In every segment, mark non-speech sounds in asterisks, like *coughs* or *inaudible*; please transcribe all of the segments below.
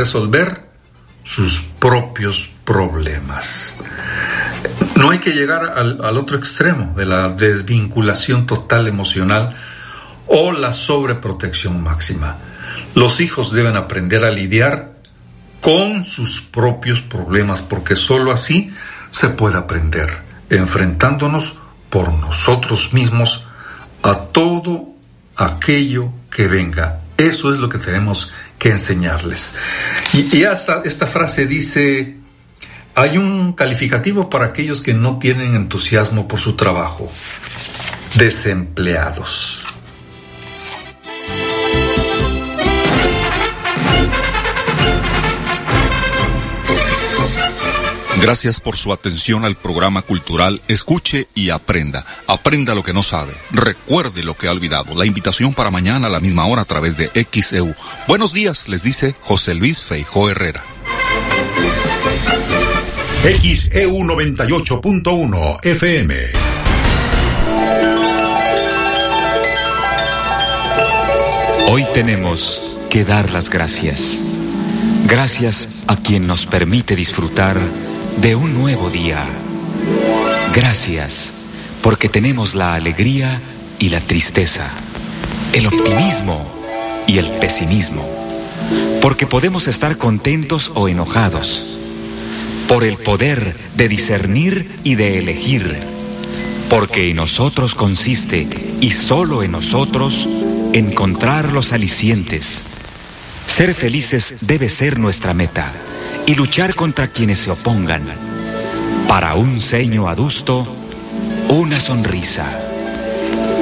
resolver sus propios problemas. No hay que llegar al, otro extremo de la desvinculación total emocional o la sobreprotección máxima. Los hijos deben aprender a lidiar con sus propios problemas porque sólo así se puede aprender, enfrentándonos por nosotros mismos a todo aquello que venga. Eso es lo que tenemos que enseñarles. Y, y hasta esta frase dice, hay un calificativo para aquellos que no tienen entusiasmo por su trabajo, desempleados. Gracias por su atención al programa cultural Escuche y Aprenda. Aprenda lo que no sabe. Recuerde lo que ha olvidado. La invitación para mañana a la misma hora a través de XEU. Buenos días, les dice José Luis Feijó Herrera. XEU 98.1 FM. Hoy tenemos que dar las gracias. Gracias a quien nos permite disfrutar de un nuevo día. Gracias porque tenemos la alegría y la tristeza, el optimismo y el pesimismo, porque podemos estar contentos o enojados, por el poder de discernir y de elegir, porque en nosotros consiste, y solo en nosotros, encontrar los alicientes. Ser felices debe ser nuestra meta y luchar contra quienes se opongan. Para un ceño adusto, una sonrisa.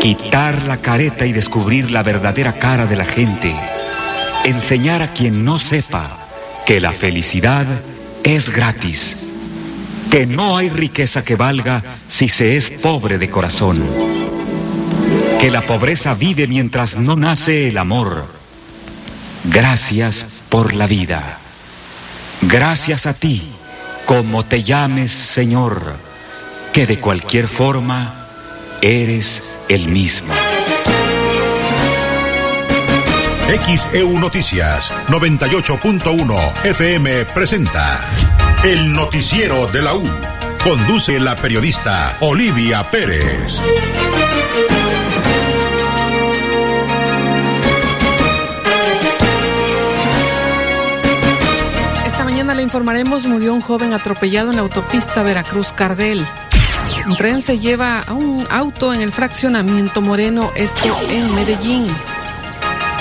Quitar la careta y descubrir la verdadera cara de la gente. Enseñar a quien no sepa que la felicidad es gratis. Que no hay riqueza que valga si se es pobre de corazón. Que la pobreza vive mientras no nace el amor. Gracias por la vida. Gracias a ti, como te llames Señor, que de cualquier forma eres el mismo. XEU Noticias 98.1 FM presenta El Noticiero de la U. Conduce la periodista Olivia Pérez. Le informaremos, murió un joven atropellado en la autopista Veracruz-Cardel. Un tren se lleva a un auto en el fraccionamiento Moreno, esto en Medellín.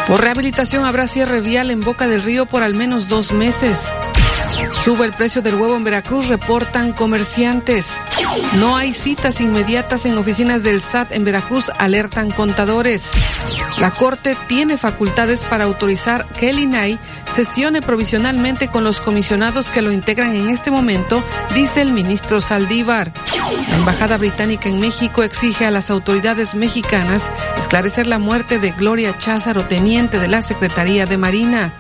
Por rehabilitación habrá cierre vial en Boca del Río por al menos dos meses. Sube el precio del huevo en Veracruz, reportan comerciantes. No hay citas inmediatas en oficinas del SAT en Veracruz, alertan contadores. La Corte tiene facultades para autorizar que el INAI sesione provisionalmente con los comisionados que lo integran en este momento, dice el ministro Saldívar. La Embajada Británica en México exige a las autoridades mexicanas esclarecer la muerte de Gloria Cházaro, teniente de la Secretaría de Marina.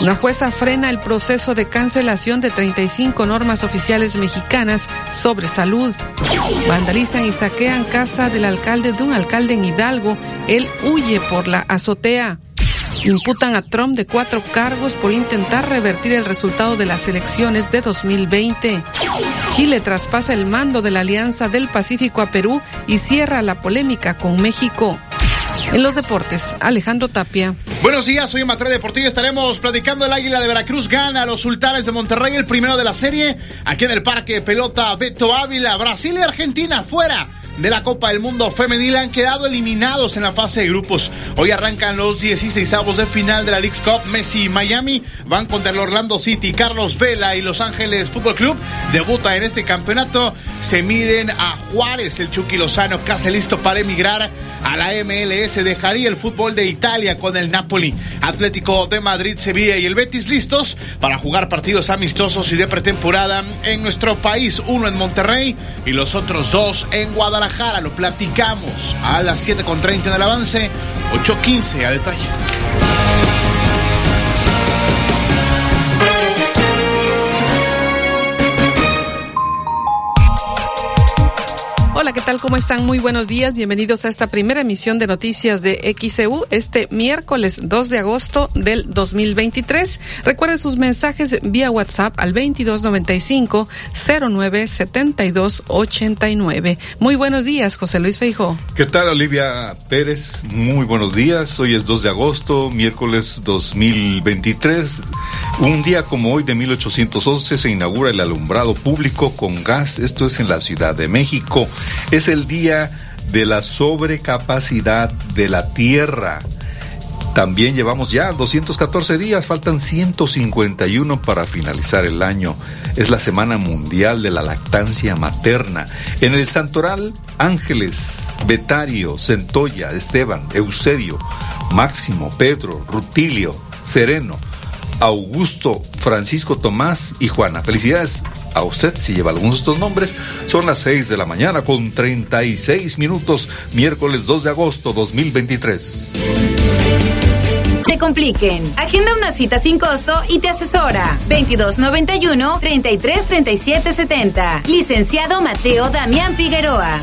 Una jueza frena el proceso de cancelación de 35 normas oficiales mexicanas sobre salud. Vandalizan y saquean casa del alcalde de un alcalde en Hidalgo. Él huye por la azotea. Imputan a Trump de cuatro cargos por intentar revertir el resultado de las elecciones de 2020. Chile traspasa el mando de la Alianza del Pacífico a Perú y cierra la polémica con México. En los deportes, Alejandro Tapia. Buenos días, soy Matre Deportivo. Estaremos platicando el Águila de Veracruz gana a los Sultanes de Monterrey, el primero de la serie, aquí en el Parque Pelota Beto Ávila, Brasil y Argentina fuera de la Copa del Mundo Femenil han quedado eliminados en la fase de grupos. Hoy arrancan los 16 avos de final de la League Cup. Messi y Miami van contra el Orlando City. Carlos Vela y Los Ángeles Fútbol Club debuta en este campeonato. Se miden a Juárez, el Chucky Lozano, casi listo para emigrar a la MLS. Dejaría el fútbol de Italia con el Napoli. Atlético de Madrid, Sevilla y el Betis listos para jugar partidos amistosos y de pretemporada en nuestro país. Uno en Monterrey y los otros dos en Guadalajara. Lo platicamos a las 7.30 del avance, 8.15 a detalle. Tal? ¿Cómo están? Muy buenos días. Bienvenidos a esta primera emisión de noticias de XEU este miércoles 2 de agosto del 2023. Recuerden sus mensajes vía WhatsApp al 2295 097289. Muy buenos días, José Luis Feijó. ¿Qué tal, Olivia Pérez? Muy buenos días. Hoy es 2 de agosto, miércoles 2023. Un día como hoy de 1811 se inaugura el alumbrado público con gas. Esto es en la Ciudad de México. Es el día de la sobrecapacidad de la Tierra. También llevamos ya 214 días, faltan 151 para finalizar el año. Es la Semana Mundial de la Lactancia Materna. En el Santoral, Ángeles, Betario, Centolla, Esteban, Eusebio, Máximo, Pedro, Rutilio, Sereno, Augusto, Francisco Tomás y Juana. Felicidades a usted si lleva algunos de estos nombres. Son las 6 de la mañana con 36 minutos, miércoles 2 de agosto 2023. Te compliquen. Agenda una cita sin costo y te asesora. 2291 333770. Licenciado Mateo Damián Figueroa.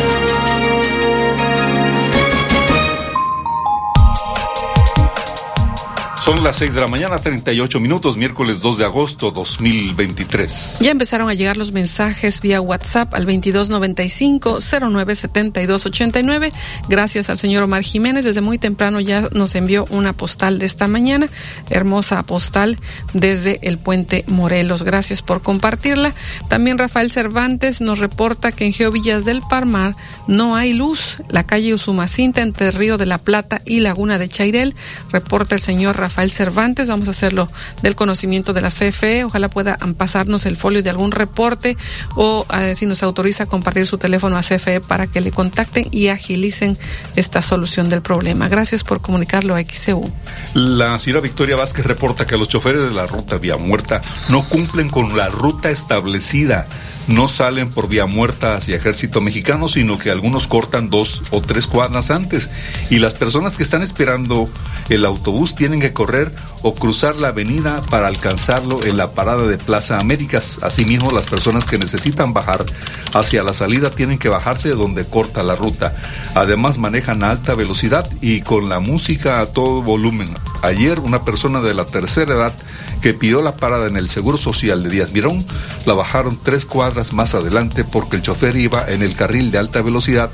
Son las 6 de la mañana, 38 minutos, miércoles 2 de agosto 2023. Ya empezaron a llegar los mensajes vía WhatsApp al 2295-097289. Gracias al señor Omar Jiménez. Desde muy temprano ya nos envió una postal de esta mañana. Hermosa postal desde el puente Morelos. Gracias por compartirla. También Rafael Cervantes nos reporta que en Geovillas del Parmar no hay luz. La calle Usumacinta entre Río de la Plata y Laguna de Chairel. Reporta el señor Rafael Rafael Cervantes. Vamos a hacerlo del conocimiento de la CFE. Ojalá pueda pasarnos el folio de algún reporte o eh, si nos autoriza compartir su teléfono a CFE para que le contacten y agilicen esta solución del problema. Gracias por comunicarlo a XCU. La señora Victoria Vázquez reporta que los choferes de la ruta Vía Muerta no cumplen con la ruta establecida no salen por vía muerta hacia ejército mexicano, sino que algunos cortan dos o tres cuadras antes. Y las personas que están esperando el autobús tienen que correr o cruzar la avenida para alcanzarlo en la parada de Plaza Américas. Asimismo, las personas que necesitan bajar hacia la salida tienen que bajarse de donde corta la ruta. Además, manejan a alta velocidad y con la música a todo volumen. Ayer, una persona de la tercera edad que pidió la parada en el Seguro Social de Díaz Mirón, la bajaron tres cuadras más adelante porque el chofer iba en el carril de alta velocidad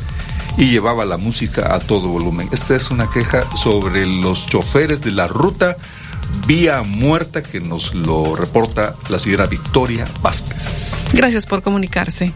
y llevaba la música a todo volumen. Esta es una queja sobre los choferes de la ruta vía muerta que nos lo reporta la señora Victoria Vázquez. Gracias por comunicarse.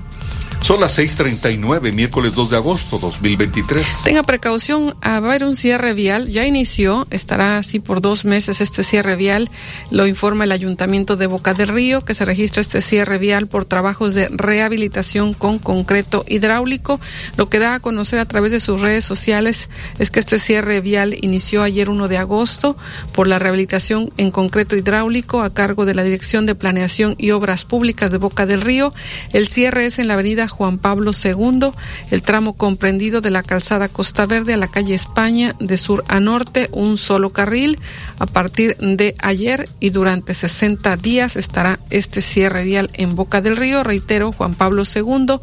Son las 6:39, miércoles 2 de agosto 2023. Tenga precaución, a haber un cierre vial. Ya inició, estará así por dos meses este cierre vial. Lo informa el Ayuntamiento de Boca del Río, que se registra este cierre vial por trabajos de rehabilitación con concreto hidráulico. Lo que da a conocer a través de sus redes sociales es que este cierre vial inició ayer 1 de agosto por la rehabilitación en concreto hidráulico a cargo de la Dirección de Planeación y Obras Públicas de Boca del Río. El cierre es en la avenida Juan Pablo II, el tramo comprendido de la calzada Costa Verde a la calle España de sur a norte, un solo carril. A partir de ayer y durante 60 días estará este cierre vial en Boca del Río. Reitero, Juan Pablo II,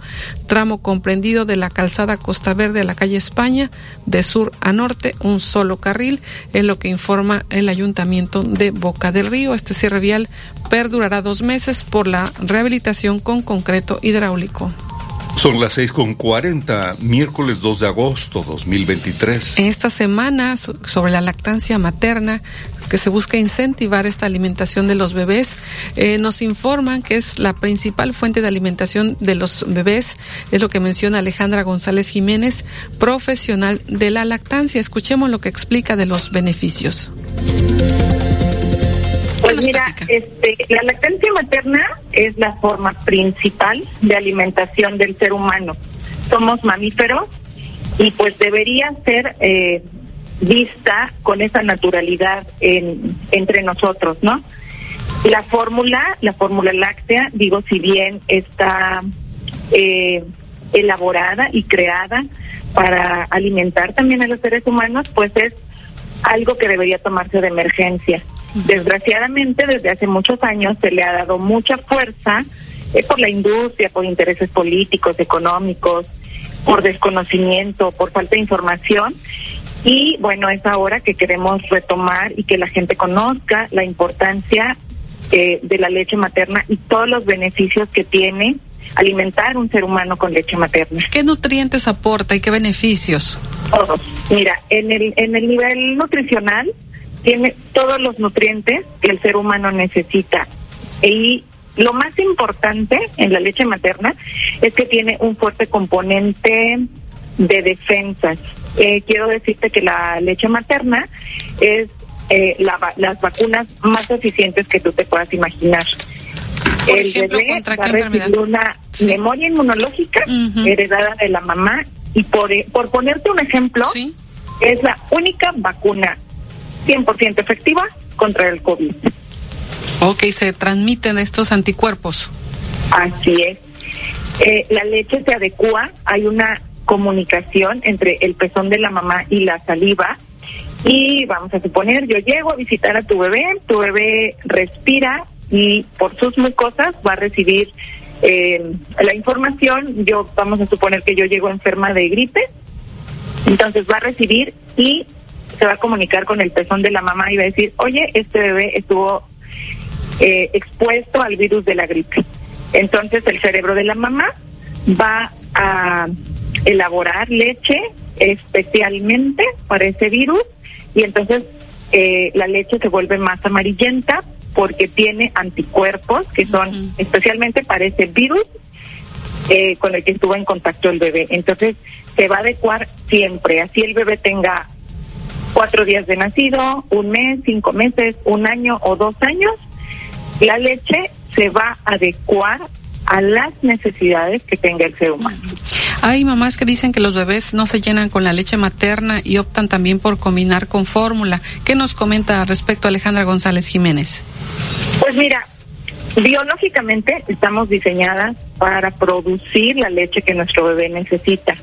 tramo comprendido de la calzada Costa Verde a la calle España de sur a norte, un solo carril, es lo que informa el ayuntamiento de Boca del Río. Este cierre vial perdurará dos meses por la rehabilitación con concreto hidráulico. Son las seis con cuarenta, miércoles 2 de agosto 2023. En esta semana sobre la lactancia materna, que se busca incentivar esta alimentación de los bebés, eh, nos informan que es la principal fuente de alimentación de los bebés, es lo que menciona Alejandra González Jiménez, profesional de la lactancia. Escuchemos lo que explica de los beneficios. Mira, este, la lactancia materna es la forma principal de alimentación del ser humano. Somos mamíferos y pues debería ser eh, vista con esa naturalidad en, entre nosotros, ¿no? La fórmula, la fórmula láctea, digo, si bien está eh, elaborada y creada para alimentar también a los seres humanos, pues es algo que debería tomarse de emergencia. Desgraciadamente, desde hace muchos años se le ha dado mucha fuerza eh, por la industria, por intereses políticos, económicos, por desconocimiento, por falta de información. Y bueno, es ahora que queremos retomar y que la gente conozca la importancia eh, de la leche materna y todos los beneficios que tiene alimentar un ser humano con leche materna. ¿Qué nutrientes aporta y qué beneficios? Todos. Mira, en el, en el nivel nutricional tiene todos los nutrientes que el ser humano necesita. Y lo más importante en la leche materna es que tiene un fuerte componente de defensas. Eh, quiero decirte que la leche materna es eh, las vacunas más eficientes que tú te puedas imaginar el bebé va a recibir una memoria inmunológica heredada de la mamá y por, eh, por ponerte un ejemplo, es la única vacuna 100% efectiva contra el COVID. Ok, se transmiten estos anticuerpos. Así es. Eh, la leche se adecua, hay una comunicación entre el pezón de la mamá y la saliva. Y vamos a suponer, yo llego a visitar a tu bebé, tu bebé respira y por sus mucosas va a recibir eh, la información. Yo vamos a suponer que yo llego enferma de gripe, entonces va a recibir y se va a comunicar con el pezón de la mamá y va a decir, oye, este bebé estuvo eh, expuesto al virus de la gripe. Entonces el cerebro de la mamá va a elaborar leche especialmente para ese virus y entonces eh, la leche se vuelve más amarillenta porque tiene anticuerpos que son especialmente para ese virus eh, con el que estuvo en contacto el bebé. Entonces se va a adecuar siempre, así el bebé tenga cuatro días de nacido, un mes, cinco meses, un año o dos años, la leche se va a adecuar a las necesidades que tenga el ser humano. Hay mamás que dicen que los bebés no se llenan con la leche materna y optan también por combinar con fórmula. ¿Qué nos comenta respecto a Alejandra González Jiménez? Pues mira, biológicamente estamos diseñadas para producir la leche que nuestro bebé necesita.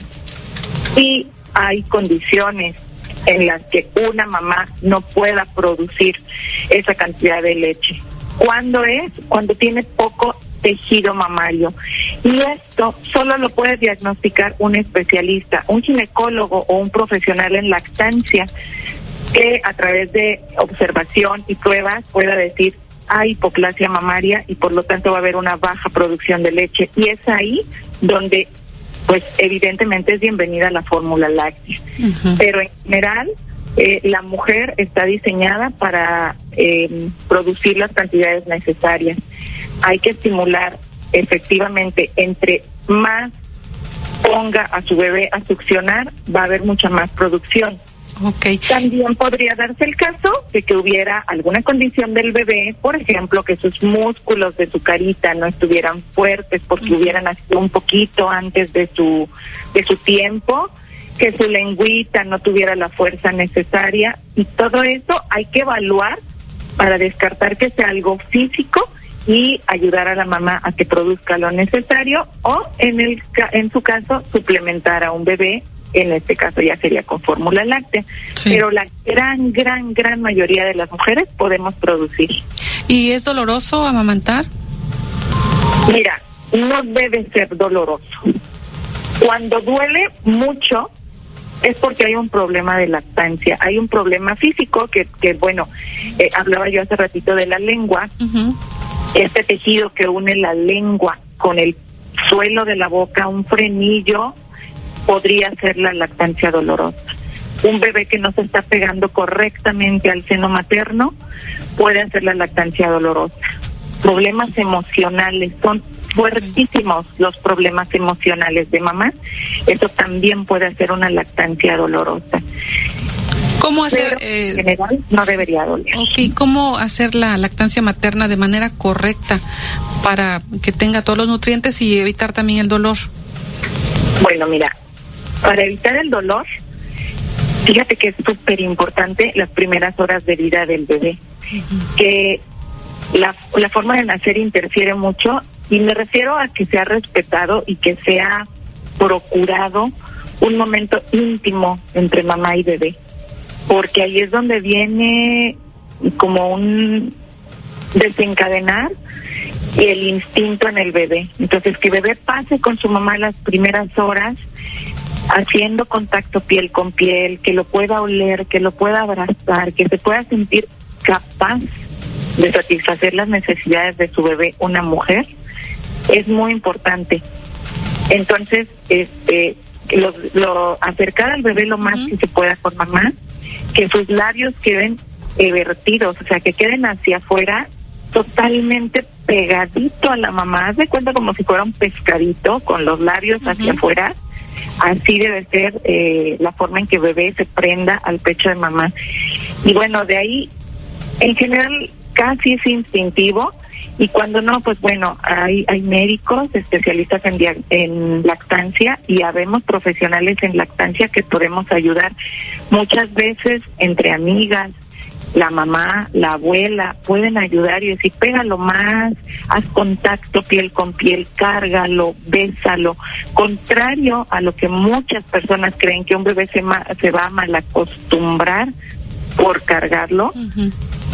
Y hay condiciones en las que una mamá no pueda producir esa cantidad de leche. ¿Cuándo es? Cuando tiene poco tejido mamario. Y esto solo lo puede diagnosticar un especialista, un ginecólogo o un profesional en lactancia que a través de observación y pruebas pueda decir hay hipoplasia mamaria y por lo tanto va a haber una baja producción de leche. Y es ahí donde, pues evidentemente es bienvenida la fórmula láctea. Pero en general, eh, la mujer está diseñada para eh, producir las cantidades necesarias. Hay que estimular efectivamente entre más ponga a su bebé a succionar, va a haber mucha más producción. Okay. También podría darse el caso de que hubiera alguna condición del bebé, por ejemplo, que sus músculos de su carita no estuvieran fuertes porque hubieran nacido un poquito antes de su de su tiempo, que su lengüita no tuviera la fuerza necesaria y todo eso hay que evaluar para descartar que sea algo físico y ayudar a la mamá a que produzca lo necesario o en el en su caso suplementar a un bebé en este caso ya sería con fórmula láctea, pero la gran, gran, gran mayoría de las mujeres podemos producir. ¿Y es doloroso amamantar? Mira, no debe ser doloroso. Cuando duele mucho es porque hay un problema de lactancia, hay un problema físico que, que bueno, eh, hablaba yo hace ratito de la lengua, este tejido que une la lengua con el suelo de la boca, un frenillo podría ser la lactancia dolorosa. Un bebé que no se está pegando correctamente al seno materno puede hacer la lactancia dolorosa. Problemas emocionales son fuertísimos los problemas emocionales de mamá. Eso también puede hacer una lactancia dolorosa. ¿Cómo hacer? en eh, general no debería doler. Ok, ¿cómo hacer la lactancia materna de manera correcta para que tenga todos los nutrientes y evitar también el dolor? Bueno, mira, para evitar el dolor, fíjate que es súper importante las primeras horas de vida del bebé. Que la, la forma de nacer interfiere mucho y me refiero a que sea respetado y que sea procurado un momento íntimo entre mamá y bebé, porque ahí es donde viene como un desencadenar el instinto en el bebé. Entonces, que bebé pase con su mamá las primeras horas haciendo contacto piel con piel, que lo pueda oler, que lo pueda abrazar, que se pueda sentir capaz de satisfacer las necesidades de su bebé, una mujer, es muy importante. Entonces, este, lo, lo acercar al bebé lo más que se pueda con mamá, que sus labios queden vertidos, o sea, que queden hacia afuera totalmente pegadito a la mamá, haz de cuenta como si fuera un pescadito con los labios hacia afuera. Así debe ser eh, la forma en que bebé se prenda al pecho de mamá. Y bueno, de ahí, en general, casi es instintivo. Y cuando no, pues bueno, hay, hay médicos especialistas en, en lactancia y habemos profesionales en lactancia que podemos ayudar muchas veces entre amigas, la mamá, la abuela pueden ayudar y decir, pégalo más, haz contacto piel con piel, cárgalo, bésalo. Contrario a lo que muchas personas creen que un bebé se, se va a malacostumbrar por cargarlo,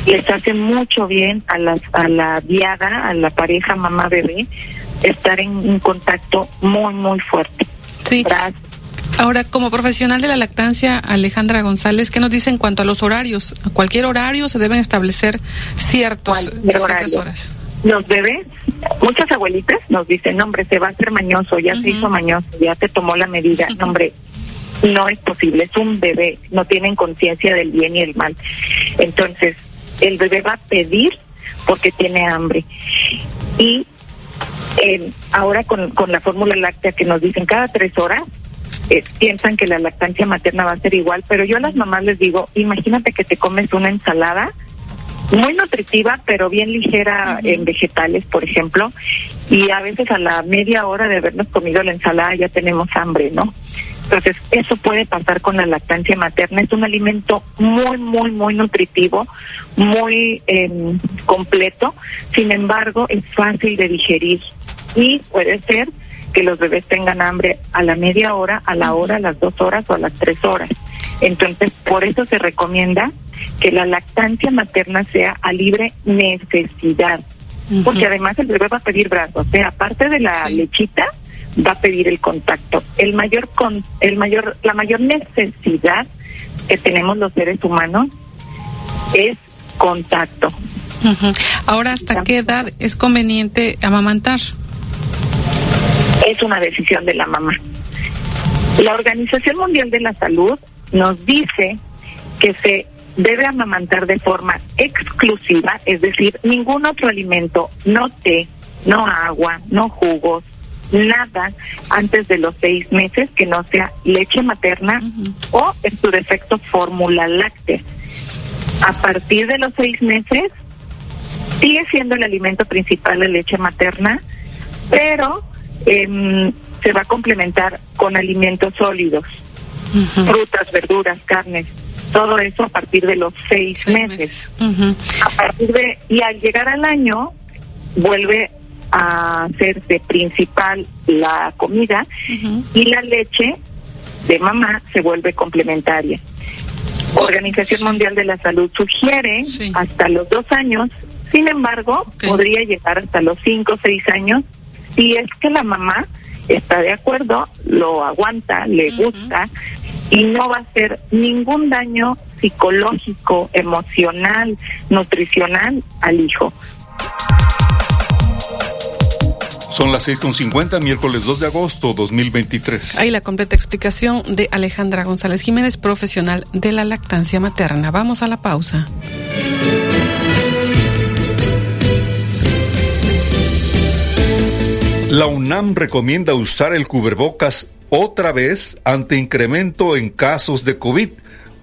les hace mucho bien a, las, a la viada, a la pareja mamá-bebé, estar en un contacto muy, muy fuerte. Sí. Ahora, como profesional de la lactancia, Alejandra González, ¿qué nos dice en cuanto a los horarios? ¿A cualquier horario se deben establecer ciertos, ciertas horas? Los bebés, muchas abuelitas nos dicen, hombre, se va a hacer mañoso, ya se hizo mañoso, ya te tomó la medida. hombre, no es posible, es un bebé, no tienen conciencia del bien y el mal. Entonces, el bebé va a pedir porque tiene hambre. Y eh, ahora con, con la fórmula láctea que nos dicen cada tres horas, eh, piensan que la lactancia materna va a ser igual, pero yo a las mamás les digo, imagínate que te comes una ensalada muy nutritiva, pero bien ligera en vegetales, por ejemplo, y a veces a la media hora de habernos comido la ensalada ya tenemos hambre, ¿no? Entonces, eso puede pasar con la lactancia materna. Es un alimento muy, muy, muy nutritivo, muy em, completo. Sin embargo, es fácil de digerir y puede ser que los bebés tengan hambre a la media hora, a la hora, a las dos horas o a las tres horas. Entonces, por eso se recomienda que la lactancia materna sea a libre necesidad, porque además el bebé va a pedir brazos, o sea, aparte de la lechita, va a pedir el contacto. El mayor con, el mayor, la mayor necesidad que tenemos los seres humanos es contacto. Ahora, ¿hasta qué edad es conveniente amamantar? es una decisión de la mamá. La Organización Mundial de la Salud nos dice que se debe amamantar de forma exclusiva, es decir, ningún otro alimento, no té, no agua, no jugos, nada antes de los seis meses que no sea leche materna o, en su defecto, fórmula láctea. A partir de los seis meses, sigue siendo el alimento principal la leche materna, pero Em, se va a complementar con alimentos sólidos, frutas, verduras, carnes, todo eso a partir de los seis, meses. A partir de, y al llegar al año, vuelve a hacerse principal la comida y la leche de mamá se vuelve complementaria. Organización Mundial de la Salud sugiere hasta los dos años, sin embargo, podría llegar hasta los cinco o seis años si es que la mamá está de acuerdo, lo aguanta, le gusta y no va a hacer ningún daño psicológico, emocional, nutricional al hijo. Son las 6.50, miércoles 2 de agosto 2023. Ahí la completa explicación de Alejandra González Jiménez, profesional de la lactancia materna. Vamos a la pausa. La UNAM recomienda usar el cubrebocas otra vez ante incremento en casos de COVID.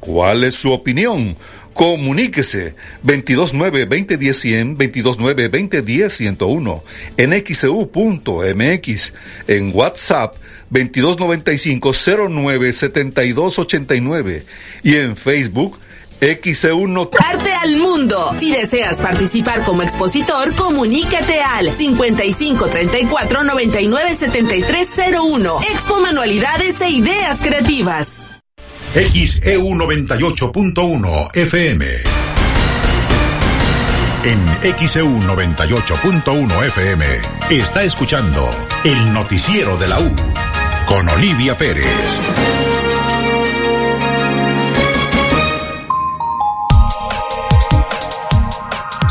¿Cuál es su opinión? Comuníquese 229-2010-100, 229-2010-101, en xeu.mx, e en WhatsApp 2295-097289 y en Facebook XE1 Arte al mundo. Si deseas participar como expositor, comunícate al 5534 99 Expo Manualidades e Ideas Creativas. XEU 98.1 FM. En XEU 98.1 FM está escuchando el noticiero de la U con Olivia Pérez.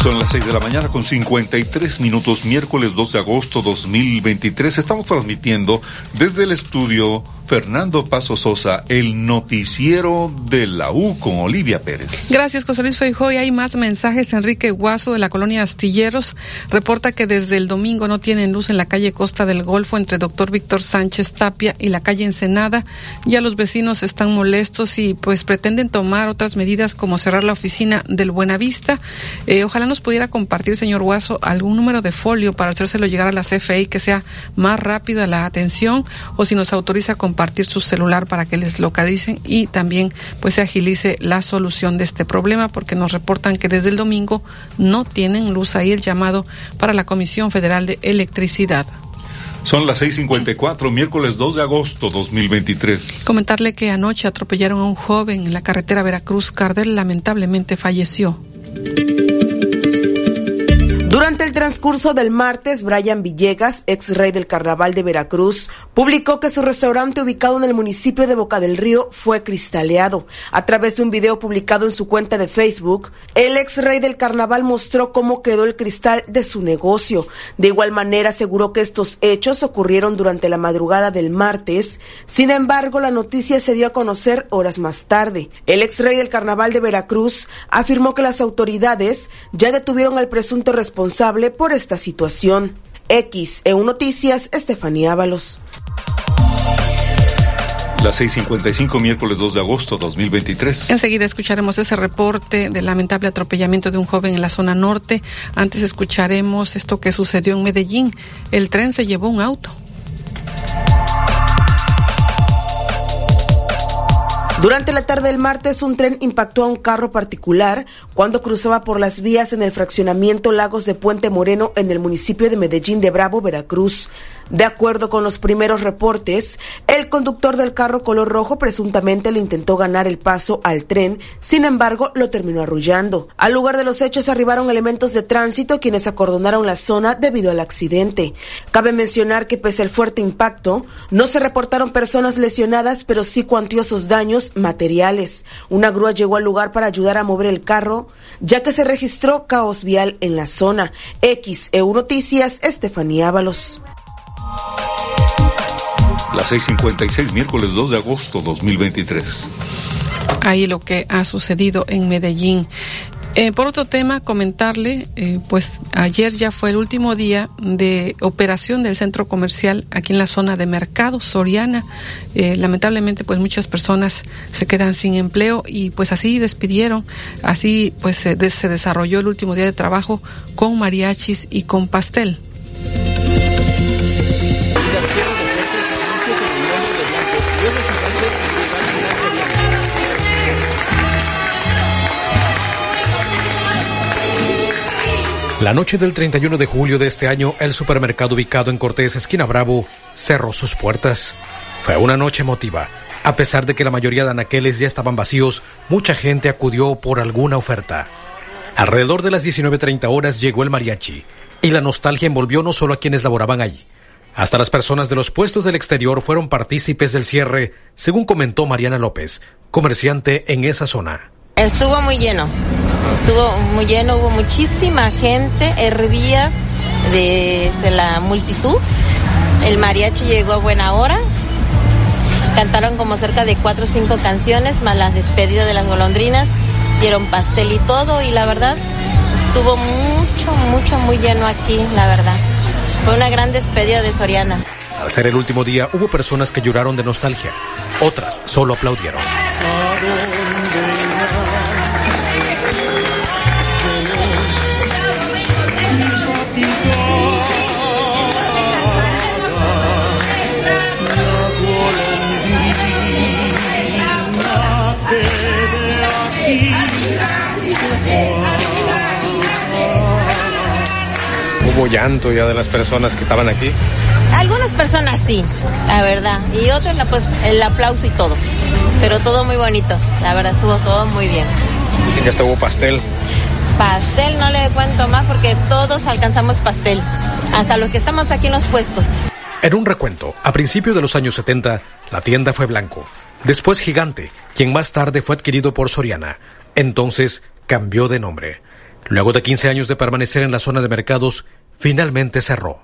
Son las 6 de la mañana con 53 minutos, miércoles 2 de agosto 2023. Estamos transmitiendo desde el estudio Fernando Paso Sosa, el noticiero de la U con Olivia Pérez. Gracias, José Luis Feijóo. Y hay más mensajes. Enrique Guaso de la colonia Astilleros reporta que desde el domingo no tienen luz en la calle Costa del Golfo entre Doctor Víctor Sánchez Tapia y la calle Ensenada. Ya los vecinos están molestos y pues pretenden tomar otras medidas como cerrar la oficina del Buenavista. Eh, ojalá nos pudiera compartir, señor Guaso, algún número de folio para hacérselo llegar a la CFI que sea más rápida la atención o si nos autoriza a compartir su celular para que les localicen y también pues se agilice la solución de este problema porque nos reportan que desde el domingo no tienen luz ahí el llamado para la Comisión Federal de Electricidad. Son las 6:54, miércoles 2 de agosto 2023. Comentarle que anoche atropellaron a un joven en la carretera Veracruz Cardel, lamentablemente falleció. Durante el transcurso del martes, Brian Villegas, ex rey del Carnaval de Veracruz, publicó que su restaurante ubicado en el municipio de Boca del Río fue cristaleado. A través de un video publicado en su cuenta de Facebook, el ex rey del Carnaval mostró cómo quedó el cristal de su negocio. De igual manera, aseguró que estos hechos ocurrieron durante la madrugada del martes. Sin embargo, la noticia se dio a conocer horas más tarde. El ex rey del Carnaval de Veracruz afirmó que las autoridades ya detuvieron al presunto responsable por esta situación. X, EU Noticias, Estefanía Ábalos. Las 6:55, miércoles 2 de agosto 2023. Enseguida escucharemos ese reporte del lamentable atropellamiento de un joven en la zona norte. Antes escucharemos esto que sucedió en Medellín. El tren se llevó un auto. Durante la tarde del martes, un tren impactó a un carro particular cuando cruzaba por las vías en el fraccionamiento Lagos de Puente Moreno en el municipio de Medellín de Bravo, Veracruz. De acuerdo con los primeros reportes, el conductor del carro color rojo presuntamente le intentó ganar el paso al tren, sin embargo lo terminó arrullando. Al lugar de los hechos arribaron elementos de tránsito quienes acordonaron la zona debido al accidente. Cabe mencionar que pese al fuerte impacto, no se reportaron personas lesionadas, pero sí cuantiosos daños materiales. Una grúa llegó al lugar para ayudar a mover el carro, ya que se registró caos vial en la zona. X, EU Noticias, Estefanía Ábalos. Las 6:56, miércoles 2 de agosto 2023. Ahí lo que ha sucedido en Medellín. Eh, por otro tema, comentarle, eh, pues ayer ya fue el último día de operación del centro comercial aquí en la zona de Mercado Soriana. Eh, lamentablemente, pues muchas personas se quedan sin empleo y pues así despidieron, así pues se desarrolló el último día de trabajo con mariachis y con pastel. La noche del 31 de julio de este año, el supermercado ubicado en Cortés, esquina Bravo, cerró sus puertas. Fue una noche emotiva. A pesar de que la mayoría de anaqueles ya estaban vacíos, mucha gente acudió por alguna oferta. Alrededor de las 19.30 horas llegó el mariachi, y la nostalgia envolvió no solo a quienes laboraban allí. Hasta las personas de los puestos del exterior fueron partícipes del cierre, según comentó Mariana López, comerciante en esa zona. Estuvo muy lleno, estuvo muy lleno, hubo muchísima gente, hervía desde la multitud. El mariachi llegó a buena hora. Cantaron como cerca de cuatro o cinco canciones, más las despedidas de las golondrinas. Dieron pastel y todo, y la verdad, estuvo mucho, mucho, muy lleno aquí, la verdad. Fue una gran despedida de Soriana. Al ser el último día, hubo personas que lloraron de nostalgia. Otras solo aplaudieron. ¿Hubo llanto ya de las personas que estaban aquí? Algunas personas sí, la verdad. Y otras, pues, el aplauso y todo. Pero todo muy bonito. La verdad, estuvo todo muy bien. Sí, ya estuvo pastel. Pastel no le cuento más porque todos alcanzamos pastel. Hasta los que estamos aquí en los puestos. En un recuento, a principios de los años 70, la tienda fue Blanco. Después Gigante, quien más tarde fue adquirido por Soriana. Entonces cambió de nombre. Luego de 15 años de permanecer en la zona de mercados, finalmente cerró.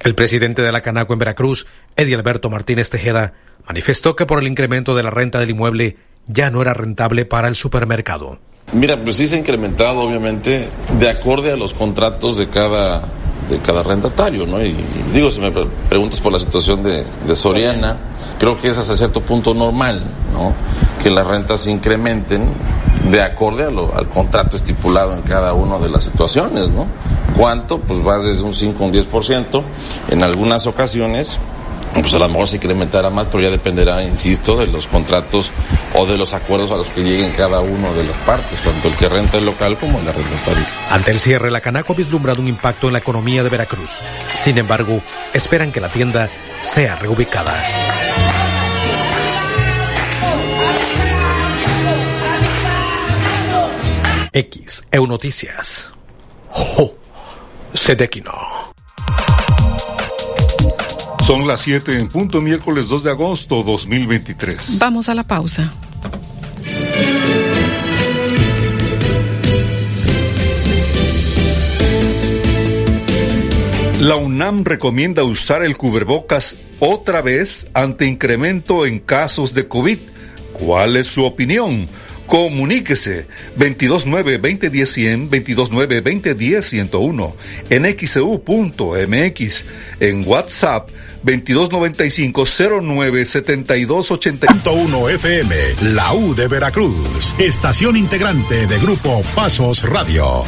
El presidente de la Canaco en Veracruz, Eddie Alberto Martínez Tejeda, manifestó que por el incremento de la renta del inmueble ya no era rentable para el supermercado. Mira, pues sí se ha incrementado, obviamente, de acorde a los contratos de cada, de cada rentatario, ¿no? Y, digo, si me preguntas por la situación de, de, Soriana, creo que es hasta cierto punto normal, ¿no? Que las rentas incrementen de acorde a lo, al contrato estipulado en cada una de las situaciones, ¿no? ¿Cuánto? Pues va desde un 5 a un 10%. En algunas ocasiones pues a lo mejor se incrementará más, pero ya dependerá, insisto, de los contratos o de los acuerdos a los que lleguen cada uno de las partes, tanto el que renta el local como el arrendatario. Ante el cierre, la Canaco ha vislumbrado un impacto en la economía de Veracruz. Sin embargo, esperan que la tienda sea reubicada. X, EU Noticias. Jo, Sedequino. Son las 7 en punto, miércoles 2 de agosto 2023. Vamos a la pausa. La UNAM recomienda usar el cubrebocas otra vez ante incremento en casos de COVID. ¿Cuál es su opinión? Comuníquese 229-2010-100, 229-2010-101, en xeu.mx, en WhatsApp 2295-097280. FM, la U de Veracruz, estación integrante de Grupo Pasos Radio.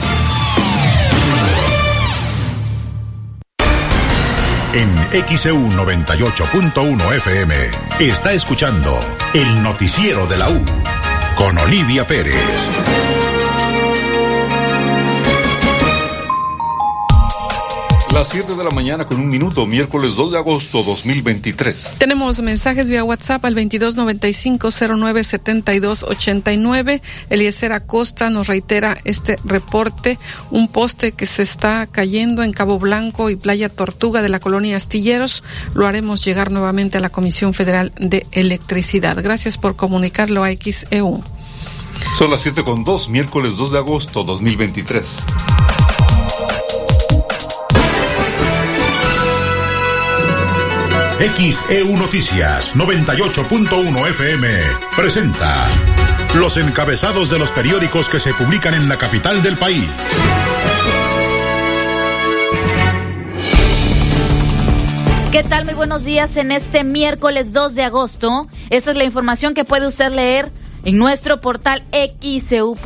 En XEU 98.1 FM está escuchando el noticiero de la U con Olivia Pérez. Las 7 de la mañana con un minuto, miércoles 2 de agosto 2023. Tenemos mensajes vía WhatsApp al 2295-097289. Eliezer Acosta nos reitera este reporte. Un poste que se está cayendo en Cabo Blanco y Playa Tortuga de la colonia Astilleros. Lo haremos llegar nuevamente a la Comisión Federal de Electricidad. Gracias por comunicarlo a XEU. Son las 7 con 2, miércoles 2 de agosto 2023. XEU Noticias 98.1 FM presenta los encabezados de los periódicos que se publican en la capital del país. ¿Qué tal? Muy buenos días en este miércoles 2 de agosto. Esta es la información que puede usted leer en nuestro portal xcu.mx.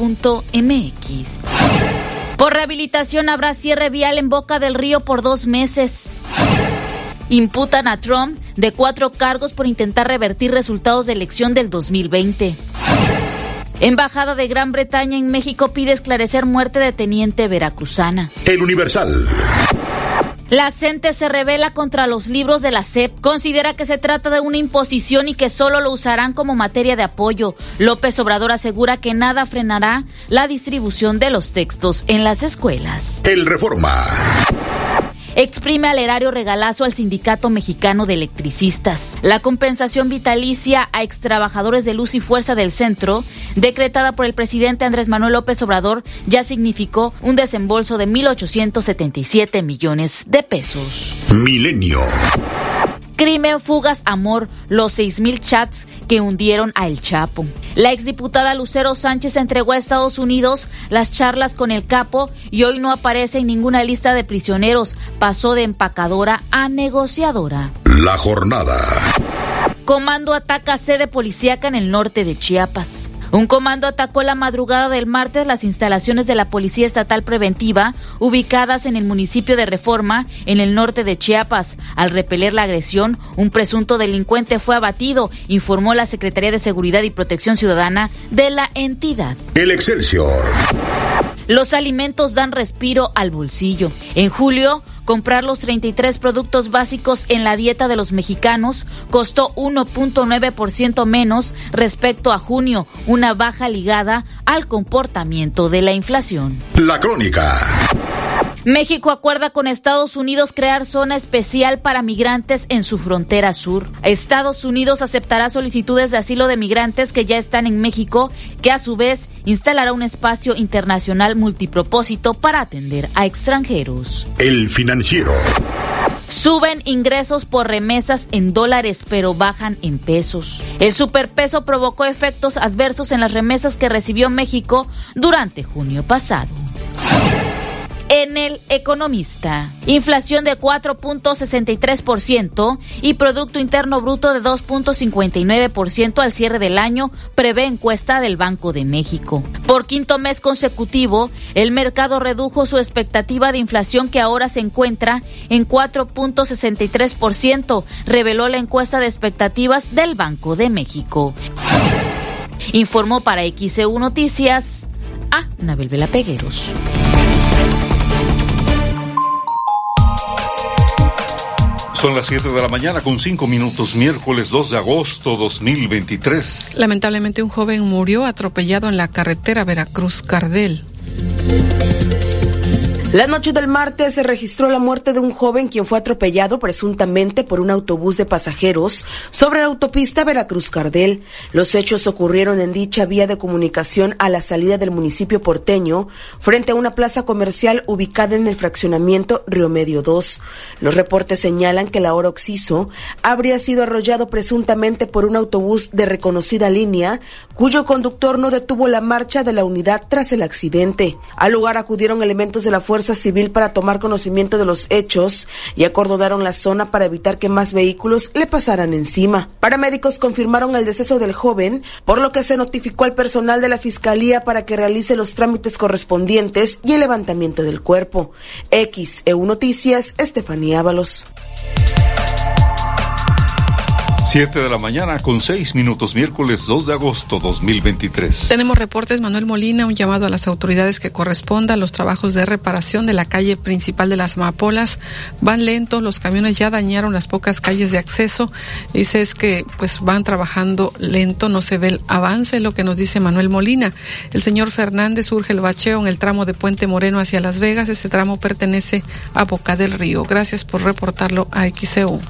Por rehabilitación habrá cierre vial en Boca del Río por dos meses. Imputan a Trump de cuatro cargos por intentar revertir resultados de elección del 2020. Embajada de Gran Bretaña en México pide esclarecer muerte de teniente veracruzana. El Universal. La CENTE se revela contra los libros de la SEP. Considera que se trata de una imposición y que solo lo usarán como materia de apoyo. López Obrador asegura que nada frenará la distribución de los textos en las escuelas. El Reforma. Exprime al erario regalazo al Sindicato Mexicano de Electricistas. La compensación vitalicia a extrabajadores de luz y fuerza del centro, decretada por el presidente Andrés Manuel López Obrador, ya significó un desembolso de 1.877 millones de pesos. Milenio. Crimen, fugas, amor, los 6.000 chats que hundieron a El Chapo. La exdiputada Lucero Sánchez entregó a Estados Unidos las charlas con el capo y hoy no aparece en ninguna lista de prisioneros. Pasó de empacadora a negociadora. La jornada. Comando ataca sede policíaca en el norte de Chiapas. Un comando atacó la madrugada del martes las instalaciones de la Policía Estatal Preventiva ubicadas en el municipio de Reforma, en el norte de Chiapas. Al repeler la agresión, un presunto delincuente fue abatido, informó la Secretaría de Seguridad y Protección Ciudadana de la entidad. El Excelsior. Los alimentos dan respiro al bolsillo. En julio, comprar los 33 productos básicos en la dieta de los mexicanos costó 1.9% menos respecto a junio, una baja ligada al comportamiento de la inflación. La crónica. México acuerda con Estados Unidos crear zona especial para migrantes en su frontera sur. Estados Unidos aceptará solicitudes de asilo de migrantes que ya están en México, que a su vez instalará un espacio internacional multipropósito para atender a extranjeros. El financiero. Suben ingresos por remesas en dólares, pero bajan en pesos. El superpeso provocó efectos adversos en las remesas que recibió México durante junio pasado en el Economista. Inflación de 4.63% y Producto Interno Bruto de 2.59% al cierre del año, prevé encuesta del Banco de México. Por quinto mes consecutivo, el mercado redujo su expectativa de inflación que ahora se encuentra en 4.63%, reveló la encuesta de expectativas del Banco de México. Informó para XEU Noticias a Nabel Vela Pegueros. Son las 7 de la mañana con 5 minutos, miércoles 2 de agosto 2023. Lamentablemente un joven murió atropellado en la carretera Veracruz-Cardel. La noche del martes se registró la muerte de un joven quien fue atropellado presuntamente por un autobús de pasajeros sobre la autopista Veracruz-Cardel. Los hechos ocurrieron en dicha vía de comunicación a la salida del municipio porteño, frente a una plaza comercial ubicada en el fraccionamiento Río Medio 2. Los reportes señalan que la hora Oxiso habría sido arrollado presuntamente por un autobús de reconocida línea, cuyo conductor no detuvo la marcha de la unidad tras el accidente. Al lugar acudieron elementos de la Fuerza Civil para tomar conocimiento de los hechos y acordonaron la zona para evitar que más vehículos le pasaran encima. Paramédicos confirmaron el deceso del joven, por lo que se notificó al personal de la Fiscalía para que realice los trámites correspondientes y el levantamiento del cuerpo. X EU Noticias, Estefanía Ábalos. 7 de la mañana con 6 minutos, miércoles 2 de agosto 2023. Tenemos reportes, Manuel Molina, un llamado a las autoridades que corresponda los trabajos de reparación de la calle principal de las Amapolas. Van lentos, los camiones ya dañaron las pocas calles de acceso. Dice es que pues van trabajando lento, no se ve el avance, lo que nos dice Manuel Molina. El señor Fernández urge el bacheo en el tramo de Puente Moreno hacia Las Vegas. Ese tramo pertenece a Boca del Río. Gracias por reportarlo a XCU.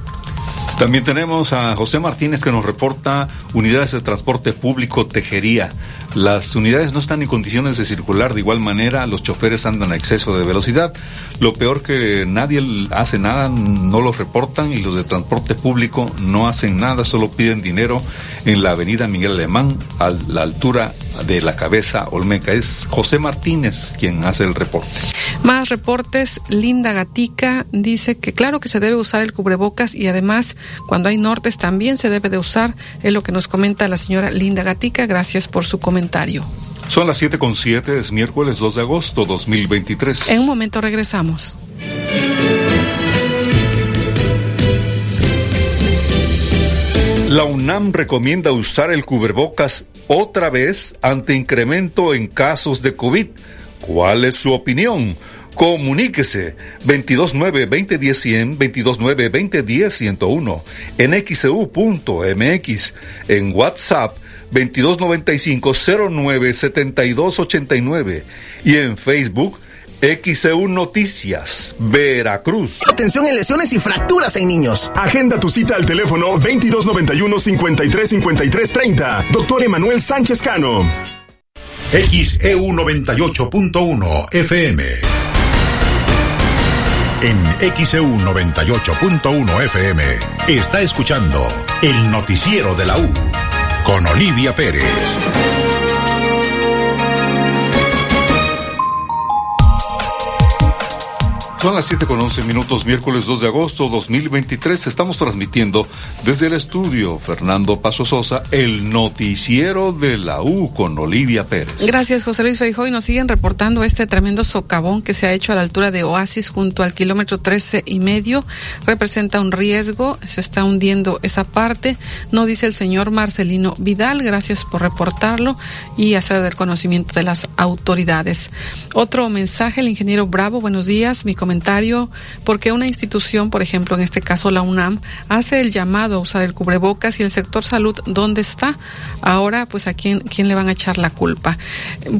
También tenemos a José Martínez que nos reporta unidades de transporte público Tejería. Las unidades no están en condiciones de circular de igual manera, los choferes andan a exceso de velocidad. Lo peor que nadie hace nada, no los reportan y los de transporte público no hacen nada, solo piden dinero en la avenida Miguel Alemán a la altura de la cabeza Olmeca. Es José Martínez quien hace el reporte. Más reportes, Linda Gatica dice que claro que se debe usar el cubrebocas y además cuando hay nortes también se debe de usar, es lo que nos comenta la señora Linda Gatica, gracias por su comentario. Son las 7 con 7, es miércoles 2 de agosto 2023. En un momento regresamos. La UNAM recomienda usar el cubrebocas otra vez ante incremento en casos de COVID. ¿Cuál es su opinión? Comuníquese 229-2010-100, 229-2010-101, en xeu.mx, e en WhatsApp 2295-097289 y en Facebook XEU Noticias, Veracruz. Atención en lesiones y fracturas en niños. Agenda tu cita al teléfono 2291-535330. Doctor Emanuel Sánchez Cano. XEU 98.1 FM. En XEU 98.1 FM está escuchando el noticiero de la U con Olivia Pérez. Son las 7 con 11 minutos, miércoles 2 de agosto 2023. Estamos transmitiendo desde el estudio Fernando Paso Sosa, el noticiero de la U con Olivia Pérez. Gracias, José Luis Feijóo. Nos siguen reportando este tremendo socavón que se ha hecho a la altura de Oasis junto al kilómetro 13 y medio. Representa un riesgo, se está hundiendo esa parte. No dice el señor Marcelino Vidal. Gracias por reportarlo y hacer del conocimiento de las autoridades. Otro mensaje, el ingeniero Bravo. Buenos días. Mi comentario porque una institución, por ejemplo, en este caso la UNAM, hace el llamado a usar el cubrebocas y el sector salud, ¿dónde está? Ahora, pues a quién, quién le van a echar la culpa.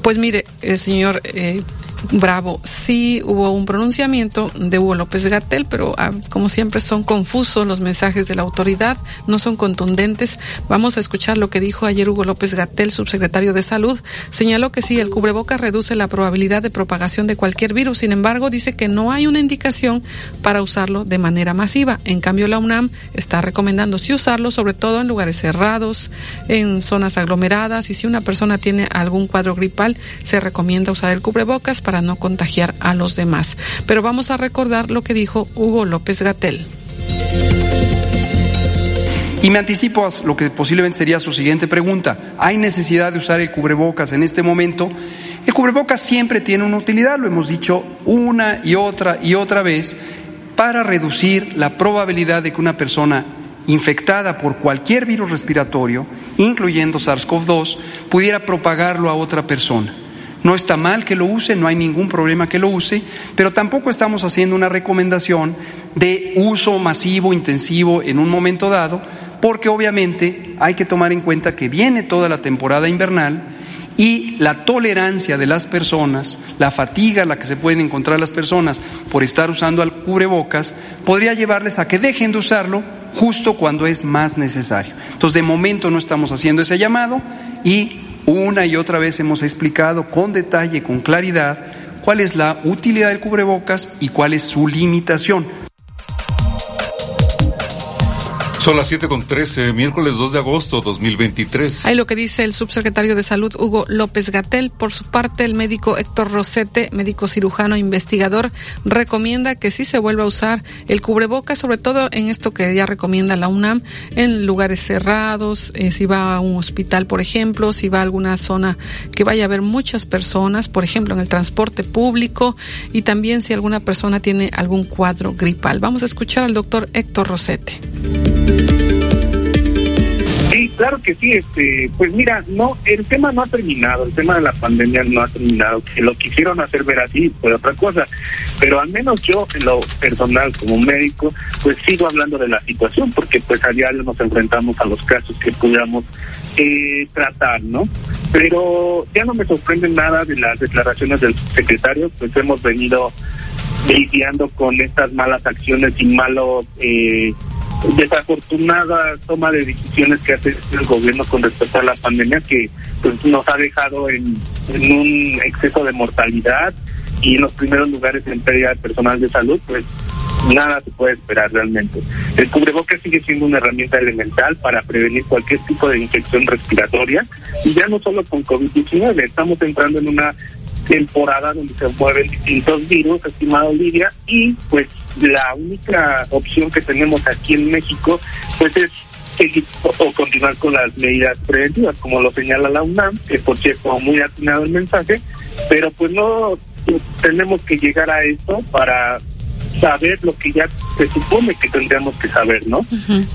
Pues mire, el señor eh, Bravo, sí hubo un pronunciamiento de Hugo López Gatel, pero ah, como siempre son confusos los mensajes de la autoridad, no son contundentes. Vamos a escuchar lo que dijo ayer Hugo López Gatel, subsecretario de Salud. Señaló que sí, el cubrebocas reduce la probabilidad de propagación de cualquier virus. Sin embargo, dice que no hay una indicación para usarlo de manera masiva. En cambio, la UNAM está recomendando sí usarlo, sobre todo en lugares cerrados, en zonas aglomeradas y si una persona tiene algún cuadro gripal, se recomienda usar el cubrebocas para no contagiar a los demás. Pero vamos a recordar lo que dijo Hugo López Gatel. Y me anticipo a lo que posiblemente sería su siguiente pregunta. ¿Hay necesidad de usar el cubrebocas en este momento? El cubrebocas siempre tiene una utilidad, lo hemos dicho una y otra y otra vez, para reducir la probabilidad de que una persona infectada por cualquier virus respiratorio, incluyendo SARS-CoV-2, pudiera propagarlo a otra persona. No está mal que lo use, no hay ningún problema que lo use, pero tampoco estamos haciendo una recomendación de uso masivo, intensivo en un momento dado, porque obviamente hay que tomar en cuenta que viene toda la temporada invernal y la tolerancia de las personas, la fatiga a la que se pueden encontrar las personas por estar usando al cubrebocas, podría llevarles a que dejen de usarlo justo cuando es más necesario. Entonces, de momento no estamos haciendo ese llamado y una y otra vez hemos explicado con detalle, con claridad, cuál es la utilidad del cubrebocas y cuál es su limitación. Son las 7 con 13, miércoles 2 de agosto 2023. Hay lo que dice el subsecretario de Salud, Hugo López Gatel. Por su parte, el médico Héctor Rosete, médico cirujano investigador, recomienda que sí se vuelva a usar el cubreboca, sobre todo en esto que ya recomienda la UNAM, en lugares cerrados, eh, si va a un hospital, por ejemplo, si va a alguna zona que vaya a haber muchas personas, por ejemplo, en el transporte público, y también si alguna persona tiene algún cuadro gripal. Vamos a escuchar al doctor Héctor Rosete. Sí, claro que sí. Este, pues mira, no, el tema no ha terminado, el tema de la pandemia no ha terminado. Que lo quisieron hacer ver así fue otra cosa, pero al menos yo en lo personal como médico, pues sigo hablando de la situación porque pues a diario nos enfrentamos a los casos que pudiéramos eh, tratar, ¿no? Pero ya no me sorprende nada de las declaraciones del secretario, pues hemos venido lidiando con estas malas acciones y malos eh, desafortunada toma de decisiones que hace el gobierno con respecto a la pandemia que pues, nos ha dejado en, un exceso de mortalidad y en los primeros lugares en pérdida de personal de salud, pues nada se puede esperar realmente. El cubrebocas sigue siendo una herramienta elemental para prevenir cualquier tipo de infección respiratoria y ya no solo con COVID-19, estamos entrando en una temporada donde se mueven distintos virus, estimado Lidia, y pues la única opción que tenemos aquí en México pues es seguir o continuar con las medidas preventivas, como lo señala la UNAM, que por cierto muy atinado el mensaje, pero pues no tenemos que llegar a esto para saber lo que ya se supone que tendríamos que saber, ¿no?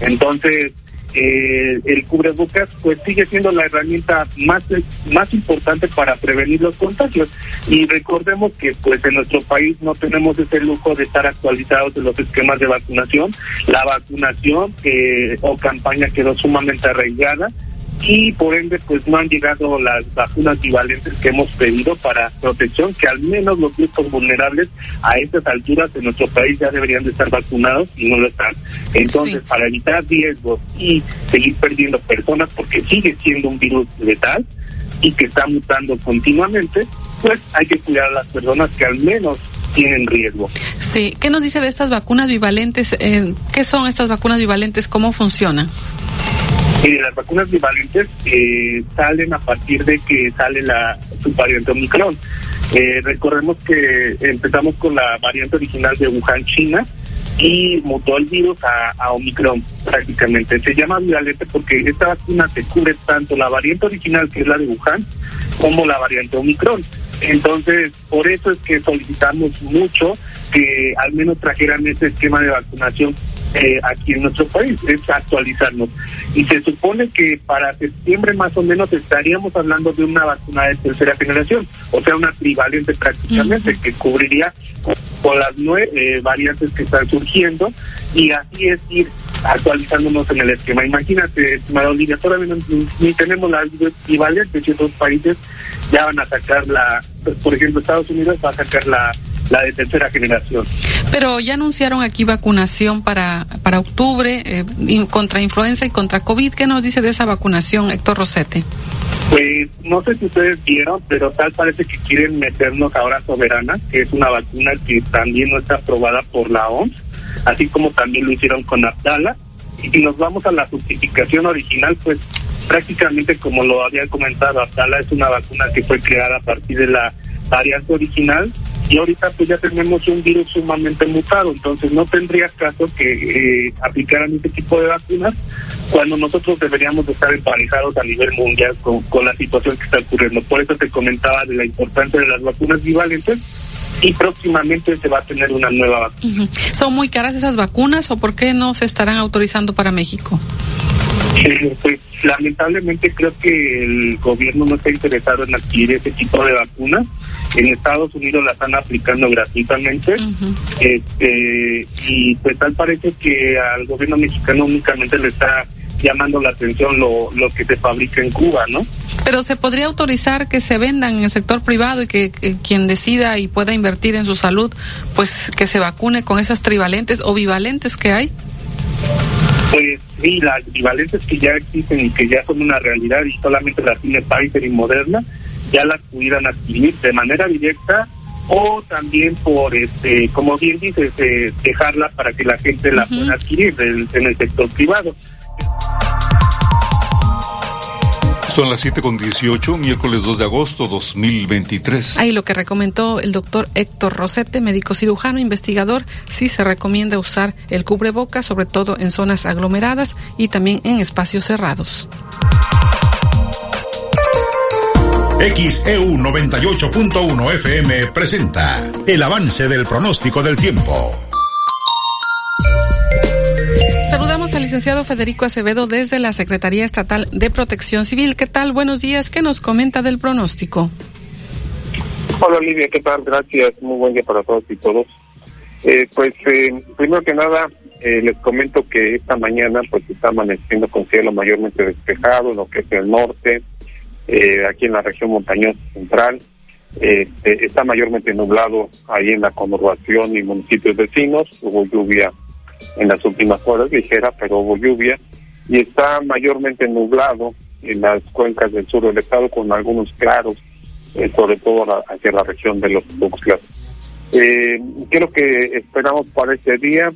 Entonces, eh, el cubrebocas pues sigue siendo la herramienta más más importante para prevenir los contagios. Y recordemos que pues en nuestro país no tenemos ese lujo de estar actualizados de los esquemas de vacunación. La vacunación eh, o campaña quedó sumamente arraigada y por ende pues no han llegado las vacunas equivalentes que hemos pedido para protección, que al menos los grupos vulnerables a estas alturas en nuestro país ya deberían de estar vacunados y no lo están. Entonces, para evitar riesgos y seguir perdiendo personas, porque sigue siendo un virus letal y que está mutando continuamente, pues hay que cuidar a las personas que al menos tienen riesgo. Sí, ¿qué nos dice de estas vacunas bivalentes? Eh, ¿Qué son estas vacunas bivalentes? ¿Cómo funcionan? Mire, las vacunas bivalentes eh, salen a partir de que sale la subvariante Omicron. Eh, recordemos que empezamos con la variante original de Wuhan, China, y mutó el virus a, a Omicron prácticamente. Se llama bivalente porque esta vacuna se cubre tanto la variante original, que es la de Wuhan, como la variante Omicron. Entonces, por eso es que solicitamos mucho que al menos trajeran ese esquema de vacunación eh, aquí en nuestro país, es actualizarnos. Y se supone que para septiembre más o menos estaríamos hablando de una vacuna de tercera generación, o sea, una trivalente prácticamente, que cubriría con las nueve eh, variantes que están surgiendo, y así es ir actualizándonos en el esquema. Imagínate, estimada Olivia, todavía no, ni tenemos las trivalentes y otros países ya van a sacar la, por ejemplo, Estados Unidos va a sacar la la de tercera generación. Pero ya anunciaron aquí vacunación para, para octubre eh, contra influenza y contra COVID. ¿Qué nos dice de esa vacunación, Héctor Rosete? Pues no sé si ustedes vieron, pero tal parece que quieren meternos ahora Soberana, que es una vacuna que también no está aprobada por la OMS, así como también lo hicieron con Abdala. Y si nos vamos a la justificación original, pues prácticamente como lo había comentado, Abdala es una vacuna que fue creada a partir de la variante original y ahorita pues ya tenemos un virus sumamente mutado, entonces no tendría caso que eh, aplicaran este tipo de vacunas cuando nosotros deberíamos estar emparejados a nivel mundial con, con la situación que está ocurriendo. Por eso te comentaba de la importancia de las vacunas bivalentes y próximamente se va a tener una nueva vacuna. ¿Son muy caras esas vacunas o por qué no se estarán autorizando para México? Eh, pues lamentablemente creo que el gobierno no está interesado en adquirir ese tipo de vacunas en Estados Unidos la están aplicando gratuitamente. este, y pues tal parece que al gobierno mexicano únicamente le está llamando la atención lo, lo que se fabrica en Cuba, ¿no? Pero se podría autorizar que se vendan en el sector privado y que, quien decida y pueda invertir en su salud, pues que se vacune con esas trivalentes o bivalentes que hay. Pues sí, las bivalentes que ya existen y que ya son una realidad y solamente las tiene Pfizer y Moderna, ya las pudieran adquirir de manera directa o también por, este como bien dices, eh, dejarla para que la gente la pueda adquirir en el sector privado. Son las 7 con 18, miércoles 2 de agosto 2023. Ahí lo que recomendó el doctor Héctor Rosete, médico cirujano, investigador, sí se recomienda usar el cubrebocas, sobre todo en zonas aglomeradas y también en espacios cerrados. XEU 98.1 FM presenta el avance del pronóstico del tiempo. Saludamos al licenciado Federico Acevedo desde la Secretaría Estatal de Protección Civil. ¿Qué tal? Buenos días. ¿Qué nos comenta del pronóstico? Hola Olivia, ¿qué tal? Gracias. Muy buen día para todos y todos. Eh, pues eh, primero que nada, eh, les comento que esta mañana pues está amaneciendo con cielo mayormente despejado lo que es el norte, eh, aquí en la región montañosa central. Este, está mayormente nublado ahí en la conurbación y municipios vecinos. Hubo lluvia en las últimas horas, ligera, pero hubo lluvia. Y está mayormente nublado en las cuencas del sur del estado con algunos claros, eh, sobre todo hacia la región de los Tuxtlas. Eh, creo que esperamos para este día,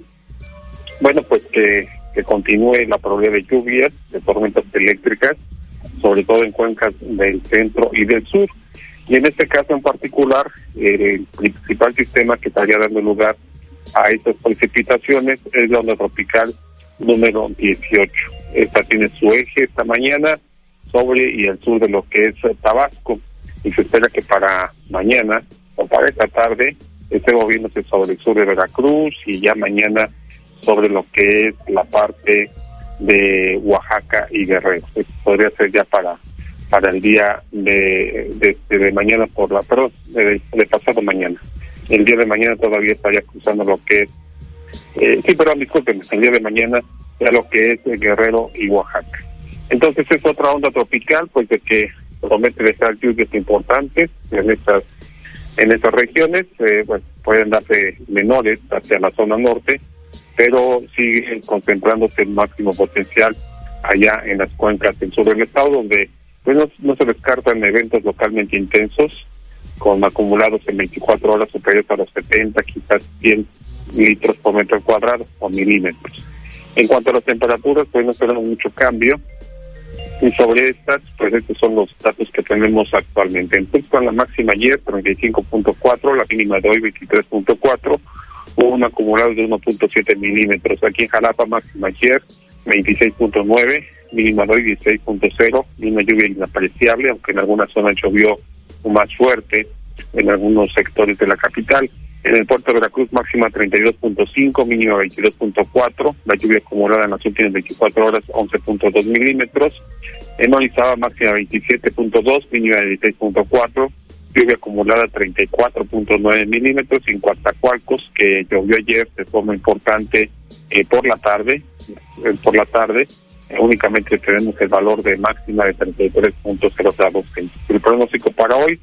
bueno, pues que, que continúe la probabilidad de lluvias, de tormentas eléctricas, sobre todo en cuencas del centro y del sur. Y en este caso en particular, el principal sistema que estaría dando lugar a estas precipitaciones es la onda tropical número 18. Esta tiene su eje esta mañana sobre y el sur de lo que es Tabasco y se espera que para mañana o para esta tarde esté moviéndose sobre el sur de Veracruz y ya mañana sobre lo que es la parte de Oaxaca y Guerrero. podría ser ya para para el día de, de, mañana por la, perdón, de, pasado mañana. El día de mañana todavía estaría cruzando lo que es, eh, sí, perdón, disculpen, el día de mañana ya lo que es Guerrero y Oaxaca. Entonces es otra onda tropical, pues de que promete dejar lluvias importantes en estas en estas regiones, eh, bueno, pueden darse menores hacia la zona norte, pero sigue concentrándose el máximo potencial allá en las cuencas del sur del estado, donde pues no, se descartan eventos localmente intensos, con acumulados en 24 horas superiores a los 70, quizás 100 litros por metro cuadrado o milímetros. En cuanto a las temperaturas, pues no esperamos mucho cambio. Y sobre estas, pues estos son los datos que tenemos actualmente. En Tuxpan la máxima ayer 35.4, la mínima de hoy 23.4, hubo un acumulado de 1.7 milímetros. Aquí en Jalapa máxima ayer 26.9, mínima de hoy 16.0, una lluvia inapreciable, aunque en algunas zonas llovió más fuerte en algunos sectores de la capital. En el puerto de Veracruz máxima 32.5, mínima 22.4, la lluvia acumulada en las últimas 24 horas 11.2 milímetros. En Orizaba máxima 27.2, mínima 16.4, lluvia acumulada 34.9 milímetros. En Coatzacoalcos, que llovió ayer de forma importante eh, por la tarde, eh, por la tarde, únicamente tenemos el valor de máxima de 33.0 grados. El pronóstico para hoy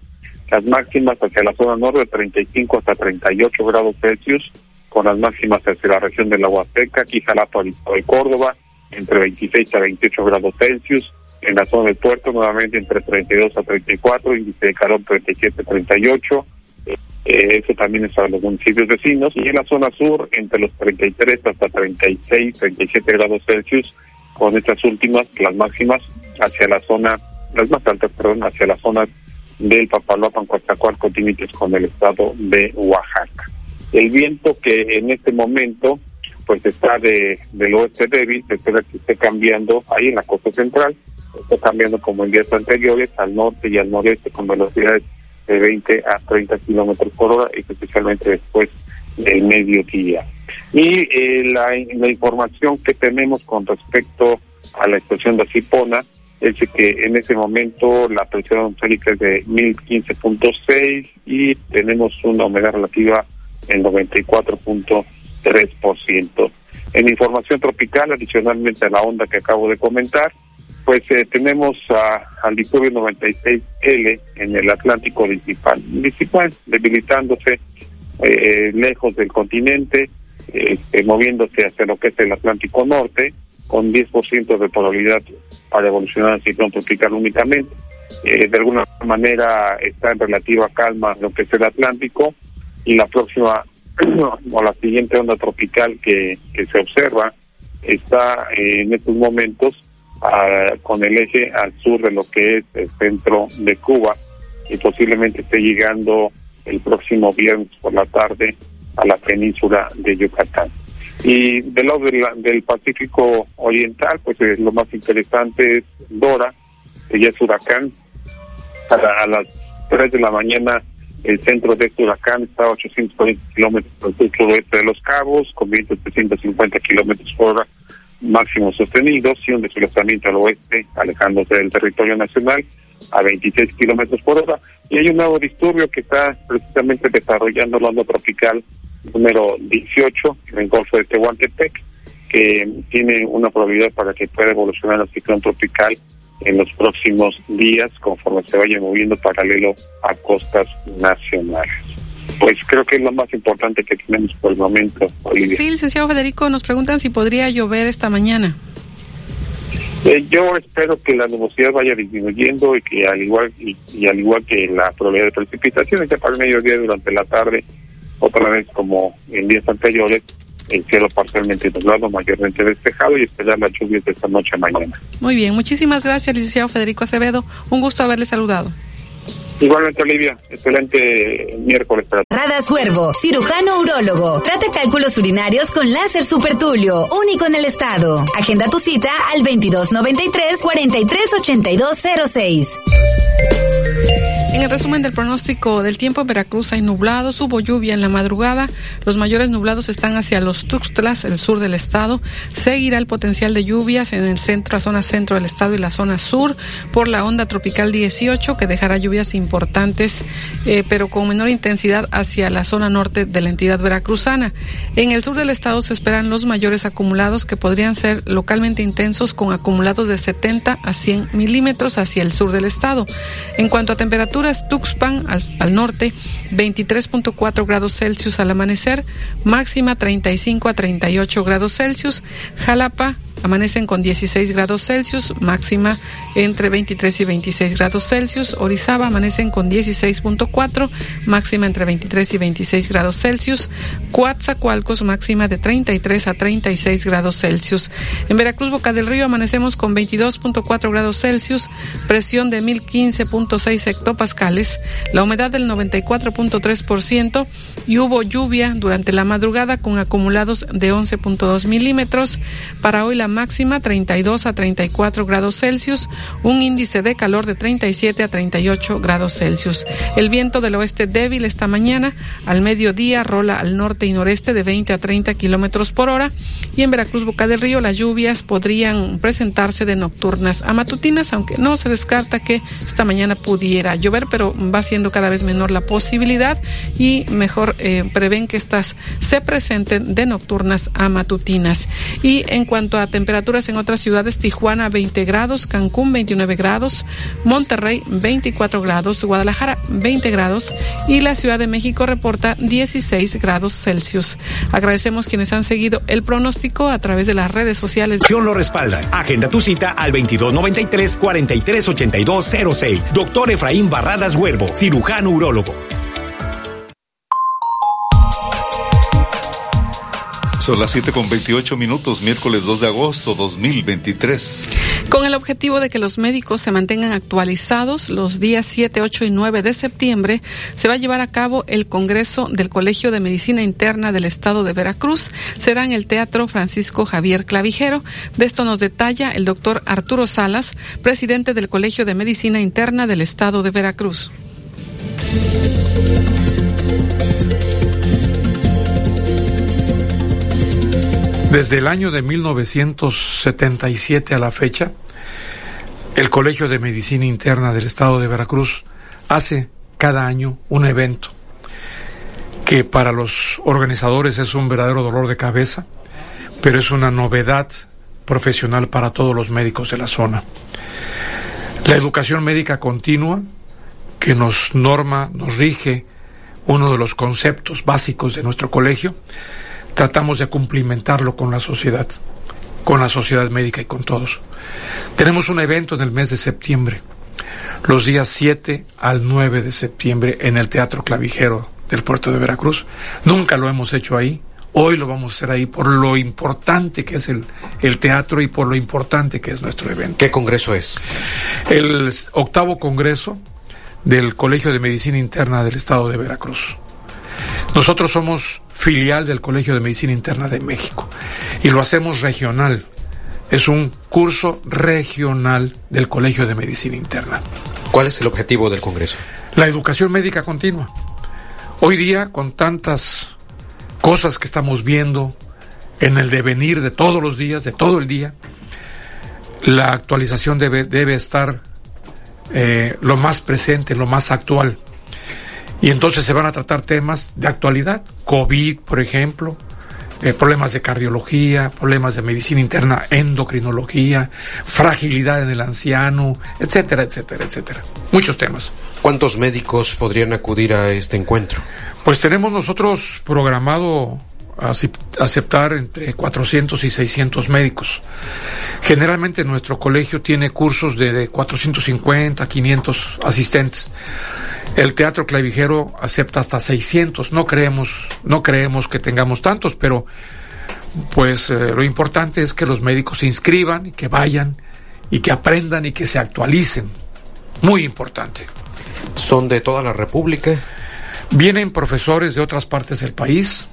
las máximas hacia la zona norte de 35 hasta 38 grados Celsius, con las máximas hacia la región de la Huasteca, Jalapa y Córdoba, entre 26 a 28 grados Celsius, en la zona del puerto nuevamente entre 32 a 34, índice de calor 37 a 38, eh, eso también es para los municipios vecinos, y en la zona sur entre los 33 hasta 36, 37 grados Celsius, con estas últimas, las máximas, hacia la zona, las más altas, perdón, hacia la zona del Papaloapan, Coatzacoalcos, límites con el estado de Oaxaca. El viento que en este momento pues está de, del oeste débil, se espera que esté cambiando ahí en la costa central, está cambiando como en días anteriores al norte y al noreste con velocidades de 20 a 30 kilómetros por hora, especialmente después del mediodía. Y eh, la, la información que tenemos con respecto a la estación de Cipona es que en ese momento la presión atmosférica es de 1015.6 y tenemos una humedad relativa en 94.3%. En información tropical, adicionalmente a la onda que acabo de comentar, pues eh, tenemos al disturbio 96L en el Atlántico Disipal, Disipal debilitándose eh, lejos del continente, este, moviéndose hacia lo que es el Atlántico Norte, con 10% de probabilidad para evolucionar al ciclón tropical únicamente. Eh, de alguna manera está en relativa calma lo que es el Atlántico y la próxima *clears throat* o la siguiente onda tropical que, se observa está en estos momentos ah, con el eje al sur de lo que es el centro de Cuba y posiblemente esté llegando el próximo viernes por la tarde a la península de Yucatán. Y del lado del Pacífico Oriental, pues eh, lo más interesante es Dora, que ya es huracán. A, las 3 de la mañana el centro de este huracán está a 840 kilómetros al suroeste de Los Cabos, con vientos de 150 kilómetros por hora máximo sostenidos y un desplazamiento al oeste, alejándose del territorio nacional a 26 kilómetros por hora. Y hay un nuevo disturbio que está precisamente desarrollando la onda tropical número 18 en el Golfo de Tehuantepec, que tiene una probabilidad para que pueda evolucionar el ciclón tropical en los próximos días conforme se vaya moviendo paralelo a costas nacionales. Pues creo que es lo más importante que tenemos por el momento, Olivia. Sí, licenciado Federico, nos preguntan si podría llover esta mañana. Eh, yo espero que la nubosidad vaya disminuyendo y que al igual y, al igual que la probabilidad de precipitaciones, que para el mediodía durante la tarde otra vez como en días anteriores, el cielo parcialmente nublado, mayormente despejado y esperar las lluvias de esta noche a mañana. Muy bien, muchísimas gracias, licenciado Federico Acevedo. Un gusto haberle saludado. Igualmente, Olivia. Excelente miércoles para Radas Huervo, cirujano urólogo. Trata cálculos urinarios con láser supertulio, único en el estado. Agenda tu cita al 2293 438206. En el resumen del pronóstico del tiempo en Veracruz hay nublados, hubo lluvia en la madrugada, los mayores nublados están hacia los Tuxtlas, el sur del estado. Seguirá el potencial de lluvias en el centro, a zona centro del estado y la zona sur por la onda tropical 18 que dejará lluvias importantes, eh, pero con menor intensidad hacia la zona norte de la entidad veracruzana. En el sur del estado se esperan los mayores acumulados que podrían ser localmente intensos con acumulados de 70 a 100 milímetros hacia el sur del estado. En cuanto a temperatura, Tuxpan al, norte, 23.4 grados Celsius al amanecer, máxima 35 a 38 grados Celsius, Jalapa amanecen con 16 grados Celsius, máxima entre 23 y 26 grados Celsius. Orizaba amanecen con 16.4, máxima entre 23 y 26 grados Celsius. Coatzacoalcos, máxima de 33 a 36 grados Celsius. En Veracruz, Boca del Río, amanecemos con 22.4 grados Celsius, presión de 1015.6 hectopascales, la humedad del 94.3% y hubo lluvia durante la madrugada con acumulados de 11.2 milímetros. Para hoy la máxima 32 a 34 grados Celsius, un índice de calor de 37 a 38 grados Celsius. El viento del oeste débil esta mañana, al mediodía rola al norte y noreste de 20 a 30 kilómetros por hora y en Veracruz, Boca del Río, las lluvias podrían presentarse de nocturnas a matutinas, aunque no se descarta que esta mañana pudiera llover, pero va siendo cada vez menor la posibilidad y mejor eh, prevén que estas se presenten de nocturnas a matutinas. Y en cuanto a temperaturas en otras ciudades, Tijuana 20 grados, Cancún 29 grados, Monterrey 24 grados, Guadalajara 20 grados y la Ciudad de México reporta 16 grados Celsius. Agradecemos quienes han seguido el pronóstico a través de las redes sociales. lo respalda. Agenda tu cita al 2293-438206. Doctor Efraín Barradas Huervo, cirujano urólogo. Son las 7 con 28 minutos, miércoles 2 de agosto 2023. Con el objetivo de que los médicos se mantengan actualizados, los días 7, 8 y 9 de septiembre se va a llevar a cabo el Congreso del Colegio de Medicina Interna del Estado de Veracruz. Será en el Teatro Francisco Javier Clavijero. De esto nos detalla el doctor Arturo Salas, presidente del Colegio de Medicina Interna del Estado de Veracruz. Desde el año de 1977 a la fecha, el Colegio de Medicina Interna del Estado de Veracruz hace cada año un evento que para los organizadores es un verdadero dolor de cabeza, pero es una novedad profesional para todos los médicos de la zona. La educación médica continua, que nos norma, nos rige uno de los conceptos básicos de nuestro colegio, tratamos de cumplimentarlo con la sociedad, con la sociedad médica y con todos. Tenemos un evento en el mes de septiembre, los días 7 al 9 de septiembre en el Teatro Clavijero del puerto de Veracruz. Nunca lo hemos hecho ahí. Hoy lo vamos a hacer ahí por lo importante que es el, el teatro y por lo importante que es nuestro evento. ¿Qué congreso es? El octavo congreso del Colegio de Medicina Interna del Estado de Veracruz. Nosotros somos filial del Colegio de Medicina Interna de México y lo hacemos regional. Es un curso regional del Colegio de Medicina Interna. ¿Cuál es el objetivo del Congreso? La educación médica continua. Hoy día, con tantas cosas que estamos viendo en el devenir de todos los días, de todo el día, la actualización debe, debe estar eh, lo más presente, lo más actual. Y entonces se van a tratar temas de actualidad, COVID, por ejemplo, eh, problemas de cardiología, problemas de medicina interna, endocrinología, fragilidad en el anciano, etcétera, etcétera, etcétera. Muchos temas. ¿Cuántos médicos podrían acudir a este encuentro? Pues tenemos nosotros programado aceptar entre 400 y 600 médicos. Generalmente nuestro colegio tiene cursos de 450, 500 asistentes. El teatro clavijero acepta hasta 600. No creemos, no creemos que tengamos tantos, pero pues eh, lo importante es que los médicos se inscriban y que vayan y que aprendan y que se actualicen. Muy importante. ¿Son de toda la República? Vienen profesores de otras partes del país,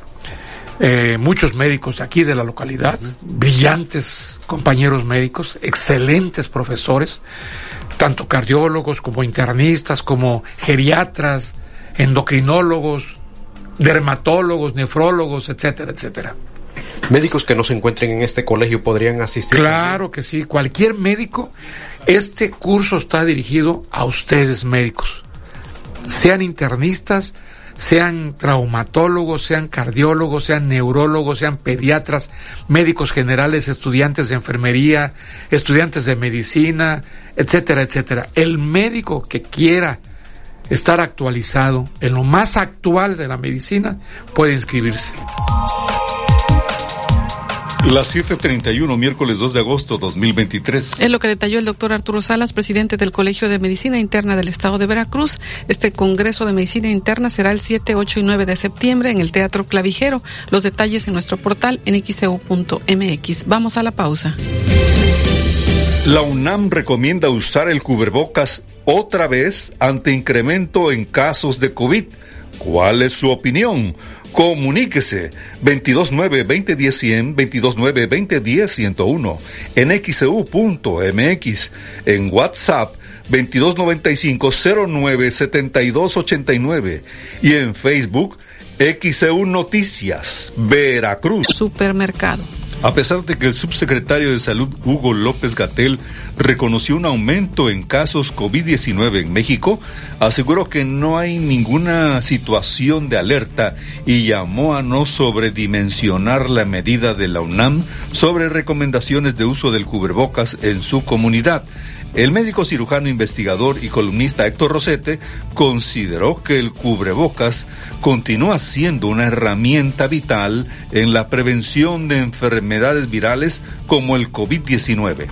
eh, muchos médicos de aquí de la localidad, brillantes compañeros médicos, excelentes profesores tanto cardiólogos como internistas, como geriatras, endocrinólogos, dermatólogos, nefrólogos, etcétera, etcétera. Médicos que no se encuentren en este colegio podrían asistir. Claro que sí, cualquier médico. Este curso está dirigido a ustedes médicos, sean internistas, sean traumatólogos, sean cardiólogos, sean neurólogos, sean pediatras, médicos generales, estudiantes de enfermería, estudiantes de medicina, etcétera, etcétera. El médico que quiera estar actualizado en lo más actual de la medicina puede inscribirse. Las 7:31, miércoles 2 de agosto 2023. Es lo que detalló el doctor Arturo Salas, presidente del Colegio de Medicina Interna del Estado de Veracruz. Este Congreso de Medicina Interna será el 7, 8 y 9 de septiembre en el Teatro Clavijero. Los detalles en nuestro portal en xeu.mx. Vamos a la pausa. La UNAM recomienda usar el cubrebocas otra vez ante incremento en casos de COVID. ¿Cuál es su opinión? Comuníquese 229-2010-100, 229-2010-101, en xeu.mx, en WhatsApp 2295-097289 y en Facebook XEU Noticias, Veracruz. Supermercado. A pesar de que el subsecretario de Salud Hugo López Gatel reconoció un aumento en casos COVID-19 en México, aseguró que no hay ninguna situación de alerta y llamó a no sobredimensionar la medida de la UNAM sobre recomendaciones de uso del cubrebocas en su comunidad. El médico cirujano investigador y columnista Héctor Rosete consideró que el cubrebocas continúa siendo una herramienta vital en la prevención de enfermedades virales como el COVID-19.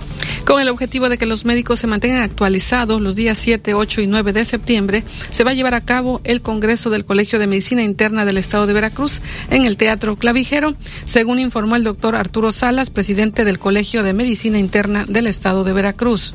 Con el objetivo de que los médicos se mantengan actualizados los días 7, 8 y 9 de septiembre, se va a llevar a cabo el Congreso del Colegio de Medicina Interna del Estado de Veracruz en el Teatro Clavijero, según informó el doctor Arturo Salas, presidente del Colegio de Medicina Interna del Estado de Veracruz.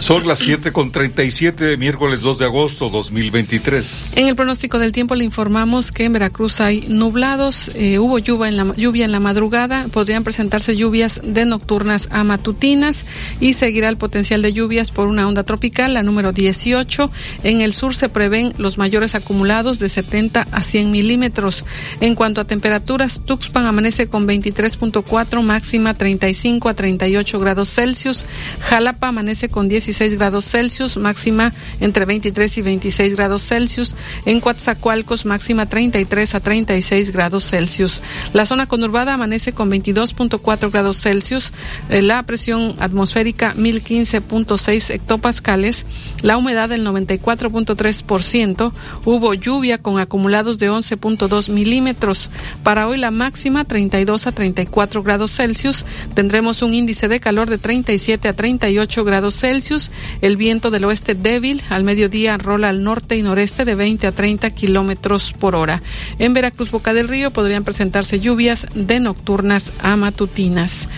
Son las 7 con 37, miércoles 2 de agosto 2023. En el pronóstico del tiempo le informamos que en Veracruz hay nublados, eh, hubo lluvia en, la, lluvia en la madrugada, podrían presentarse lluvias de nocturnas a matutinas y seguirá el potencial de lluvias por una onda tropical, la número 18. En el sur se prevén los mayores acumulados de 70 a 100 milímetros. En cuanto a temperaturas, Tuxpan amanece con 23.4, máxima 35 a 38 grados Celsius. Jalapa amanece con 10 16 grados Celsius, máxima entre 23 y 26 grados Celsius. En Coatzacoalcos, máxima 33 a 36 grados Celsius. La zona conurbada amanece con 22.4 grados Celsius. Eh, la presión atmosférica 1015.6 hectopascales. La humedad del 94.3%. Hubo lluvia con acumulados de 11.2 milímetros. Para hoy la máxima 32 a 34 grados Celsius. Tendremos un índice de calor de 37 a 38 grados Celsius el viento del oeste débil, al mediodía rola al norte y noreste de 20 a 30 kilómetros por hora. En Veracruz, Boca del Río, podrían presentarse lluvias de nocturnas a matutinas.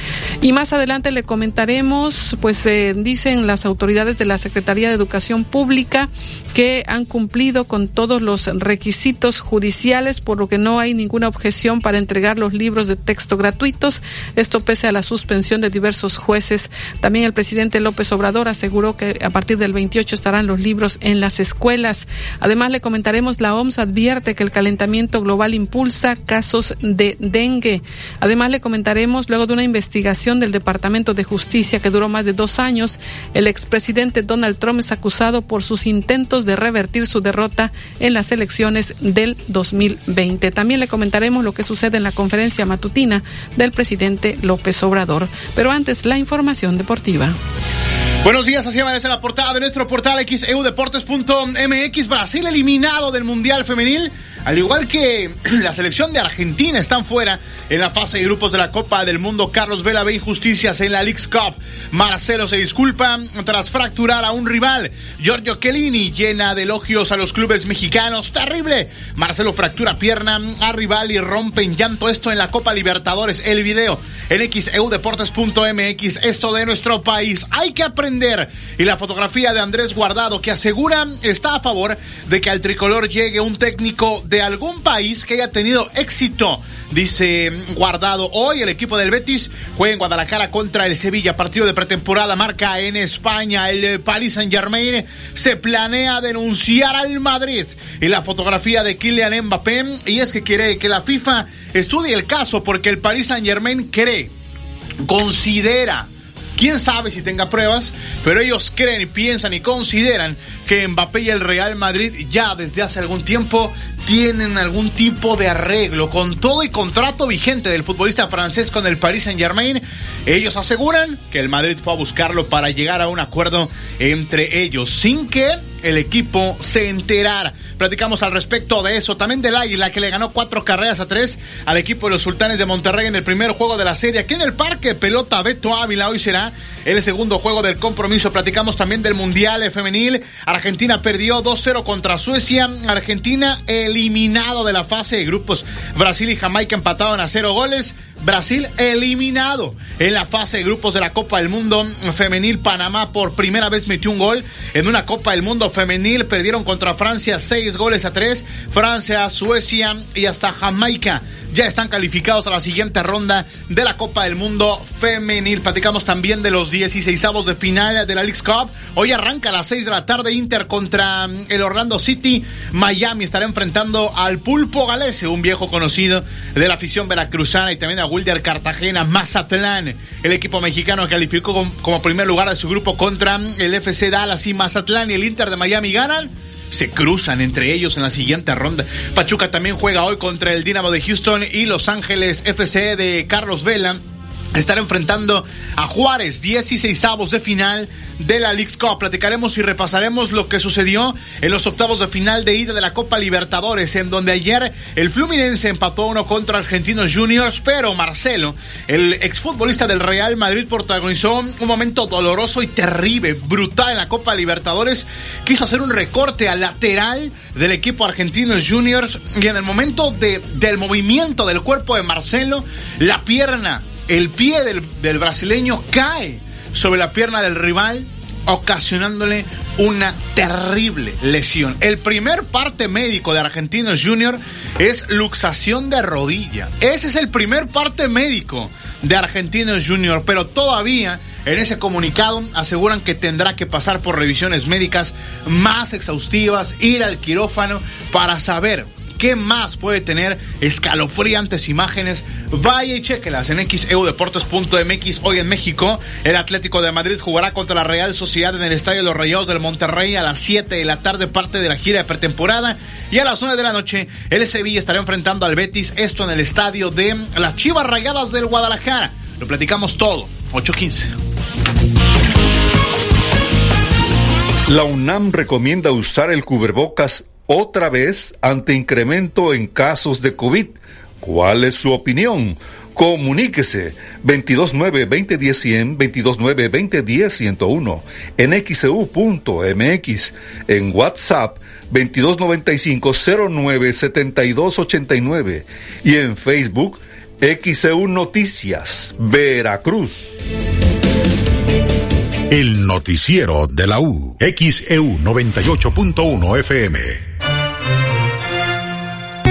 Y más adelante le comentaremos, pues eh, dicen las autoridades de la Secretaría de Educación Pública que han cumplido con todos los requisitos judiciales, por lo que no hay ninguna objeción para entregar los libros de texto gratuitos. Esto pese a la suspensión de diversos jueces. También el presidente López Obrador aseguró que a partir del 28 estarán los libros en las escuelas. Además, le comentaremos, la OMS advierte que el calentamiento global impulsa casos de dengue. Además, le comentaremos, luego de una investigación del Departamento de Justicia que duró más de dos años, el expresidente Donald Trump es acusado por sus intentos de revertir su derrota en las elecciones del 2020. También le comentaremos lo que sucede en la conferencia matutina del presidente López Obrador. Pero antes, la información deportiva. Buenos días, así amanece la portada de nuestro portal xeudeportes.mx. Brasil eliminado del Mundial Femenil al igual que *clears throat* la selección de Argentina están fuera en la fase de grupos de la Copa del Mundo, Carlos Vela ve injusticias en la League's Cup. Marcelo se disculpa tras fracturar a un rival. Giorgio Chiellini de elogios a los clubes mexicanos. Terrible. Marcelo fractura pierna a rival y rompe en llanto esto en la Copa Libertadores. El video en xeudeportes.mx. Esto de nuestro país. Hay que aprender. Y la fotografía de Andrés Guardado que asegura está a favor de que al tricolor llegue un técnico de algún país que haya tenido éxito. Dice Guardado, hoy el equipo del Betis juega en Guadalajara contra el Sevilla, partido de pretemporada, marca en España, el Paris Saint Germain se planea denunciar al Madrid. Y la fotografía de Kylian Mbappé, y es que quiere que la FIFA estudie el caso porque el Paris Saint Germain cree, considera Quién sabe si tenga pruebas, pero ellos creen y piensan y consideran que Mbappé y el Real Madrid ya desde hace algún tiempo tienen algún tipo de arreglo con todo y contrato vigente del futbolista francés con el Paris Saint Germain. Ellos aseguran que el Madrid fue a buscarlo para llegar a un acuerdo entre ellos sin que el equipo se enterara. Platicamos al respecto de eso, también del Águila que le ganó cuatro carreras a tres al equipo de los Sultanes de Monterrey en el primer juego de la serie aquí en el parque. Pelota Beto Ávila hoy será el segundo juego del compromiso. Platicamos también del Mundial Femenil. Argentina perdió 2-0 contra Suecia. Argentina eliminado de la fase de grupos. Brasil y Jamaica empataron a cero goles. Brasil eliminado en la fase de grupos de la Copa del Mundo Femenil. Panamá por primera vez metió un gol en una Copa del Mundo Femenil. Perdieron contra Francia seis goles a tres. Francia, Suecia y hasta Jamaica ya están calificados a la siguiente ronda de la Copa del Mundo Femenil. Platicamos también de los 16 de final de la League Cup. Hoy arranca a las 6 de la tarde Inter contra mm, el Orlando City. Miami estará enfrentando al Pulpo Galese, un viejo conocido de la afición veracruzana y también a Cartagena. Mazatlán, el equipo mexicano calificó como primer lugar de su grupo contra el FC Dallas y Mazatlán y el Inter de Miami ganan se cruzan entre ellos en la siguiente ronda. Pachuca también juega hoy contra el Dinamo de Houston y Los Ángeles FC de Carlos Vela estará enfrentando a Juárez, 16 avos de final de la League's Cup. Platicaremos y repasaremos lo que sucedió en los octavos de final de ida de la Copa Libertadores, en donde ayer el Fluminense empató uno contra Argentinos Juniors, pero Marcelo, el exfutbolista del Real Madrid, protagonizó un momento doloroso y terrible, brutal en la Copa Libertadores. Quiso hacer un recorte al lateral del equipo Argentinos Juniors y en el momento de, del movimiento del cuerpo de Marcelo, la pierna el pie del, brasileño cae sobre la pierna del rival, ocasionándole una terrible lesión. El primer parte médico de Argentinos Junior es luxación de rodilla. Ese es el primer parte médico de Argentinos Junior, pero todavía en ese comunicado aseguran que tendrá que pasar por revisiones médicas más exhaustivas, ir al quirófano para saber ¿Qué más puede tener escalofriantes imágenes? Vaya y chequelas en xeudeportes.mx. Hoy en México, el Atlético de Madrid jugará contra la Real Sociedad en el Estadio de los Rayados del Monterrey a las 7 de la tarde, parte de la gira de pretemporada. Y a las 9 de la noche, el Sevilla estará enfrentando al Betis, esto en el estadio de las Chivas Rayadas del Guadalajara. Lo platicamos todo, 8.15. La UNAM recomienda usar el cubrebocas otra vez ante incremento en casos de COVID. ¿Cuál es su opinión? Comuníquese 229-2010-100, 229-2010-101, en xeu.mx, e en WhatsApp 2295-097289 y en Facebook XEU Noticias, Veracruz. El noticiero de la U, XEU 98.1 FM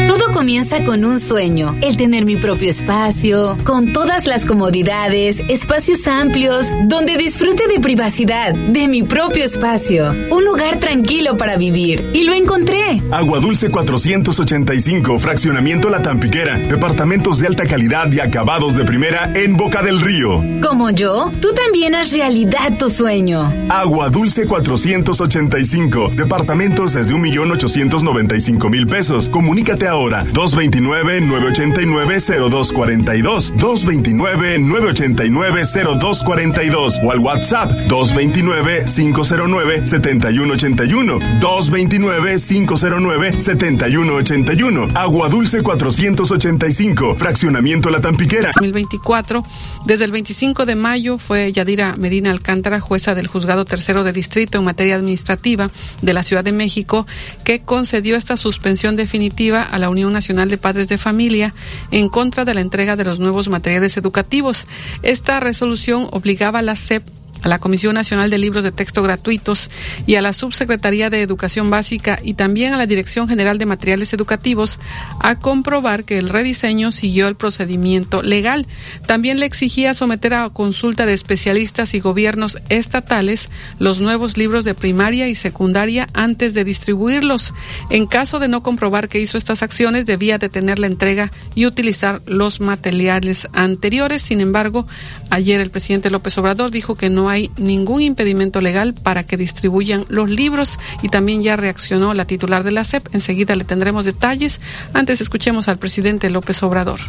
Dudu comienza con un sueño, el tener mi propio espacio, con todas las comodidades, espacios amplios, donde disfrute de privacidad, de mi propio espacio, un lugar tranquilo para vivir. Y lo encontré. Agua Dulce 485, Fraccionamiento La Tampiquera, departamentos de alta calidad y acabados de primera en Boca del Río. Como yo, tú también haz realidad tu sueño. Agua Dulce 485, departamentos desde 1.895.000 pesos. Comunícate ahora 229-989-0242. 229-989-0242. O al WhatsApp 229-509-7181. 229-509-7181. Agua Dulce 485. Fraccionamiento La Tampiquera. 2024. Desde el 25 de mayo fue Yadira Medina Alcántara, jueza del Juzgado Tercero de Distrito en materia administrativa de la Ciudad de México, que concedió esta suspensión definitiva a la Unión Nacional de Padres de Familia en contra de la entrega de los nuevos materiales educativos. Esta resolución obligaba a la SEP a la Comisión Nacional de Libros de Texto Gratuitos y a la Subsecretaría de Educación Básica y también a la Dirección General de Materiales Educativos a comprobar que el rediseño siguió el procedimiento legal. También le exigía someter a consulta de especialistas y gobiernos estatales los nuevos libros de primaria y secundaria antes de distribuirlos. En caso de no comprobar que hizo estas acciones, debía detener la entrega y utilizar los materiales anteriores. Sin embargo, ayer el presidente López Obrador dijo que no ningún impedimento legal para que distribuyan los libros y también ya reaccionó la titular de la SEP. Enseguida le tendremos detalles. Antes escuchemos al presidente López Obrador.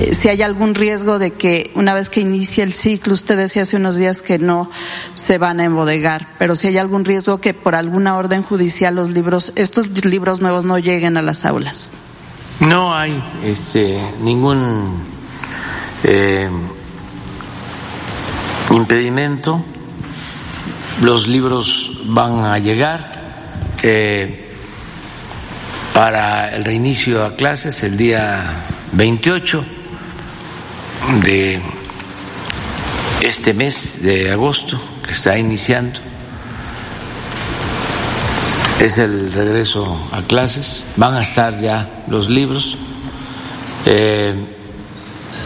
Eh, si hay algún riesgo de que una vez que inicie el ciclo, usted decía hace unos días que no se van a embodegar, pero si hay algún riesgo que por alguna orden judicial los libros, estos libros nuevos no lleguen a las aulas. No hay este, ningún eh, impedimento. Los libros van a llegar para el reinicio a clases el día 28 de este mes de agosto que está iniciando. Es el regreso a clases, van a estar ya los libros. Eh,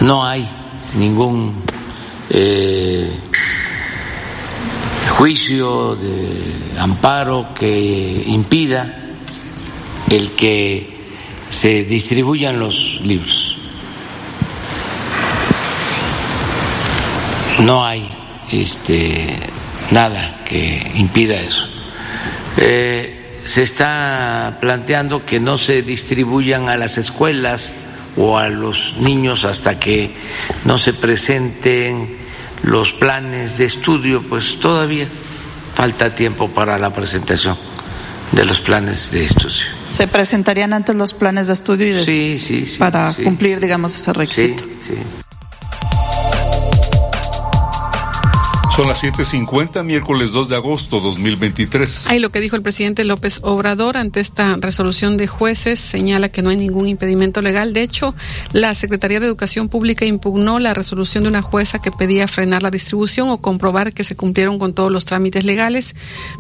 no hay ningún eh, juicio de amparo que impida el que se distribuyan los libros. no hay este, nada que impida eso. Eh, se está planteando que no se distribuyan a las escuelas o a los niños hasta que no se presenten los planes de estudio, pues todavía falta tiempo para la presentación de los planes de estudio. ¿Se presentarían antes los planes de estudio y sí, sí, sí, para cumplir, digamos, ese requisito? Sí, sí. Son las 7:50, miércoles 2 de agosto 2023. Ahí lo que dijo el presidente López Obrador ante esta resolución de jueces señala que no hay ningún impedimento legal. De hecho, la Secretaría de Educación Pública impugnó la resolución de una jueza que pedía frenar la distribución o comprobar que se cumplieron con todos los trámites legales,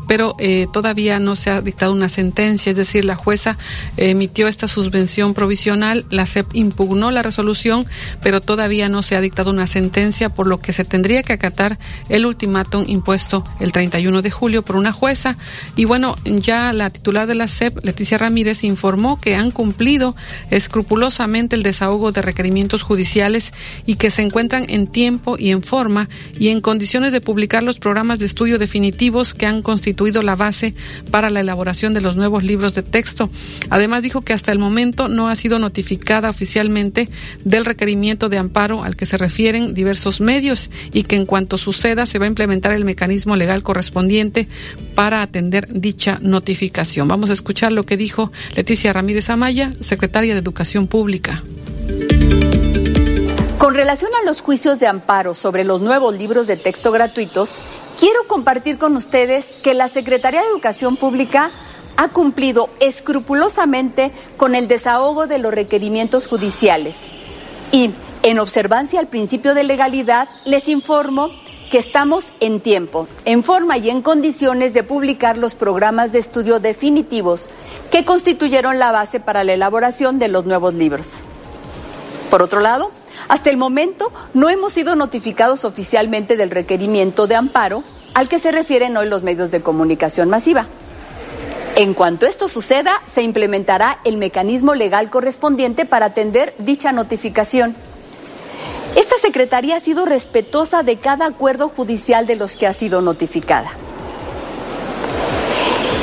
pero eh, todavía no se ha dictado una sentencia, es decir, la jueza emitió esta suspensión provisional, la SEP impugnó la resolución, pero todavía no se ha dictado una sentencia, por lo que se tendría que acatar el ultimátum impuesto el 31 de julio por una jueza. Y bueno, ya la titular de la SEP, Leticia Ramírez, informó que han cumplido escrupulosamente el desahogo de requerimientos judiciales y que se encuentran en tiempo y en forma y en condiciones de publicar los programas de estudio definitivos que han constituido la base para la elaboración de los nuevos libros de texto. Además dijo que hasta el momento no ha sido notificada oficialmente del requerimiento de amparo al que se refieren diversos medios y que en cuanto suceda se va a implementar el mecanismo legal correspondiente para atender dicha notificación. Vamos a escuchar lo que dijo Leticia Ramírez Amaya, secretaria de Educación Pública. Con relación a los juicios de amparo sobre los nuevos libros de texto gratuitos, quiero compartir con ustedes que la Secretaría de Educación Pública ha cumplido escrupulosamente con el desahogo de los requerimientos judiciales y, en observancia al principio de legalidad, les informo que estamos en tiempo, en forma y en condiciones de publicar los programas de estudio definitivos que constituyeron la base para la elaboración de los nuevos libros. Por otro lado, hasta el momento no hemos sido notificados oficialmente del requerimiento de amparo al que se refieren hoy los medios de comunicación masiva. En cuanto esto suceda, se implementará el mecanismo legal correspondiente para atender dicha notificación. Esta Secretaría ha sido respetuosa de cada acuerdo judicial de los que ha sido notificada.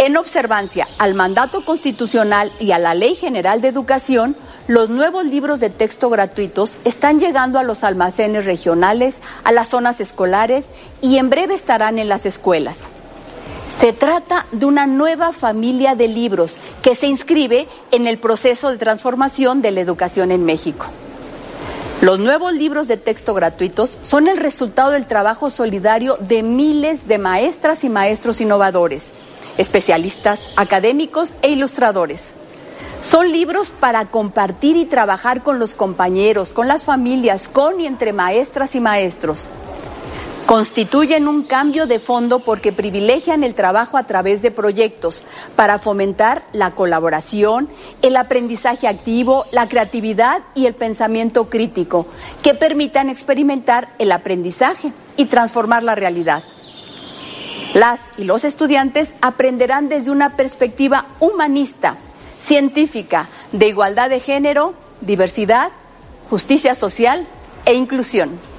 En observancia al mandato constitucional y a la Ley General de Educación, los nuevos libros de texto gratuitos están llegando a los almacenes regionales, a las zonas escolares y en breve estarán en las escuelas. Se trata de una nueva familia de libros que se inscribe en el proceso de transformación de la educación en México. Los nuevos libros de texto gratuitos son el resultado del trabajo solidario de miles de maestras y maestros innovadores, especialistas, académicos e ilustradores. Son libros para compartir y trabajar con los compañeros, con las familias, con y entre maestras y maestros constituyen un cambio de fondo porque privilegian el trabajo a través de proyectos para fomentar la colaboración, el aprendizaje activo, la creatividad y el pensamiento crítico, que permitan experimentar el aprendizaje y transformar la realidad. Las y los estudiantes aprenderán desde una perspectiva humanista, científica, de igualdad de género, diversidad, justicia social e inclusión.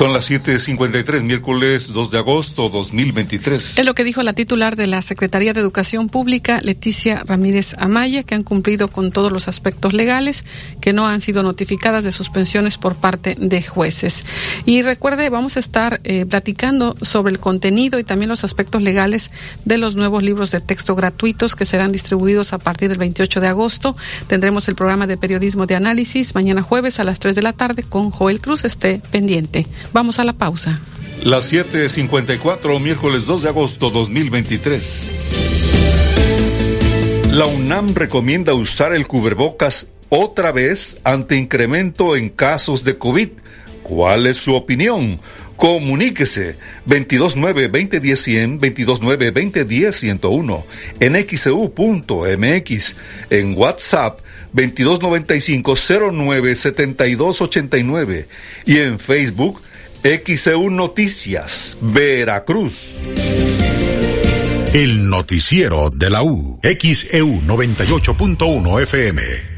Son las 7.53, miércoles 2 de agosto 2023. Es lo que dijo la titular de la Secretaría de Educación Pública, Leticia Ramírez Amaya, que han cumplido con todos los aspectos legales, que no han sido notificadas de suspensiones por parte de jueces. Y recuerde, vamos a estar eh, platicando sobre el contenido y también los aspectos legales de los nuevos libros de texto gratuitos que serán distribuidos a partir del 28 de agosto. Tendremos el programa de periodismo de análisis mañana jueves a las 3 de la tarde con Joel Cruz. Esté pendiente. Vamos a la pausa. Las 7:54, miércoles 2 de agosto 2023. La UNAM recomienda usar el cubrebocas otra vez ante incremento en casos de COVID. ¿Cuál es su opinión? Comuníquese 229-2010-100, 229-2010-101, en xeu.mx, en WhatsApp 2295-097289 y en Facebook XEU Noticias, Veracruz. El noticiero de la U, XEU 98.1 FM.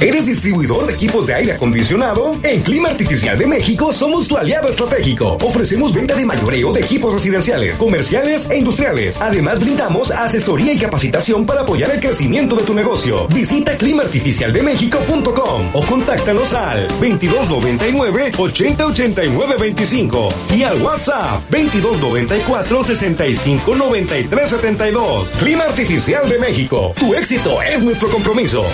¿Eres distribuidor de equipos de aire acondicionado? En Clima Artificial de México somos tu aliado estratégico. Ofrecemos venta de mayoreo de equipos residenciales, comerciales e industriales. Además brindamos asesoría y capacitación para apoyar el crecimiento de tu negocio. Visita climaartificialdemexico.com o contáctanos al 2299 8089 25 y al WhatsApp 2294 65 Clima Artificial de México. Tu éxito es nuestro compromiso.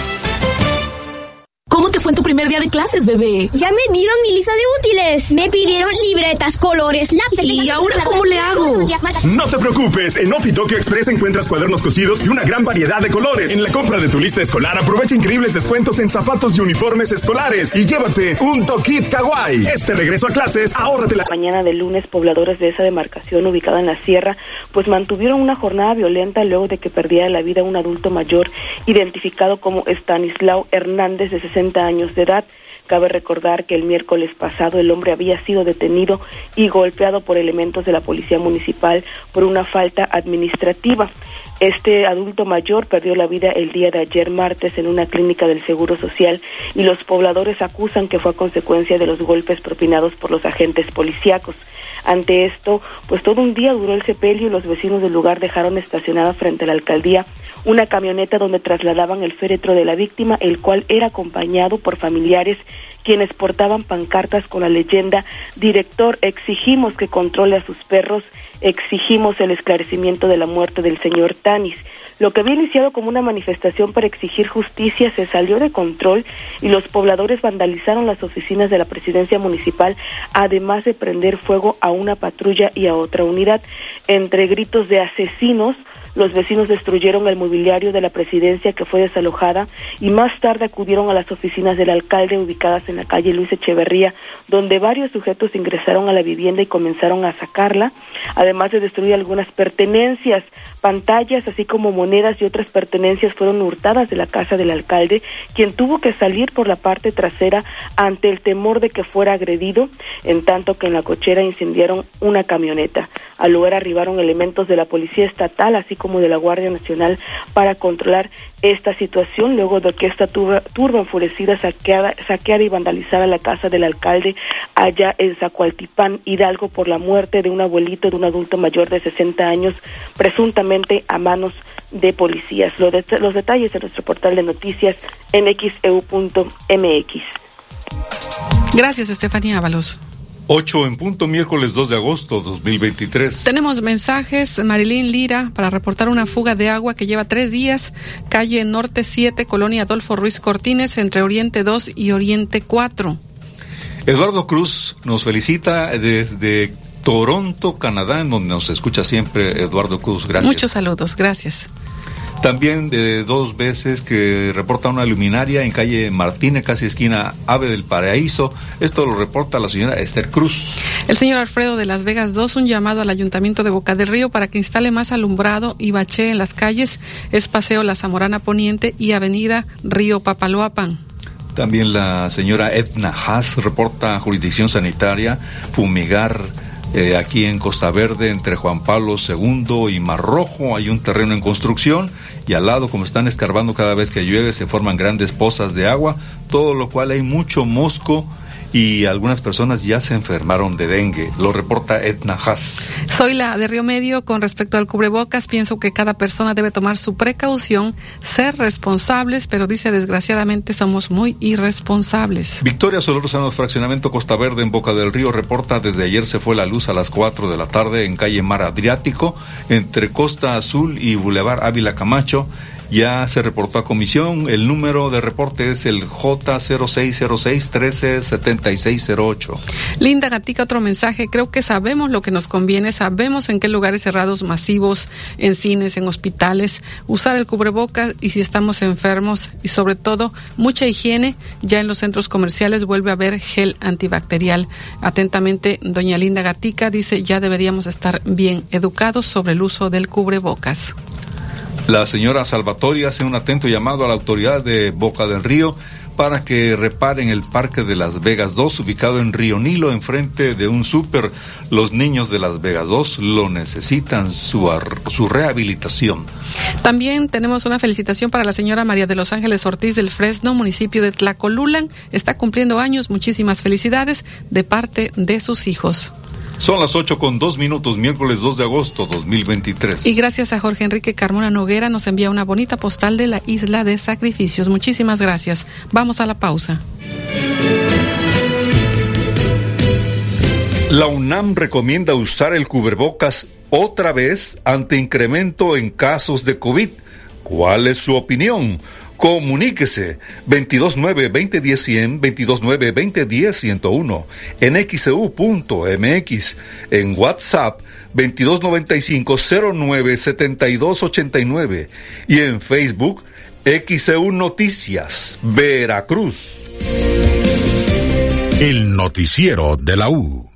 ¿Cómo te fue en tu primer día de clases, bebé? Ya me dieron mi lista de útiles. Me pidieron libretas, colores, lápices. ¿Y ahora cómo le hago? No te preocupes. En Ofi Tokyo Express encuentras cuadernos cosidos y una gran variedad de colores. En la compra de tu lista escolar aprovecha increíbles descuentos en zapatos y uniformes escolares y llévate un Tokit Kawaii. Este regreso a clases, ahórrate la... Mañana de lunes, pobladores de esa demarcación ubicada en la sierra, pues mantuvieron una jornada violenta luego de que perdiera la vida un adulto mayor identificado como Stanislao Hernández de 60 años de edad. Cabe recordar que el miércoles pasado el hombre había sido detenido y golpeado por elementos de la policía municipal por una falta administrativa. Este adulto mayor perdió la vida el día de ayer martes en una clínica del Seguro Social y los pobladores acusan que fue a consecuencia de los golpes propinados por los agentes policíacos. Ante esto, pues todo un día duró el sepelio y los vecinos del lugar dejaron estacionada frente a la alcaldía una camioneta donde trasladaban el féretro de la víctima, el cual era acompañado por familiares quienes portaban pancartas con la leyenda Director, exigimos que controle a sus perros, exigimos el esclarecimiento de la muerte del señor Tanis. Lo que había iniciado como una manifestación para exigir justicia se salió de control y los pobladores vandalizaron las oficinas de la presidencia municipal, además de prender fuego a una patrulla y a otra unidad. Entre gritos de asesinos, los vecinos destruyeron el mobiliario de la presidencia que fue desalojada y más tarde acudieron a las oficinas del alcalde ubicadas en la calle Luis Echeverría, donde varios sujetos ingresaron a la vivienda y comenzaron a sacarla, además de destruir algunas pertenencias, pantallas, así como monedas y otras pertenencias fueron hurtadas de la casa del alcalde, quien tuvo que salir por la parte trasera ante el temor de que fuera agredido, en tanto que en la cochera incendiaron una camioneta. Al lugar arribaron elementos de la policía estatal, así como como de la Guardia Nacional para controlar esta situación luego de que esta turba, turba enfurecida saqueara, saqueara y vandalizara la casa del alcalde allá en Zacualtipán, Hidalgo, por la muerte de un abuelito de un adulto mayor de 60 años, presuntamente a manos de policías. Los, los detalles en nuestro portal de noticias en xeu.mx. Gracias, Estefanía Ábalos. 8 en punto, miércoles 2 de agosto 2023. Tenemos mensajes, Marilyn Lira, para reportar una fuga de agua que lleva tres días, calle Norte 7, Colonia Adolfo Ruiz Cortines, entre Oriente 2 y Oriente 4. Eduardo Cruz nos felicita desde Toronto, Canadá, en donde nos escucha siempre Eduardo Cruz. Gracias. Muchos saludos, gracias. También de dos veces que reporta una luminaria en calle Martínez, casi esquina Ave del Paraíso. Esto lo reporta la señora Esther Cruz. El señor Alfredo de Las Vegas 2, un llamado al Ayuntamiento de Boca del Río para que instale más alumbrado y bache en las calles. Es Paseo La Zamorana Poniente y Avenida Río Papaloapan. También la señora Edna Haas reporta jurisdicción sanitaria, fumigar eh, aquí en Costa Verde, entre Juan Pablo II y Mar Rojo, hay un terreno en construcción y al lado, como están escarbando cada vez que llueve, se forman grandes pozas de agua, todo lo cual hay mucho mosco y algunas personas ya se enfermaron de dengue. Lo reporta Edna Haas. Soy la de Río Medio. Con respecto al cubrebocas, pienso que cada persona debe tomar su precaución, ser responsables, pero dice desgraciadamente somos muy irresponsables. Victoria Solorzano, fraccionamiento Costa Verde en Boca del Río, reporta desde ayer se fue la luz a las 4 de la tarde en calle Mar Adriático, entre Costa Azul y Boulevard Ávila Camacho ya se reportó a comisión. El número de reporte es el J0606-137608. Linda Gatica, otro mensaje. Creo que sabemos lo que nos conviene, sabemos en qué lugares cerrados masivos, en cines, en hospitales, usar el cubrebocas y si estamos enfermos y sobre todo mucha higiene. Ya en los centros comerciales vuelve a haber gel antibacterial. Atentamente, doña Linda Gatica dice ya deberíamos estar bien educados sobre el uso del cubrebocas. La señora Salvatori hace un atento llamado a la autoridad de Boca del Río para que reparen el Parque de Las Vegas 2, ubicado en Río Nilo, enfrente de un súper. Los niños de Las Vegas 2 lo necesitan, su, su rehabilitación. También tenemos una felicitación para la señora María de los Ángeles Ortiz del Fresno, municipio de Tlacolulan. Está cumpliendo años. Muchísimas felicidades de parte de sus hijos. Son las 8 con 2 minutos, miércoles 2 de agosto 2023. Y gracias a Jorge Enrique Carmona Noguera nos envía una bonita postal de la isla de sacrificios. Muchísimas gracias. Vamos a la pausa. La UNAM recomienda usar el cubrebocas otra vez ante incremento en casos de COVID. ¿Cuál es su opinión? Comuníquese 229-2010-100, 229-2010-101, en xeu.mx, e en WhatsApp 2295-097289 y en Facebook XEU Noticias, Veracruz. El noticiero de la U.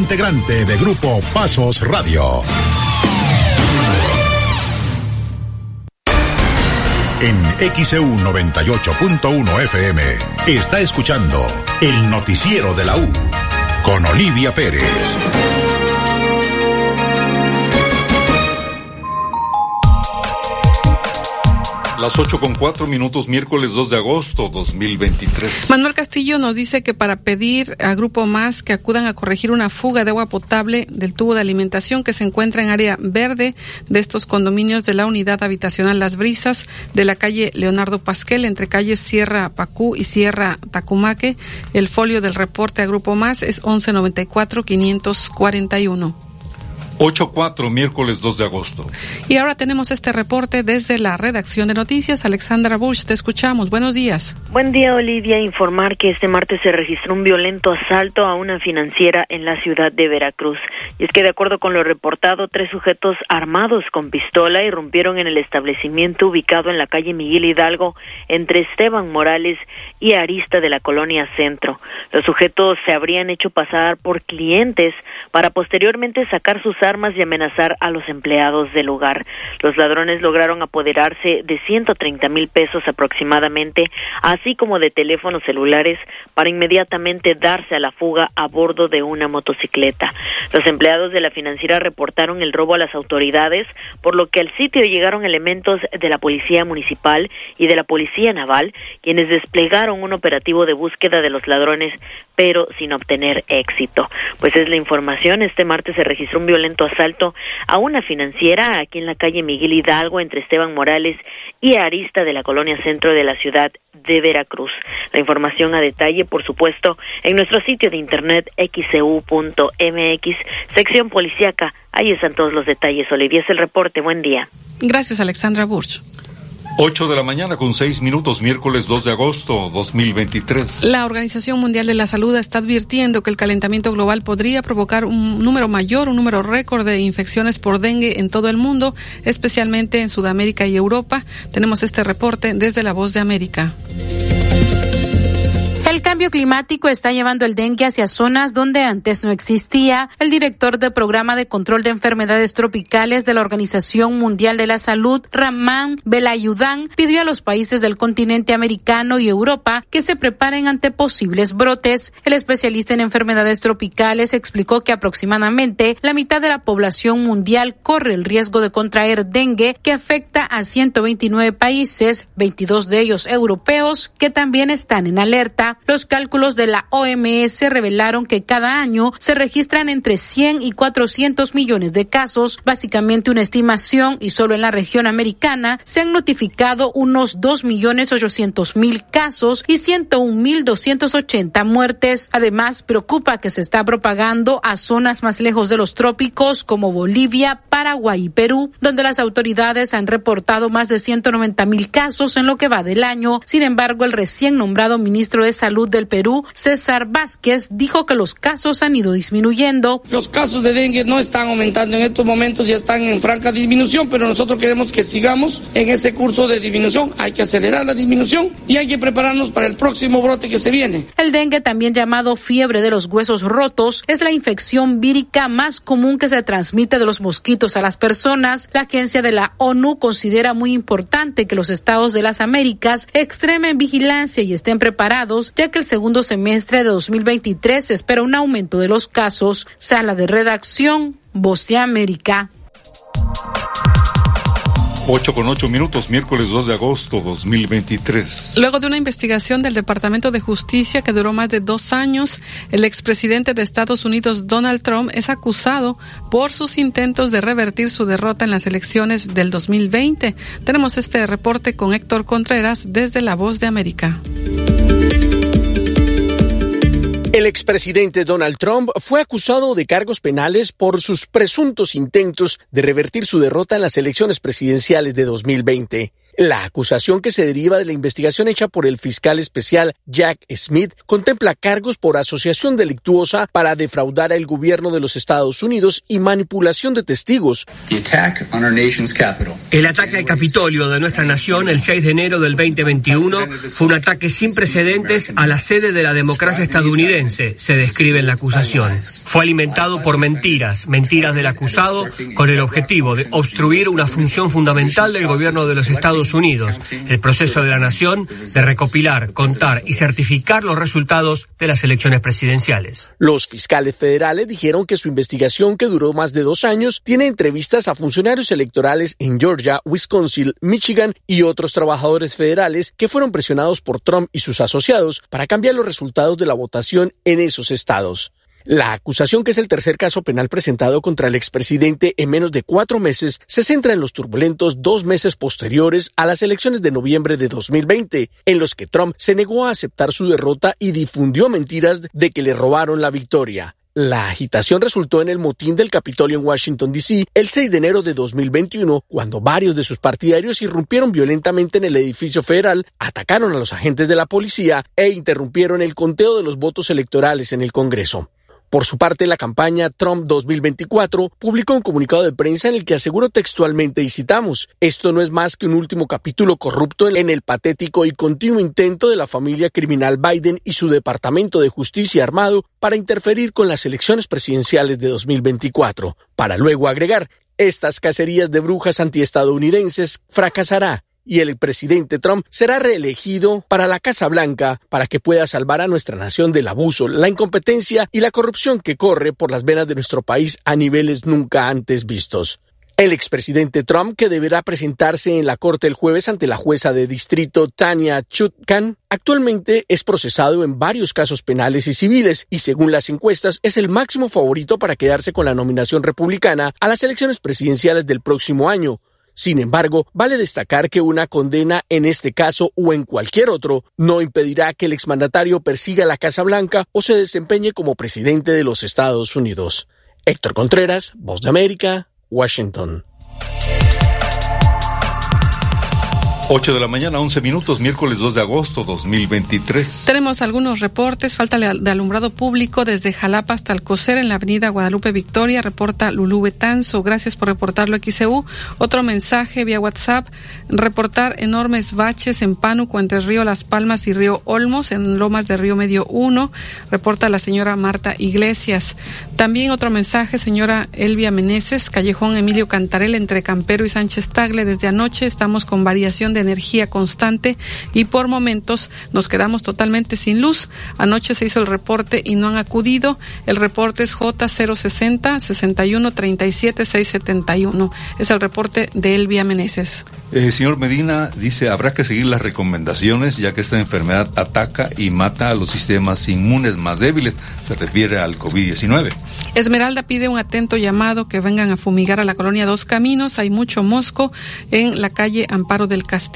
integrante de Grupo Pasos Radio. En XEU 98.1 FM está escuchando el noticiero de la U con Olivia Pérez. Las 8 con 4 minutos, miércoles 2 de agosto 2023. Manuel Castillo nos dice que para pedir a Grupo Más que acudan a corregir una fuga de agua potable del tubo de alimentación que se encuentra en área verde de estos condominios de la unidad habitacional Las Brisas de la calle Leonardo Pasquel entre calles Sierra Pacú y Sierra Tacumaque. El folio del reporte a Grupo Más es 1194 541. 8-4, miércoles 2 de agosto. Y ahora tenemos este reporte desde la redacción de noticias. Alexandra Bush, te escuchamos. Buenos días. Buen día, Olivia. Informar que este martes se registró un violento asalto a una financiera en la ciudad de Veracruz. Y es que, de acuerdo con lo reportado, tres sujetos armados con pistola irrumpieron en el establecimiento ubicado en la calle Miguel Hidalgo entre Esteban Morales y Arista de la colonia Centro. Los sujetos se habrían hecho pasar por clientes para posteriormente sacar sus armas y amenazar a los empleados del lugar. Los ladrones lograron apoderarse de 130 mil pesos aproximadamente, así como de teléfonos celulares, para inmediatamente darse a la fuga a bordo de una motocicleta. Los empleados de la financiera reportaron el robo a las autoridades, por lo que al sitio llegaron elementos de la Policía Municipal y de la Policía Naval, quienes desplegaron un operativo de búsqueda de los ladrones, pero sin obtener éxito. Pues es la información. Este martes se registró un violento asalto a una financiera aquí en la calle Miguel Hidalgo entre Esteban Morales y Arista de la colonia centro de la ciudad de Veracruz. La información a detalle, por supuesto, en nuestro sitio de internet xcu.mx, sección policíaca. Ahí están todos los detalles. Olivia es el reporte. Buen día. Gracias, Alexandra Burch. 8 de la mañana con 6 minutos, miércoles 2 de agosto 2023. La Organización Mundial de la Salud está advirtiendo que el calentamiento global podría provocar un número mayor, un número récord de infecciones por dengue en todo el mundo, especialmente en Sudamérica y Europa. Tenemos este reporte desde La Voz de América. El cambio climático está llevando el dengue hacia zonas donde antes no existía. El director del programa de control de enfermedades tropicales de la Organización Mundial de la Salud, Ramán Belayudán, pidió a los países del continente americano y Europa que se preparen ante posibles brotes. El especialista en enfermedades tropicales explicó que aproximadamente la mitad de la población mundial corre el riesgo de contraer dengue que afecta a 129 países, 22 de ellos europeos, que también están en alerta. Los cálculos de la OMS revelaron que cada año se registran entre 100 y 400 millones de casos, básicamente una estimación, y solo en la región americana se han notificado unos 2 millones 800 mil casos y 101 mil 280 muertes. Además, preocupa que se está propagando a zonas más lejos de los trópicos como Bolivia, Paraguay y Perú, donde las autoridades han reportado más de 190 mil casos en lo que va del año. Sin embargo, el recién nombrado ministro de Salud del Perú, César Vázquez, dijo que los casos han ido disminuyendo. Los casos de dengue no están aumentando en estos momentos, ya están en franca disminución, pero nosotros queremos que sigamos en ese curso de disminución. Hay que acelerar la disminución y hay que prepararnos para el próximo brote que se viene. El dengue, también llamado fiebre de los huesos rotos, es la infección vírica más común que se transmite de los mosquitos a las personas. La agencia de la ONU considera muy importante que los estados de las Américas extremen vigilancia y estén preparados que el segundo semestre de 2023 se espera un aumento de los casos. Sala de redacción, Voz de América. 8 con 8 minutos, miércoles 2 de agosto 2023. Luego de una investigación del Departamento de Justicia que duró más de dos años, el expresidente de Estados Unidos, Donald Trump, es acusado por sus intentos de revertir su derrota en las elecciones del 2020. Tenemos este reporte con Héctor Contreras desde La Voz de América. El expresidente Donald Trump fue acusado de cargos penales por sus presuntos intentos de revertir su derrota en las elecciones presidenciales de 2020. La acusación que se deriva de la investigación hecha por el fiscal especial Jack Smith contempla cargos por asociación delictuosa para defraudar al gobierno de los Estados Unidos y manipulación de testigos. El ataque al Capitolio de nuestra nación el 6 de enero del 2021 fue un ataque sin precedentes a la sede de la democracia estadounidense, se describe en la acusación. Fue alimentado por mentiras, mentiras del acusado con el objetivo de obstruir una función fundamental del gobierno de los Estados Unidos, el proceso de la nación de recopilar, contar y certificar los resultados de las elecciones presidenciales. Los fiscales federales dijeron que su investigación, que duró más de dos años, tiene entrevistas a funcionarios electorales en Georgia, Wisconsin, Michigan y otros trabajadores federales que fueron presionados por Trump y sus asociados para cambiar los resultados de la votación en esos estados. La acusación, que es el tercer caso penal presentado contra el expresidente en menos de cuatro meses, se centra en los turbulentos dos meses posteriores a las elecciones de noviembre de 2020, en los que Trump se negó a aceptar su derrota y difundió mentiras de que le robaron la victoria. La agitación resultó en el motín del Capitolio en Washington, D.C. el 6 de enero de 2021, cuando varios de sus partidarios irrumpieron violentamente en el edificio federal, atacaron a los agentes de la policía e interrumpieron el conteo de los votos electorales en el Congreso. Por su parte, la campaña Trump 2024 publicó un comunicado de prensa en el que aseguró textualmente, y citamos, esto no es más que un último capítulo corrupto en el patético y continuo intento de la familia criminal Biden y su Departamento de Justicia armado para interferir con las elecciones presidenciales de 2024, para luego agregar, estas cacerías de brujas antiestadounidenses fracasará y el presidente Trump será reelegido para la Casa Blanca para que pueda salvar a nuestra nación del abuso, la incompetencia y la corrupción que corre por las venas de nuestro país a niveles nunca antes vistos. El expresidente Trump, que deberá presentarse en la corte el jueves ante la jueza de distrito Tania Chutkan, actualmente es procesado en varios casos penales y civiles y según las encuestas es el máximo favorito para quedarse con la nominación republicana a las elecciones presidenciales del próximo año, sin embargo, vale destacar que una condena en este caso o en cualquier otro no impedirá que el exmandatario persiga la Casa Blanca o se desempeñe como presidente de los Estados Unidos. Héctor Contreras, Voz de América, Washington. 8 de la mañana, 11 minutos, miércoles 2 de agosto 2023. Tenemos algunos reportes. Falta de alumbrado público desde Jalapa hasta Alcocer en la avenida Guadalupe Victoria. Reporta Lulú Betanzo. Gracias por reportarlo, XCU. Otro mensaje vía WhatsApp. Reportar enormes baches en Pánuco entre Río Las Palmas y Río Olmos en Lomas de Río Medio 1. Reporta la señora Marta Iglesias. También otro mensaje, señora Elvia Meneses, Callejón Emilio Cantarel entre Campero y Sánchez Tagle. Desde anoche estamos con variación de energía constante y por momentos nos quedamos totalmente sin luz. Anoche se hizo el reporte y no han acudido. El reporte es J060 61 37 671. Es el reporte de Elvia Meneses. Eh, señor Medina dice, habrá que seguir las recomendaciones ya que esta enfermedad ataca y mata a los sistemas inmunes más débiles. Se refiere al COVID-19. Esmeralda pide un atento llamado que vengan a fumigar a la colonia Dos Caminos. Hay mucho mosco en la calle Amparo del Castillo.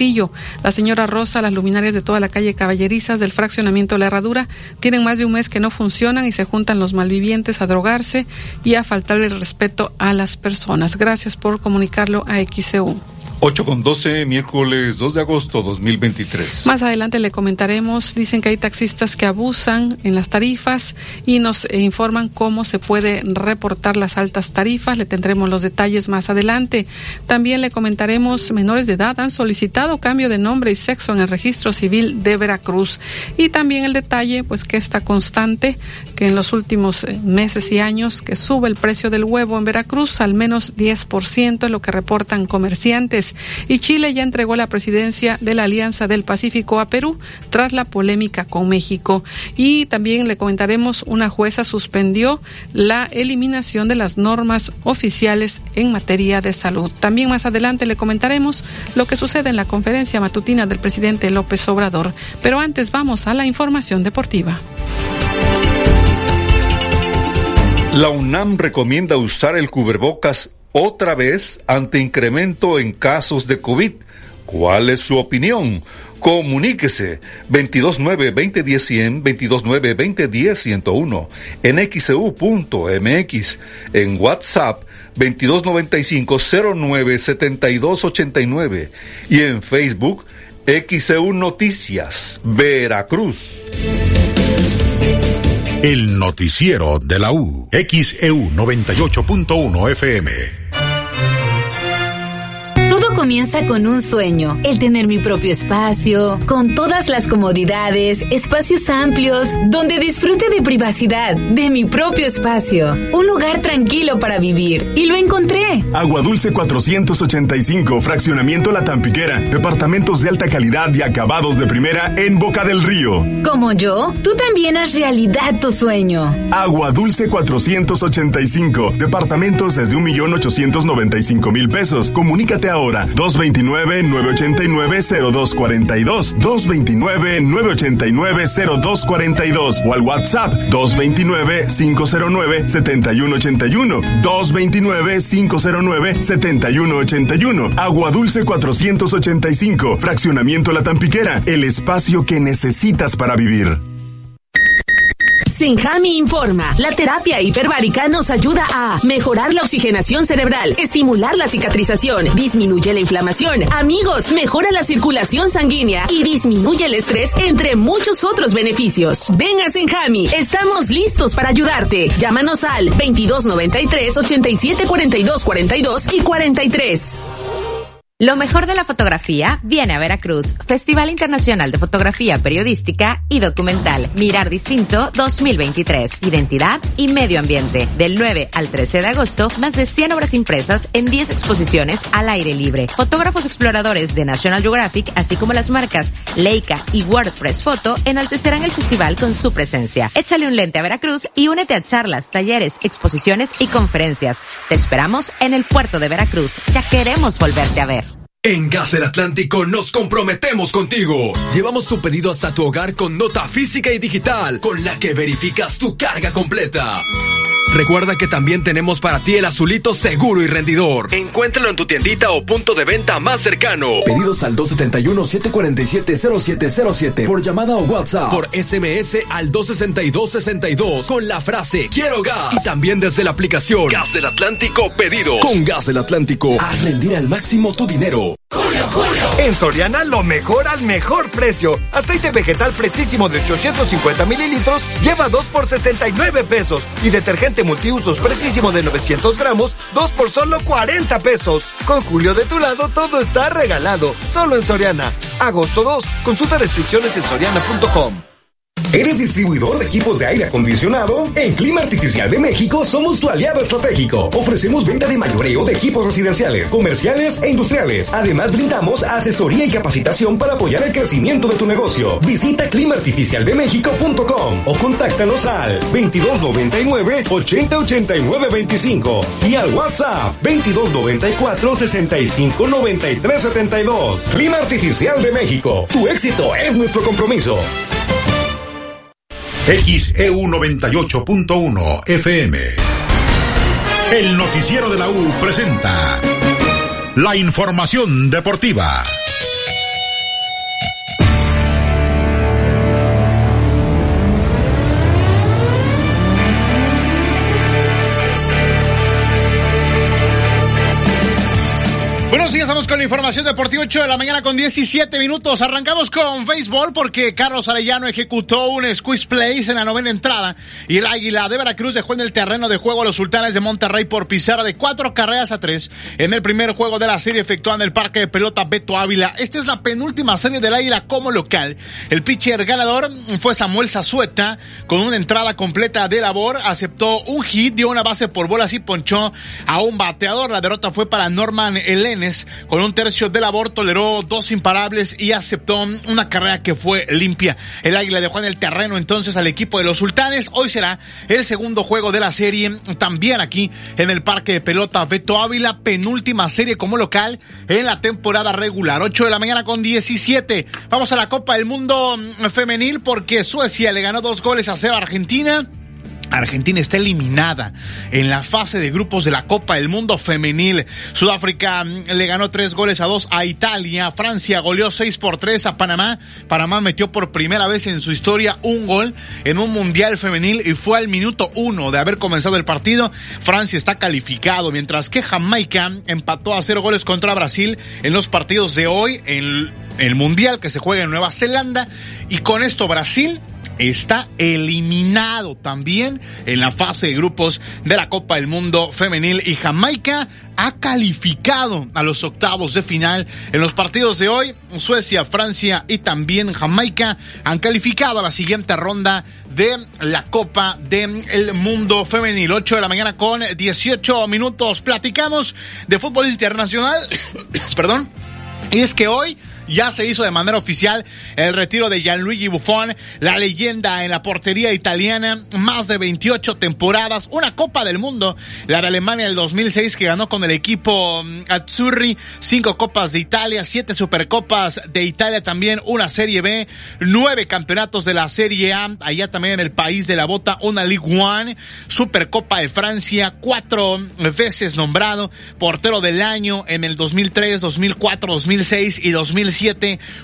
La señora Rosa, las luminarias de toda la calle Caballerizas del fraccionamiento La Herradura tienen más de un mes que no funcionan y se juntan los malvivientes a drogarse y a faltarle el respeto a las personas. Gracias por comunicarlo a XCU. 8 con 12, miércoles 2 de agosto 2023. Más adelante le comentaremos, dicen que hay taxistas que abusan en las tarifas y nos informan cómo se puede reportar las altas tarifas. Le tendremos los detalles más adelante. También le comentaremos, menores de edad han solicitado cambio de nombre y sexo en el registro civil de Veracruz. Y también el detalle, pues que está constante, que en los últimos eh, meses y años que sube el precio del huevo en Veracruz al menos 10%, lo que reportan comerciantes. Y Chile ya entregó la presidencia de la Alianza del Pacífico a Perú tras la polémica con México. Y también le comentaremos, una jueza suspendió la eliminación de las normas oficiales en materia de salud. También más adelante le comentaremos lo que sucede en la conferencia matutina del presidente López Obrador. Pero antes vamos a la información deportiva. La UNAM recomienda usar el cubrebocas otra vez ante incremento en casos de COVID. ¿Cuál es su opinión? Comuníquese 229-2010-100, 229-2010-101, en xcu.mx, e en WhatsApp 2295-097289 y en Facebook XEU Noticias, Veracruz. El noticiero de la U, XEU 98.1 FM comienza con un sueño, el tener mi propio espacio, con todas las comodidades, espacios amplios, donde disfrute de privacidad, de mi propio espacio, un lugar tranquilo para vivir. Y lo encontré. Agua Dulce 485, fraccionamiento La Tampiquera, departamentos de alta calidad y acabados de primera en Boca del Río. Como yo, tú también haz realidad tu sueño. Agua Dulce 485, departamentos desde 1.895.000 pesos. Comunícate ahora 229-989-0242. 229-989-0242. O al WhatsApp 229-509-7181. 229-509-7181. Agua Dulce 485. Fraccionamiento La Tampiquera. El espacio que necesitas para vivir. Senjami informa. La terapia hiperbárica nos ayuda a mejorar la oxigenación cerebral, estimular la cicatrización, disminuye la inflamación. Amigos, mejora la circulación sanguínea y disminuye el estrés, entre muchos otros beneficios. Ven a Senjami. Estamos listos para ayudarte. Llámanos al 2293 87 42 42 y 43. Lo mejor de la fotografía viene a Veracruz, Festival Internacional de Fotografía Periodística y Documental Mirar Distinto 2023, Identidad y Medio Ambiente. Del 9 al 13 de agosto, más de 100 obras impresas en 10 exposiciones al aire libre. Fotógrafos exploradores de National Geographic, así como las marcas Leica y WordPress Photo, enaltecerán el festival con su presencia. Échale un lente a Veracruz y únete a charlas, talleres, exposiciones y conferencias. Te esperamos en el puerto de Veracruz. Ya queremos volverte a ver. En Gas del Atlántico nos comprometemos contigo. Llevamos tu pedido hasta tu hogar con nota física y digital, con la que verificas tu carga completa. Recuerda que también tenemos para ti el azulito seguro y rendidor. Encuéntralo en tu tiendita o punto de venta más cercano. Pedidos al 271-747-0707 por llamada o WhatsApp. Por SMS al 262-62 con la frase Quiero gas. Y también desde la aplicación Gas del Atlántico Pedido. Con Gas del Atlántico, haz rendir al máximo tu dinero. En Soriana lo mejor al mejor precio. Aceite vegetal precisísimo de 850 mililitros lleva 2 por 69 pesos. Y detergente multiusos precisísimo de 900 gramos, 2 por solo 40 pesos. Con Julio de tu lado todo está regalado. Solo en Soriana. Agosto 2. Consulta restricciones en soriana.com. ¿Eres distribuidor de equipos de aire acondicionado? En Clima Artificial de México somos tu aliado estratégico. Ofrecemos venta de mayoreo de equipos residenciales, comerciales e industriales. Además, brindamos asesoría y capacitación para apoyar el crecimiento de tu negocio. Visita climaartificialdemexico.com o contáctanos al 2299 8089 25 y al WhatsApp 2294 65 93 72. Clima Artificial de México. Tu éxito es nuestro compromiso. XEU 98.1 FM. El noticiero de la U presenta la información deportiva. Con la información deportiva 8 de la mañana con 17 minutos. Arrancamos con béisbol porque Carlos Arellano ejecutó un squeeze place en la novena entrada y el Águila de Veracruz dejó en el terreno de juego a los Sultanes de Monterrey por pizarra de cuatro carreras a tres en el primer juego de la serie efectuada en el parque de pelota Beto Ávila. Esta es la penúltima serie del Águila como local. El pitcher ganador fue Samuel Zazueta con una entrada completa de labor, aceptó un hit, dio una base por bolas y ponchó a un bateador. La derrota fue para Norman Elenes con un tercio de labor, toleró dos imparables y aceptó una carrera que fue limpia. El Águila dejó en el terreno entonces al equipo de los Sultanes. Hoy será el segundo juego de la serie, también aquí en el Parque de Pelota Beto Ávila, penúltima serie como local en la temporada regular. 8 de la mañana con 17. Vamos a la Copa del Mundo Femenil porque Suecia le ganó dos goles a cero Argentina. Argentina está eliminada en la fase de grupos de la Copa del Mundo Femenil. Sudáfrica mm, le ganó tres goles a dos a Italia. Francia goleó seis por tres a Panamá. Panamá metió por primera vez en su historia un gol en un Mundial Femenil y fue al minuto uno de haber comenzado el partido. Francia está calificado, mientras que Jamaica empató a cero goles contra Brasil en los partidos de hoy en el Mundial que se juega en Nueva Zelanda. Y con esto Brasil está eliminado también en la fase de grupos de la Copa del Mundo Femenil y Jamaica ha calificado a los octavos de final en los partidos de hoy. Suecia, Francia y también Jamaica han calificado a la siguiente ronda de la Copa del Mundo Femenil. 8 de la mañana con 18 minutos. Platicamos de fútbol internacional. *coughs* Perdón. Y es que hoy ya se hizo de manera oficial el retiro de Gianluigi Buffon, la leyenda en la portería italiana, más de 28 temporadas, una Copa del Mundo, la de Alemania del 2006 que ganó con el equipo mm, Azzurri, cinco Copas de Italia, siete Supercopas de Italia también, una Serie B, nueve campeonatos de la Serie A, allá también en el país de la bota, una Ligue One, Supercopa de Francia, cuatro veces nombrado portero del año en el 2003, 2004, 2006 y 2007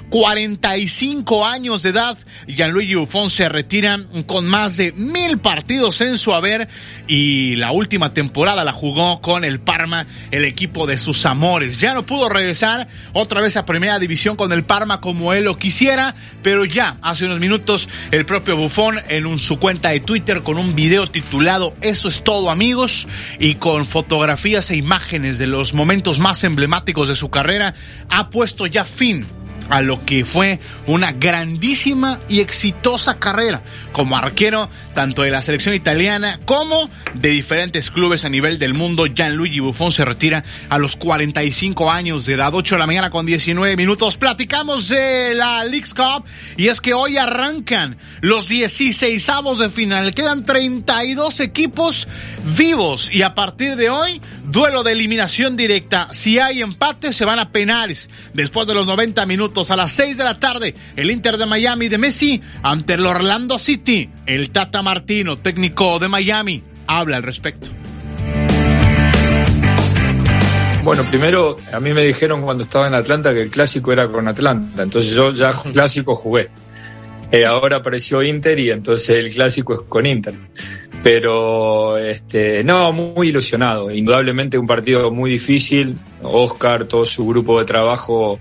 45 años de edad. Gianluigi Buffon se retira con más de mil partidos en su haber y la última temporada la jugó con el Parma, el equipo de sus amores. Ya no pudo regresar otra vez a Primera División con el Parma como él lo quisiera, pero ya hace unos minutos el propio Buffon en su cuenta de Twitter con un video titulado Eso es todo amigos y con fotografías e imágenes de los momentos más emblemáticos de su carrera ha puesto ya fin a lo que fue una grandísima y exitosa carrera como arquero tanto de la selección italiana como de diferentes clubes a nivel del mundo. Gianluigi Buffon se retira a los 45 años de edad, 8 de la mañana con 19 minutos. Platicamos de la League's Cup y es que hoy arrancan los 16 avos de final. Quedan 32 equipos vivos y a partir de hoy, duelo de eliminación directa. Si hay empate, se van a penales. Después de los 90 minutos a las 6 de la tarde, el Inter de Miami de Messi ante el Orlando City. El Tata Martino, técnico de Miami, habla al respecto. Bueno, primero a mí me dijeron cuando estaba en Atlanta que el clásico era con Atlanta, entonces yo ya clásico jugué. Eh, ahora apareció Inter y entonces el clásico es con Inter. Pero este, no, muy ilusionado. Indudablemente un partido muy difícil. Oscar, todo su grupo de trabajo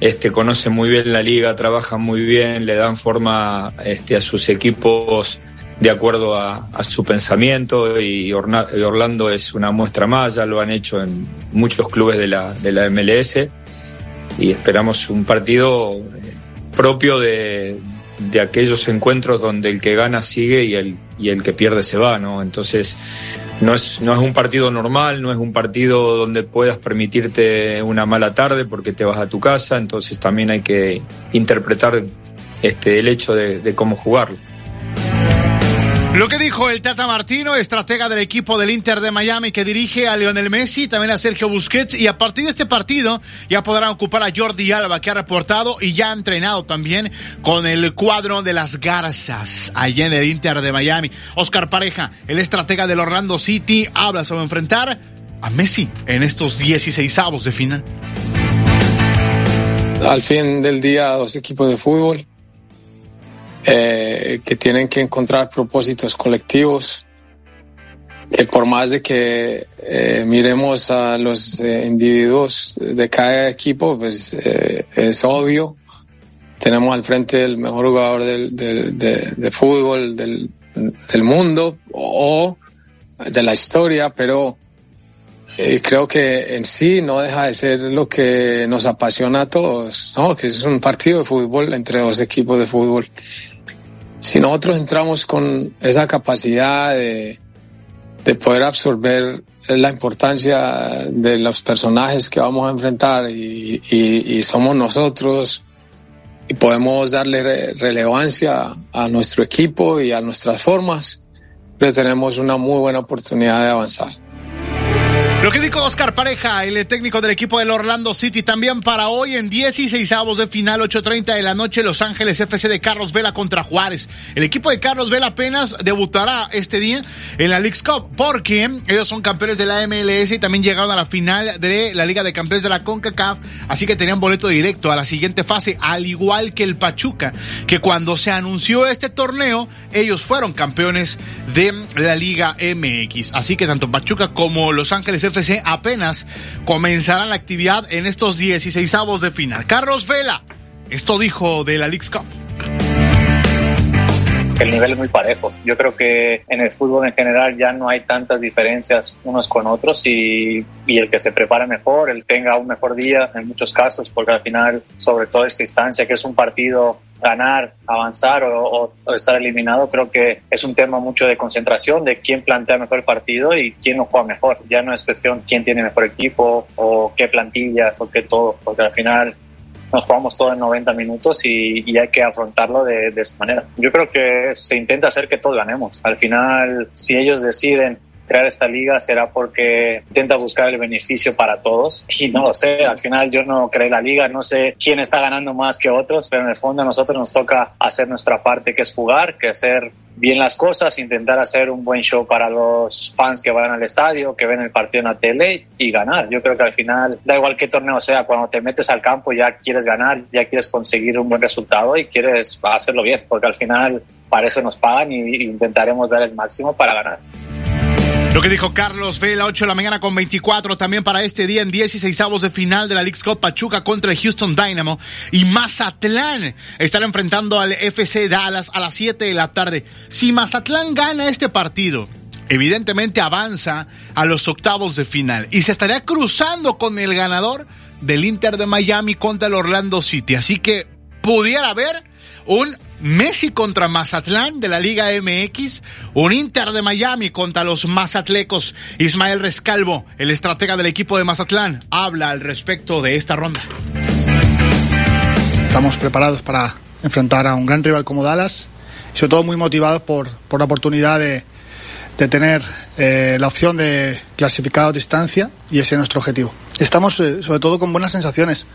este, conocen muy bien la liga, trabajan muy bien, le dan forma este, a sus equipos de acuerdo a, su pensamiento y, Orlando es una muestra más, ya lo han hecho en muchos clubes de la, de la MLS y esperamos un partido propio de, aquellos encuentros donde el que gana sigue y el, y el que pierde se va, ¿no? Entonces, no es, no es un partido normal, no es un partido donde puedas permitirte una mala tarde porque te vas a tu casa, entonces también hay que interpretar este, el hecho de cómo jugarlo. Lo que dijo el Tata Martino, estratega del equipo del Inter de Miami que dirige a Lionel Messi, también a Sergio Busquets y a partir de este partido ya podrán ocupar a Jordi Alba que ha reportado y ya ha entrenado también con el cuadro de las Garzas allá en el Inter de Miami. Oscar Pareja, el estratega del Orlando City, habla sobre enfrentar a Messi en estos 16 avos de final. Al fin del día, dos equipos de fútbol eh, que tienen que encontrar propósitos colectivos, que por más de que eh, miremos a los eh, individuos de cada equipo, pues es obvio, tenemos al frente el mejor jugador del, de, fútbol del, del mundo o de la historia, pero creo que en sí no deja de ser lo que nos apasiona a todos, ¿no? que es un partido de fútbol entre dos equipos de fútbol si nosotros entramos con esa capacidad de, poder absorber la importancia de los personajes que vamos a enfrentar y, somos nosotros y podemos darle relevancia a nuestro equipo y a nuestras formas, le tenemos una muy buena oportunidad de avanzar. Lo que dijo Oscar Pareja, el técnico del equipo del Orlando City, también para hoy en 16 avos de final, 8.30 de la noche, Los Ángeles FC de Carlos Vela contra Juárez. El equipo de Carlos Vela apenas debutará este día en la League's Cup, porque ellos son campeones de la MLS y también llegaron a la final de la Liga de Campeones de la CONCACAF, así que tenían boleto directo a la siguiente fase, al igual que el Pachuca, que cuando se anunció este torneo, ellos fueron campeones de la Liga MX. Así que tanto Pachuca como Los Ángeles FC apenas comenzarán la actividad en estos 16 avos de final. Carlos Vela, esto dijo de la League's Cup el nivel es muy parejo. Yo creo que en el fútbol en general ya no hay tantas diferencias unos con otros y, y, el que se prepare mejor, el tenga un mejor día en muchos casos, porque al final, sobre todo esta instancia que es un partido ganar, avanzar o, estar eliminado, creo que es un tema mucho de concentración, de quién plantea mejor el partido y quién lo juega mejor. Ya no es cuestión quién tiene mejor equipo o qué plantillas o qué todo, porque al final nos jugamos todo en 90 minutos y, hay que afrontarlo de, de esta manera. Yo creo que se intenta hacer que todos ganemos. Al final, si ellos deciden crear esta liga será porque intenta buscar el beneficio para todos. *laughs* Y no lo sé, al final yo no creé la liga, no sé quién está ganando más que otros, pero en el fondo a nosotros nos toca hacer nuestra parte, que es jugar, que hacer bien las cosas, intentar hacer un buen show para los fans que van al estadio, que ven el partido en la tele y ganar. Yo creo que al final, da igual qué torneo sea, cuando te metes al campo ya quieres ganar, ya quieres conseguir un buen resultado y quieres hacerlo bien, porque al final para eso nos pagan y intentaremos dar el máximo para ganar. Lo que dijo Carlos Vela, 8 de la mañana con 24, también para este día en 16 avos de final de la League Cup Pachuca contra el Houston Dynamo y Mazatlán estará enfrentando al FC Dallas a las 7 de la tarde. Si Mazatlán gana este partido, evidentemente avanza a los octavos de final y se estaría cruzando con el ganador del Inter de Miami contra el Orlando City. Así que pudiera haber un Messi contra Mazatlán de la Liga MX, un Inter de Miami contra los Mazatlecos. Ismael Rescalvo, el estratega del equipo de Mazatlán, habla al respecto de esta ronda. Estamos preparados para enfrentar a un gran rival como Dallas y sobre todo muy motivados por, por la oportunidad de, de tener eh, la opción de clasificar a distancia y ese es nuestro objetivo. Estamos eh, sobre todo con buenas sensaciones,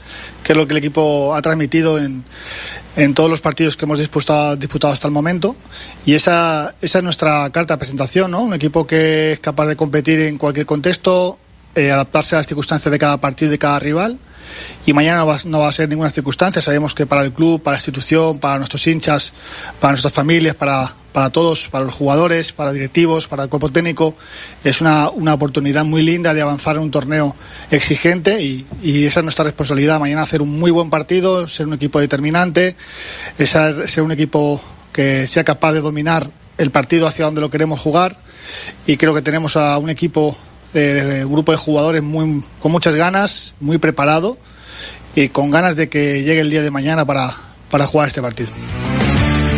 que es lo que el equipo ha transmitido en, en todos los partidos que hemos disputado, disputado hasta el momento y esa, esa es nuestra carta de presentación, ¿no? Un equipo que es capaz de competir en cualquier contexto, eh, adaptarse a las circunstancias de cada partido y de cada rival y mañana no va, no va, a ser ninguna circunstancia. Sabemos que para el club, para la institución, para nuestros hinchas, para nuestras familias, para, para todos, para los jugadores, para directivos, para el cuerpo técnico. Es una, una oportunidad muy linda de avanzar en un torneo exigente y, esa es nuestra responsabilidad. Mañana hacer un muy buen partido, ser un equipo determinante, ser, un equipo que sea capaz de dominar el partido hacia donde lo queremos jugar y creo que tenemos a un equipo de grupo de jugadores muy, con muchas ganas, muy preparado y con ganas de que llegue el día de mañana para, para jugar este partido.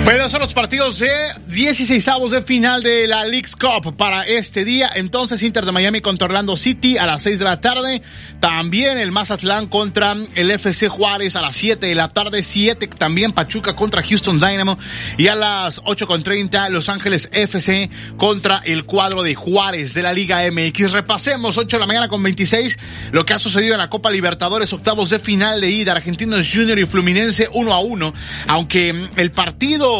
Pero son los partidos de 16 avos de final de la League's Cup para este día. Entonces, Inter de Miami contra Orlando City a las 6 de la tarde. También el Mazatlán contra el FC Juárez a las 7 de la tarde. 7 también Pachuca contra Houston Dynamo. Y a las 8 con 30 Los Ángeles FC contra el cuadro de Juárez de la Liga MX. Repasemos 8 de la mañana con 26 lo que ha sucedido en la Copa Libertadores, octavos de final de ida. Argentinos Junior y Fluminense 1 a 1. Aunque el partido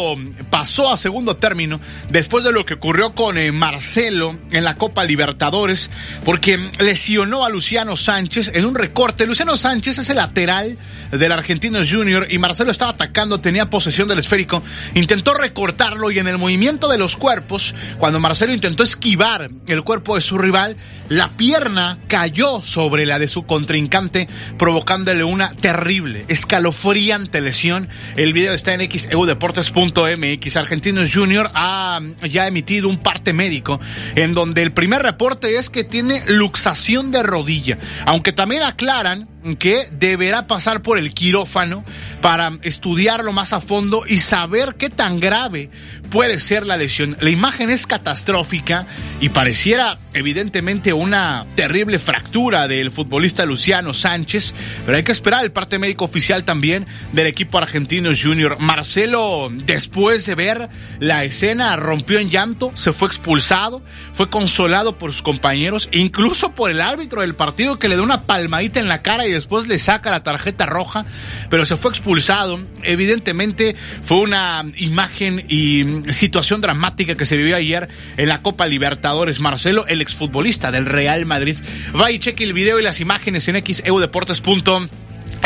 pasó a segundo término después de lo que ocurrió con eh, Marcelo en la Copa Libertadores, porque lesionó a Luciano Sánchez en un recorte. Luciano Sánchez es el lateral del Argentino Junior y Marcelo estaba atacando, tenía posesión del esférico, intentó recortarlo y en el movimiento de los cuerpos, cuando Marcelo intentó esquivar el cuerpo de su rival, la pierna cayó sobre la de su contrincante, provocándole una terrible, escalofriante lesión. El video está en xeudeportes.mx. Argentinos Junior ha ya emitido un parte médico en donde el primer reporte es que tiene luxación de rodilla, aunque también aclaran que deberá pasar por el quirófano para estudiarlo más a fondo y saber qué tan grave puede ser la lesión. La imagen es catastrófica y pareciera evidentemente una terrible fractura del futbolista Luciano Sánchez, pero hay que esperar el parte médico oficial también del equipo argentino Junior. Marcelo, después de ver la escena, rompió en llanto, se fue expulsado, fue consolado por sus compañeros, incluso por el árbitro del partido que le da una palmadita en la cara y después le saca la tarjeta roja, pero se fue expulsado. Evidentemente fue una imagen y situación dramática que se vivió ayer en la Copa Libertadores. Marcelo, el exfutbolista del Real Madrid. Va y cheque el video y las imágenes en xeudeportes.com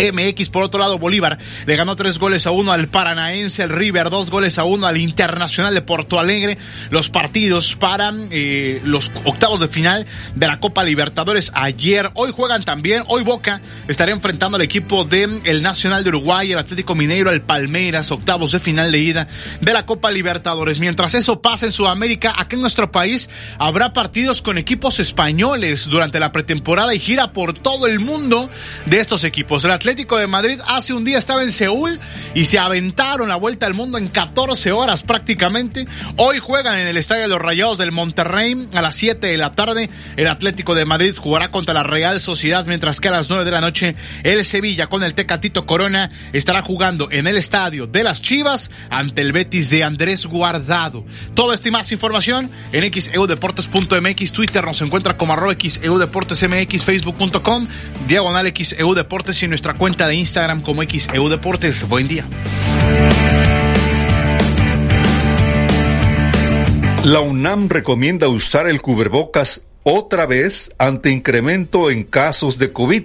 MX, por otro lado, Bolívar le ganó tres goles a uno al Paranaense, el River, dos goles a uno al Internacional de Porto Alegre. Los partidos para eh, los octavos de final de la Copa Libertadores ayer. Hoy juegan también, hoy Boca estará enfrentando al equipo de el Nacional de Uruguay, el Atlético Mineiro, el Palmeiras, octavos de final de ida de la Copa Libertadores. Mientras eso pasa en Sudamérica, aquí en nuestro país habrá partidos con equipos españoles durante la pretemporada y gira por todo el mundo de estos equipos. El Atlético de Madrid hace un día estaba en Seúl y se aventaron la vuelta al mundo en 14 horas prácticamente. Hoy juegan en el Estadio de los Rayados del Monterrey a las 7 de la tarde. El Atlético de Madrid jugará contra la Real Sociedad, mientras que a las 9 de la noche el Sevilla con el Tecatito Corona estará jugando en el Estadio de las Chivas ante el Betis de Andrés Guardado. Toda esta y más información en xeudeportes.mx, Twitter nos encuentra como arroba xeudeportesmx, facebook.com, diagonal xeudeportes y nuestra cuenta de Instagram como XEU Deportes. Buen día. La UNAM recomienda usar el cubrebocas otra vez ante incremento en casos de COVID.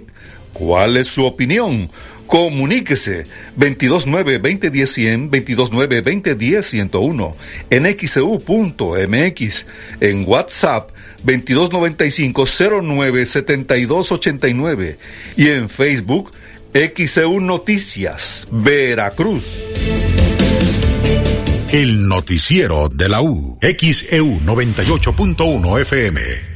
¿Cuál es su opinión? Comuníquese 229-2010-100, 229-2010-101, en xeu.mx, e en WhatsApp 2295-097289 y en Facebook XEU Noticias, Veracruz. El noticiero de la U, XEU 98.1 FM.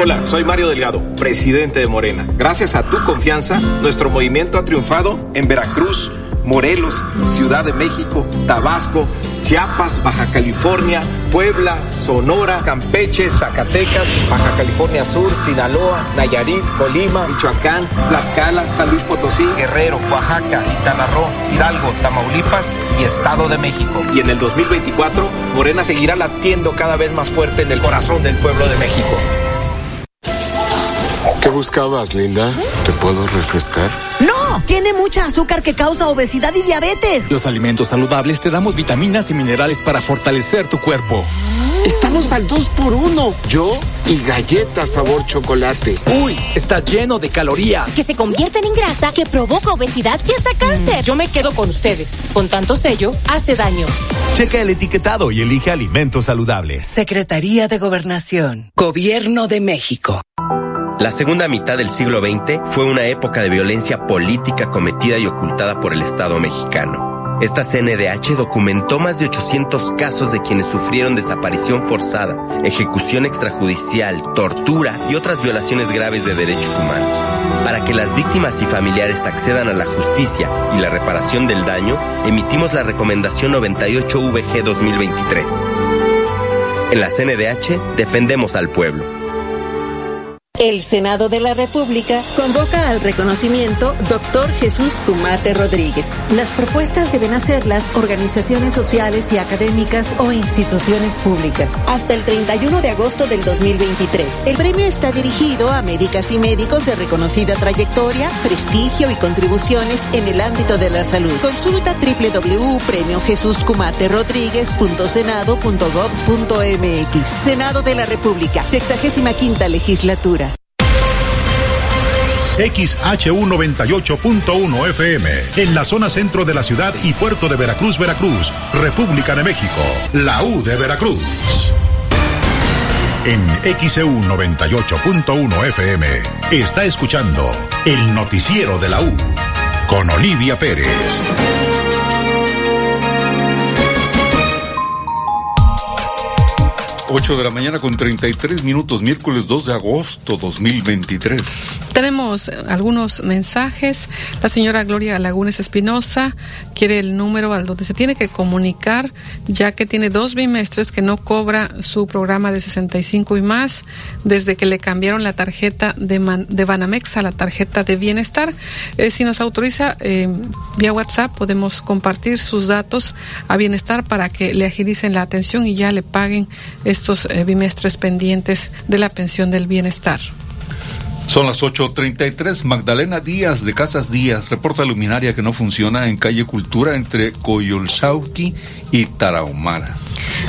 Hola, soy Mario Delgado, presidente de Morena. Gracias a tu confianza, nuestro movimiento ha triunfado en Veracruz, Morelos, Ciudad de México, Tabasco, Chiapas, Baja California, Puebla, Sonora, Campeche, Zacatecas, Baja California Sur, Sinaloa, Nayarit, Colima, Michoacán, Tlaxcala, San Luis Potosí, Guerrero, Oaxaca, Quintana Hidalgo, Tamaulipas y Estado de México. Y en el 2024, Morena seguirá latiendo cada vez más fuerte en el corazón del pueblo de México. ¿Qué buscabas, Linda? ¿Te puedo refrescar? ¡No! Tiene mucha azúcar que causa obesidad y diabetes. Los alimentos saludables te damos vitaminas y minerales para fortalecer tu cuerpo. Estamos al 2 por 1 Yo y galletas sabor chocolate. Uy, está lleno de calorías. Que se convierten en grasa, que provoca obesidad y hasta cáncer. yo me quedo con ustedes. Con tanto sello, hace daño. Checa el etiquetado y elige alimentos saludables. Secretaría de Gobernación. Gobierno de México. La segunda mitad del siglo XX fue una época de violencia política cometida y ocultada por el Estado mexicano. Esta CNDH documentó más de 800 casos de quienes sufrieron desaparición forzada, ejecución extrajudicial, tortura y otras violaciones graves de derechos humanos. Para que las víctimas y familiares accedan a la justicia y la reparación del daño, emitimos la recomendación 98 VG 2023. En la CNDH defendemos al pueblo. El Senado de la República convoca al reconocimiento Dr. Jesús Cumate Rodríguez. Las propuestas deben hacerlas organizaciones sociales y académicas o instituciones públicas hasta el 31 de agosto del 2023. El premio está dirigido a médicas y médicos de reconocida trayectoria, prestigio y contribuciones en el ámbito de la salud. Consulta www.premiojesuscumaterodríguez.senado.gov.mx. Senado de la República, 65 legislatura. XHU98.1 FM, en la zona centro de la ciudad y puerto de Veracruz, Veracruz, República de México, la U de Veracruz. En XEU 98.1 FM está escuchando el noticiero de la U con Olivia Pérez. 8 de la mañana con 33 minutos, miércoles 2 de agosto 2023. Tenemos algunos mensajes. La señora Gloria Lagunes Espinosa quiere el número al donde se tiene que comunicar, ya que tiene dos bimestres que no cobra su programa de 65 y más desde que le cambiaron la tarjeta de, Banamex a la tarjeta de bienestar. Eh, si nos autoriza eh, vía WhatsApp, podemos compartir sus datos a bienestar para que le agilicen la atención y ya le paguen estos eh, bimestres pendientes de la pensión del bienestar. Son las 8.33. Magdalena Díaz de Casas Díaz reporta luminaria que no funciona en calle Cultura entre Coyolxauqui y Tarahumara.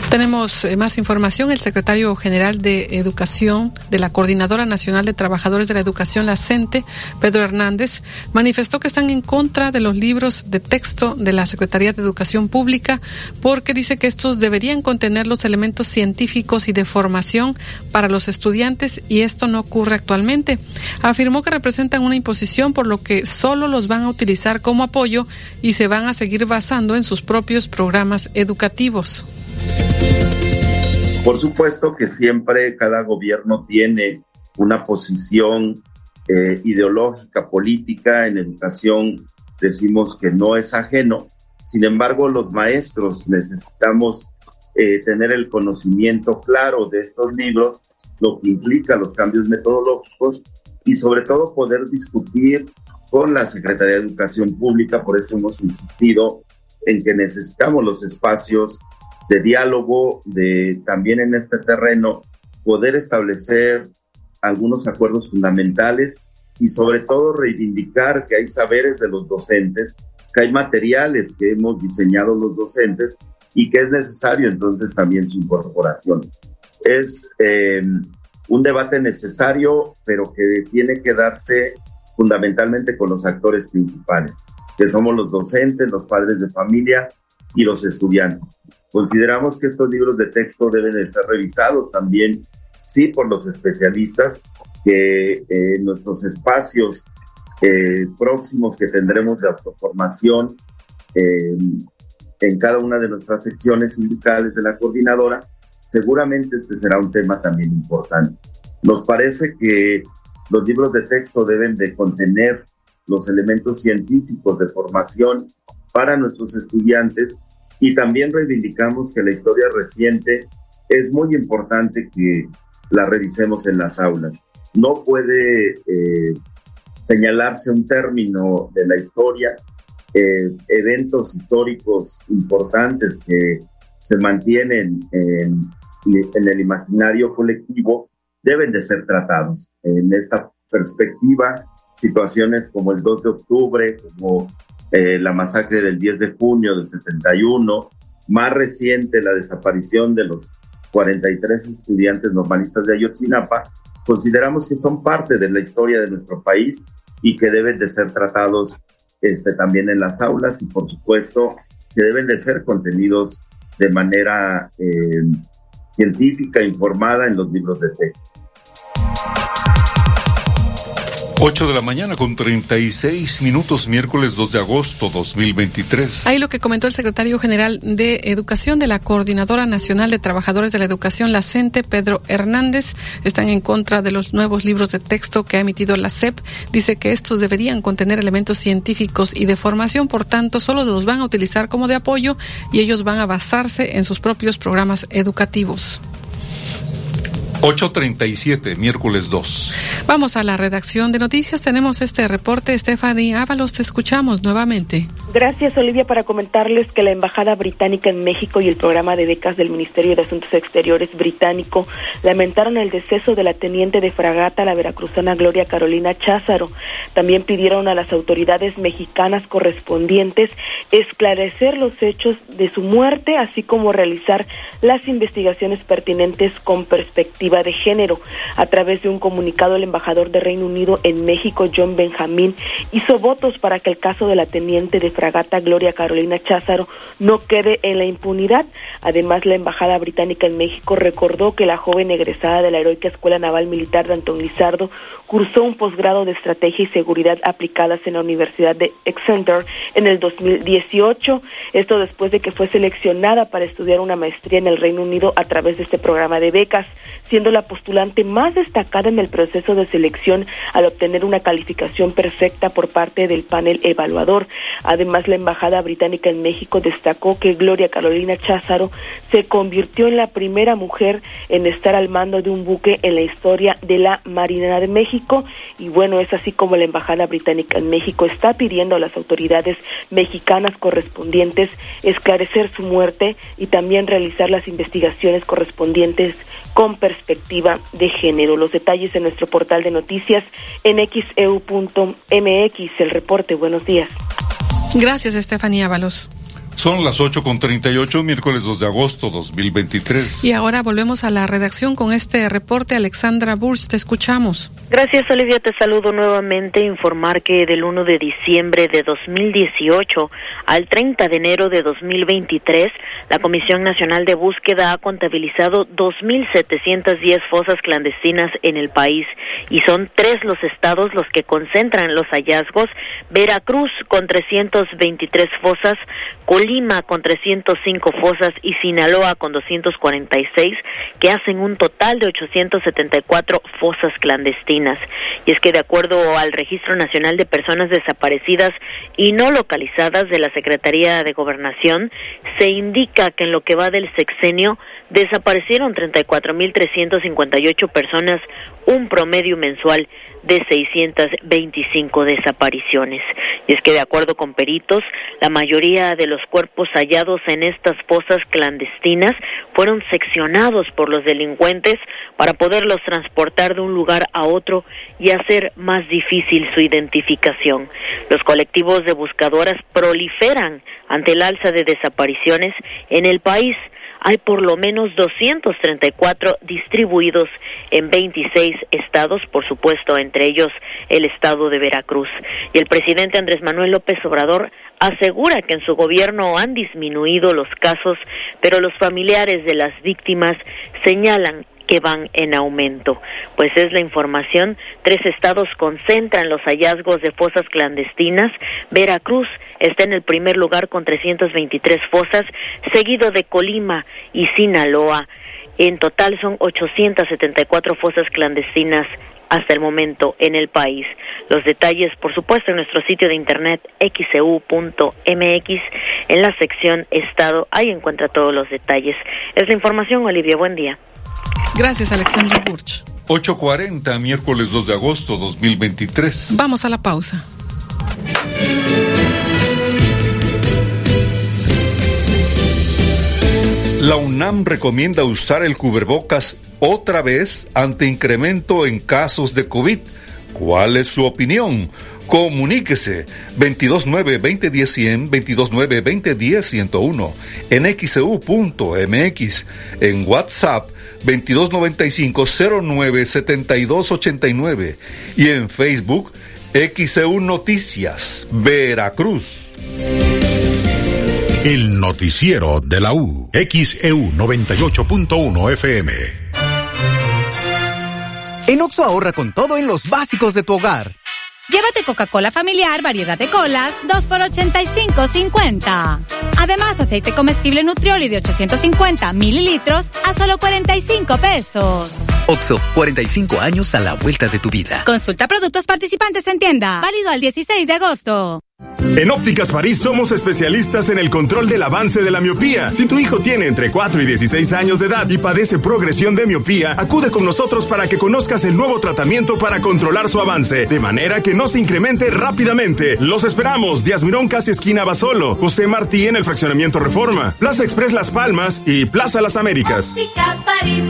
Tenemos eh, más información. El secretario general de Educación de la Coordinadora Nacional de Trabajadores de la Educación, la CENTE, Pedro Hernández, manifestó que están en contra de los libros de texto de la Secretaría de Educación Pública porque dice que estos deberían contener los elementos científicos y de formación para los estudiantes y esto no ocurre actualmente. Afirmó que representan una imposición por lo que solo los van a utilizar como apoyo y se van a seguir basando en sus propios programas educativos. Por supuesto que siempre cada gobierno tiene una posición eh, ideológica, política, en educación decimos que no es ajeno. Sin embargo, los maestros necesitamos eh, tener el conocimiento claro de estos libros, lo que implica los cambios metodológicos y sobre todo poder discutir con la Secretaría de Educación Pública. Por eso hemos insistido en que necesitamos los espacios de diálogo, de también en este terreno poder establecer algunos acuerdos fundamentales y sobre todo reivindicar que hay saberes de los docentes, que hay materiales que hemos diseñado los docentes y que es necesario entonces también su incorporación. Es eh, un debate necesario, pero que tiene que darse fundamentalmente con los actores principales, que somos los docentes, los padres de familia y los estudiantes. Consideramos que estos libros de texto deben de ser revisados también, sí, por los especialistas, que eh, nuestros espacios eh, próximos que tendremos de autoformación eh, en cada una de nuestras secciones sindicales de la coordinadora, seguramente este será un tema también importante. Nos parece que los libros de texto deben de contener los elementos científicos de formación para nuestros estudiantes y también reivindicamos que la historia reciente es muy importante que la revisemos en las aulas. No puede eh, señalarse un término de la historia eh, eventos históricos importantes que se mantienen en, en, el imaginario colectivo deben de ser tratados. En esta perspectiva, situaciones como el 2 de octubre, como eh, la masacre del 10 de junio del 71, más reciente la desaparición de los 43 estudiantes normalistas de Ayotzinapa, consideramos que son parte de la historia de nuestro país y que deben de ser tratados este, también en las aulas y por supuesto que deben de ser contenidos de manera eh, científica, informada en los libros de texto. 8 de la mañana con 36 minutos, miércoles 2 de agosto 2023. Ahí lo que comentó el secretario general de Educación de la Coordinadora Nacional de Trabajadores de la Educación, la CENTE, Pedro Hernández, están en contra de los nuevos libros de texto que ha emitido la CEP. Dice que estos deberían contener elementos científicos y de formación, por tanto, solo los van a utilizar como de apoyo y ellos van a basarse en sus propios programas educativos. 8.37, miércoles 2. Vamos a la redacción de noticias. Tenemos este reporte. Stephanie Ábalos, te escuchamos nuevamente. Gracias, Olivia, para comentarles que la Embajada Británica en México y el programa de becas del Ministerio de Asuntos Exteriores británico lamentaron el deceso de la teniente de fragata, la veracruzana Gloria Carolina Cházaro. También pidieron a las autoridades mexicanas correspondientes esclarecer los hechos de su muerte, así como realizar las investigaciones pertinentes con perspectiva de género. A través de un comunicado, el embajador de Reino Unido en México, John Benjamín, hizo votos para que el caso de la teniente de fragata Gloria Carolina Cházaro no quede en la impunidad. Además, la embajada británica en México recordó que la joven egresada de la heroica Escuela Naval Militar de Antón Lizardo cursó un posgrado de estrategia y seguridad aplicadas en la Universidad de Exeter en el 2018. Esto después de que fue seleccionada para estudiar una maestría en el Reino Unido a través de este programa de becas la postulante más destacada en el proceso de selección al obtener una calificación perfecta por parte del panel evaluador. Además, la Embajada Británica en México destacó que Gloria Carolina Cházaro se convirtió en la primera mujer en estar al mando de un buque en la historia de la Marina de México y bueno, es así como la Embajada Británica en México está pidiendo a las autoridades mexicanas correspondientes esclarecer su muerte y también realizar las investigaciones correspondientes con perspectiva de género. Los detalles en nuestro portal de noticias en xeu.mx. El reporte. Buenos días. Gracias, Estefanía Ábalos. Son las 8 con 38, miércoles 2 de agosto 2023. Y ahora volvemos a la redacción con este reporte. Alexandra Burst, te escuchamos. Gracias, Olivia. Te saludo nuevamente. Informar que del 1 de diciembre de 2018 al 30 de enero de 2023, la Comisión Nacional de Búsqueda ha contabilizado 2.710 fosas clandestinas en el país y son tres los estados los que concentran los hallazgos. Veracruz con 323 fosas, Lima con 305 fosas y Sinaloa con 246, que hacen un total de 874 fosas clandestinas. Y es que de acuerdo al Registro Nacional de Personas Desaparecidas y no localizadas de la Secretaría de Gobernación, se indica que en lo que va del sexenio desaparecieron 34.358 personas, un promedio mensual de 625 desapariciones. Y es que de acuerdo con peritos, la mayoría de los cuerpos hallados en estas fosas clandestinas fueron seccionados por los delincuentes para poderlos transportar de un lugar a otro y hacer más difícil su identificación. Los colectivos de buscadoras proliferan ante el alza de desapariciones en el país hay por lo menos 234 distribuidos en 26 estados, por supuesto, entre ellos el estado de Veracruz. Y el presidente Andrés Manuel López Obrador asegura que en su gobierno han disminuido los casos, pero los familiares de las víctimas señalan que van en aumento. Pues es la información, tres estados concentran los hallazgos de fosas clandestinas. Veracruz está en el primer lugar con 323 fosas, seguido de Colima y Sinaloa. En total son 874 fosas clandestinas hasta el momento en el país. Los detalles, por supuesto, en nuestro sitio de internet xcu.mx, e en la sección Estado, ahí encuentra todos los detalles. Es la información, Olivia, buen día. Gracias, Alexandra Burch. 8.40, miércoles 2 de agosto 2023. Vamos a la pausa. La UNAM recomienda usar el cubrebocas otra vez ante incremento en casos de COVID. ¿Cuál es su opinión? Comuníquese 229-2010-100, 229-2010-101, en xcu.mx, en WhatsApp 2295-097289 y en Facebook XEU Noticias, Veracruz. El noticiero de la U, XEU 98.1 FM. En Oxo ahorra con todo en los básicos de tu hogar. Llévate Coca-Cola familiar, variedad de colas, 2 por 85.50. Además, aceite comestible Nutrioli de 850 mililitros a solo 45 pesos. Oxo, 45 años a la vuelta de tu vida. Consulta productos participantes en tienda. Válido al 16 de agosto. En Ópticas París somos especialistas en el control del avance de la miopía. Si tu hijo tiene entre 4 y 16 años de edad y padece progresión de miopía, acude con nosotros para que conozcas el nuevo tratamiento para controlar su avance, de manera que no se incremente rápidamente. Los esperamos, Díaz Mirón casi esquina Basolo, José Martí en el fraccionamiento Reforma, Plaza Express Las Palmas y Plaza Las Américas. París.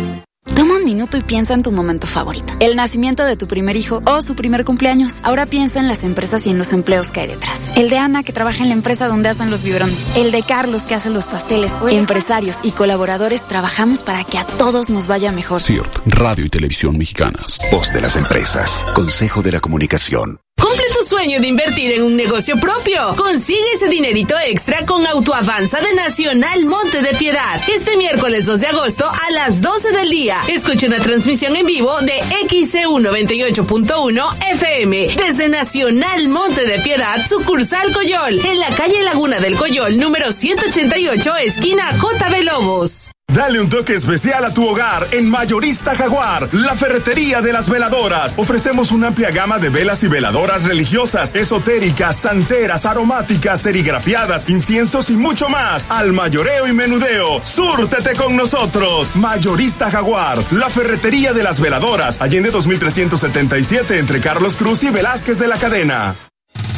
Toma un minuto y piensa en tu momento favorito. El nacimiento de tu primer hijo o su primer cumpleaños. Ahora piensa en las empresas y en los empleos que hay detrás. El de Ana, que trabaja en la empresa donde hacen los biberones. El de Carlos, que hace los pasteles. Empresarios y colaboradores trabajamos para que a todos nos vaya mejor. CIRT, Radio y Televisión Mexicanas. Voz de las empresas. Consejo de la Comunicación. Sueño de invertir en un negocio propio. Consigue ese dinerito extra con Autoavanza de Nacional Monte de Piedad. Este miércoles 2 de agosto a las 12 del día. Escucha una transmisión en vivo de XCU 98.1 FM desde Nacional Monte de Piedad, sucursal Coyol, en la calle Laguna del Coyol, número 188, esquina JB Lobos. Dale un toque especial a tu hogar en Mayorista Jaguar, la ferretería de las veladoras. Ofrecemos una amplia gama de velas y veladoras religiosas, esotéricas, santeras, aromáticas, serigrafiadas, inciensos y mucho más. Al mayoreo y menudeo, súrtete con nosotros. Mayorista Jaguar, la ferretería de las veladoras, Allende 2377 entre Carlos Cruz y Velázquez de la Cadena.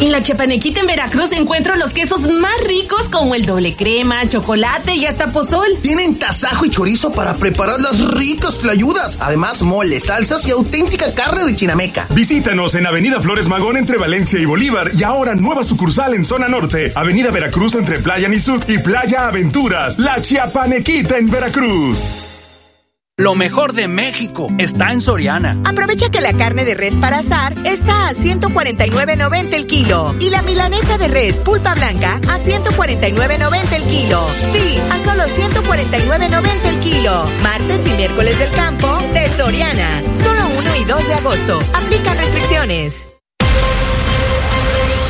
En la Chapanequita en Veracruz encuentro los quesos más ricos como el doble crema, chocolate y hasta pozol. Tienen tasajo y chorizo para preparar las ricas tlayudas. Además, mole, salsas y auténtica carne de chinameca. Visítanos en Avenida Flores Magón entre Valencia y Bolívar y ahora nueva sucursal en zona norte. Avenida Veracruz entre Playa Nizud y Playa Aventuras. La Chiapanequita en Veracruz. Lo mejor de México está en Soriana. Aprovecha que la carne de res para asar está a 149.90 el kilo y la milanesa de res pulpa blanca a 149.90 el kilo. Sí, a solo 149.90 el kilo. Martes y miércoles del campo de Soriana. Solo 1 y 2 de agosto. Aplica restricciones.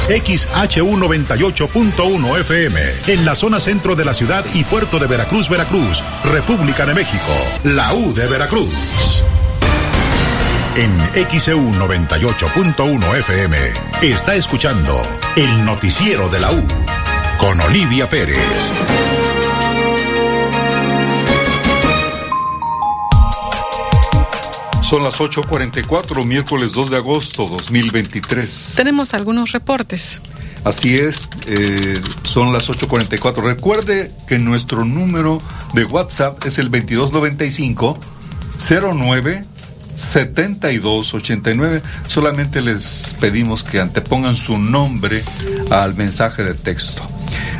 XHU 98.1 FM, en la zona centro de la ciudad y puerto de Veracruz, Veracruz, República de México, la U de Veracruz. En XEU 98.1 FM está escuchando el noticiero de la U con Olivia Pérez. Son las 8.44, miércoles 2 de agosto 2023. Tenemos algunos reportes. Así es, eh, son las 8.44. Recuerde que nuestro número de WhatsApp es el 2295 09 7289. Solamente les pedimos que antepongan su nombre al mensaje de texto.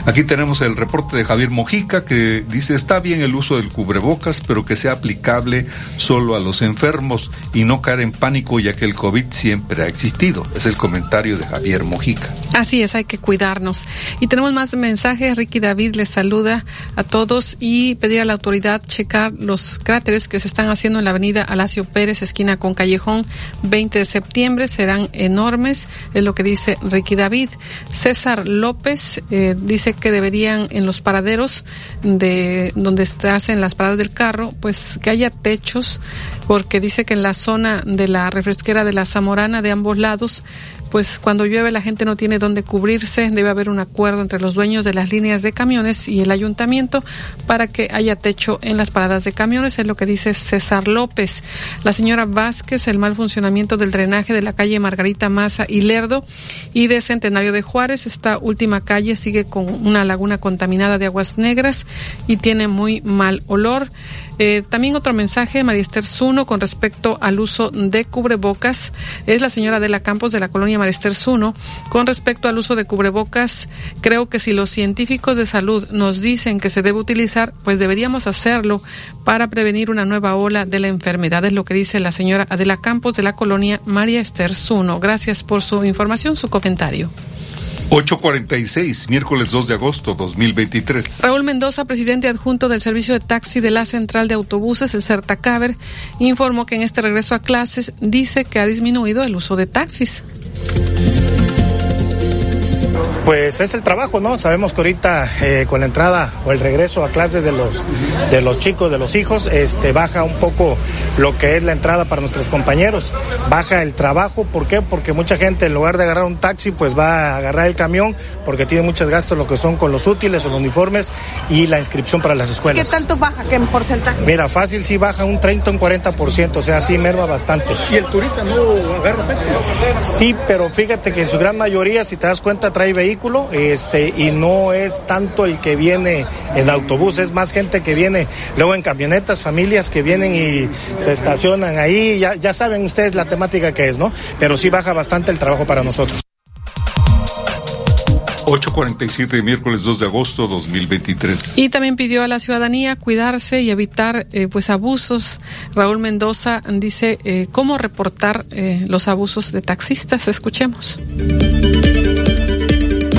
Aquí tenemos el reporte de Javier Mojica que dice está bien el uso del cubrebocas, pero que sea aplicable solo a los enfermos y no caer en pánico ya que el COVID siempre ha existido. Es el comentario de Javier Mojica. Así es, hay que cuidarnos. Y tenemos más mensajes. Ricky David les saluda a todos y pedir a la autoridad checar los cráteres que se están haciendo en la avenida Alacio Pérez, esquina con Callejón, 20 de septiembre. Serán enormes, es lo que dice Ricky David. César López eh, dice que deberían en los paraderos de donde se hacen las paradas del carro, pues que haya techos, porque dice que en la zona de la refresquera de la Zamorana de ambos lados pues cuando llueve la gente no tiene dónde cubrirse, debe haber un acuerdo entre los dueños de las líneas de camiones y el ayuntamiento para que haya techo en las paradas de camiones, es lo que dice César López. La señora Vázquez, el mal funcionamiento del drenaje de la calle Margarita Maza y Lerdo y de Centenario de Juárez, esta última calle sigue con una laguna contaminada de aguas negras y tiene muy mal olor. Eh, también otro mensaje, María Esther Zuno, con respecto al uso de cubrebocas. Es la señora de la Campos de la colonia María Esther Zuno. Con respecto al uso de cubrebocas, creo que si los científicos de salud nos dicen que se debe utilizar, pues deberíamos hacerlo para prevenir una nueva ola de la enfermedad. Es lo que dice la señora Adela Campos de la colonia María Esther Zuno. Gracias por su información, su comentario. 846, miércoles 2 de agosto 2023. Raúl Mendoza, presidente adjunto del servicio de taxi de la central de autobuses, el CERTACABER, informó que en este regreso a clases dice que ha disminuido el uso de taxis. Pues es el trabajo, ¿no? Sabemos que ahorita eh, con la entrada o el regreso a clases de los de los chicos, de los hijos, este baja un poco lo que es la entrada para nuestros compañeros. Baja el trabajo, ¿por qué? Porque mucha gente en lugar de agarrar un taxi, pues va a agarrar el camión porque tiene muchos gastos lo que son con los útiles o los uniformes y la inscripción para las escuelas. ¿Qué tanto baja? ¿Qué en porcentaje? Mira, fácil sí baja un 30 o un 40%, o sea, sí merma bastante. ¿Y el turista no agarra taxi? Sí, pero fíjate que en su gran mayoría, si te das cuenta, trae vehículos este, y no es tanto el que viene en autobús, es más gente que viene luego en camionetas, familias que vienen y se estacionan ahí, ya, ya saben ustedes la temática que es, ¿no? Pero sí baja bastante el trabajo para nosotros. 8.47, miércoles 2 de agosto 2023. Y también pidió a la ciudadanía cuidarse y evitar eh, pues abusos. Raúl Mendoza dice eh, cómo reportar eh, los abusos de taxistas. Escuchemos.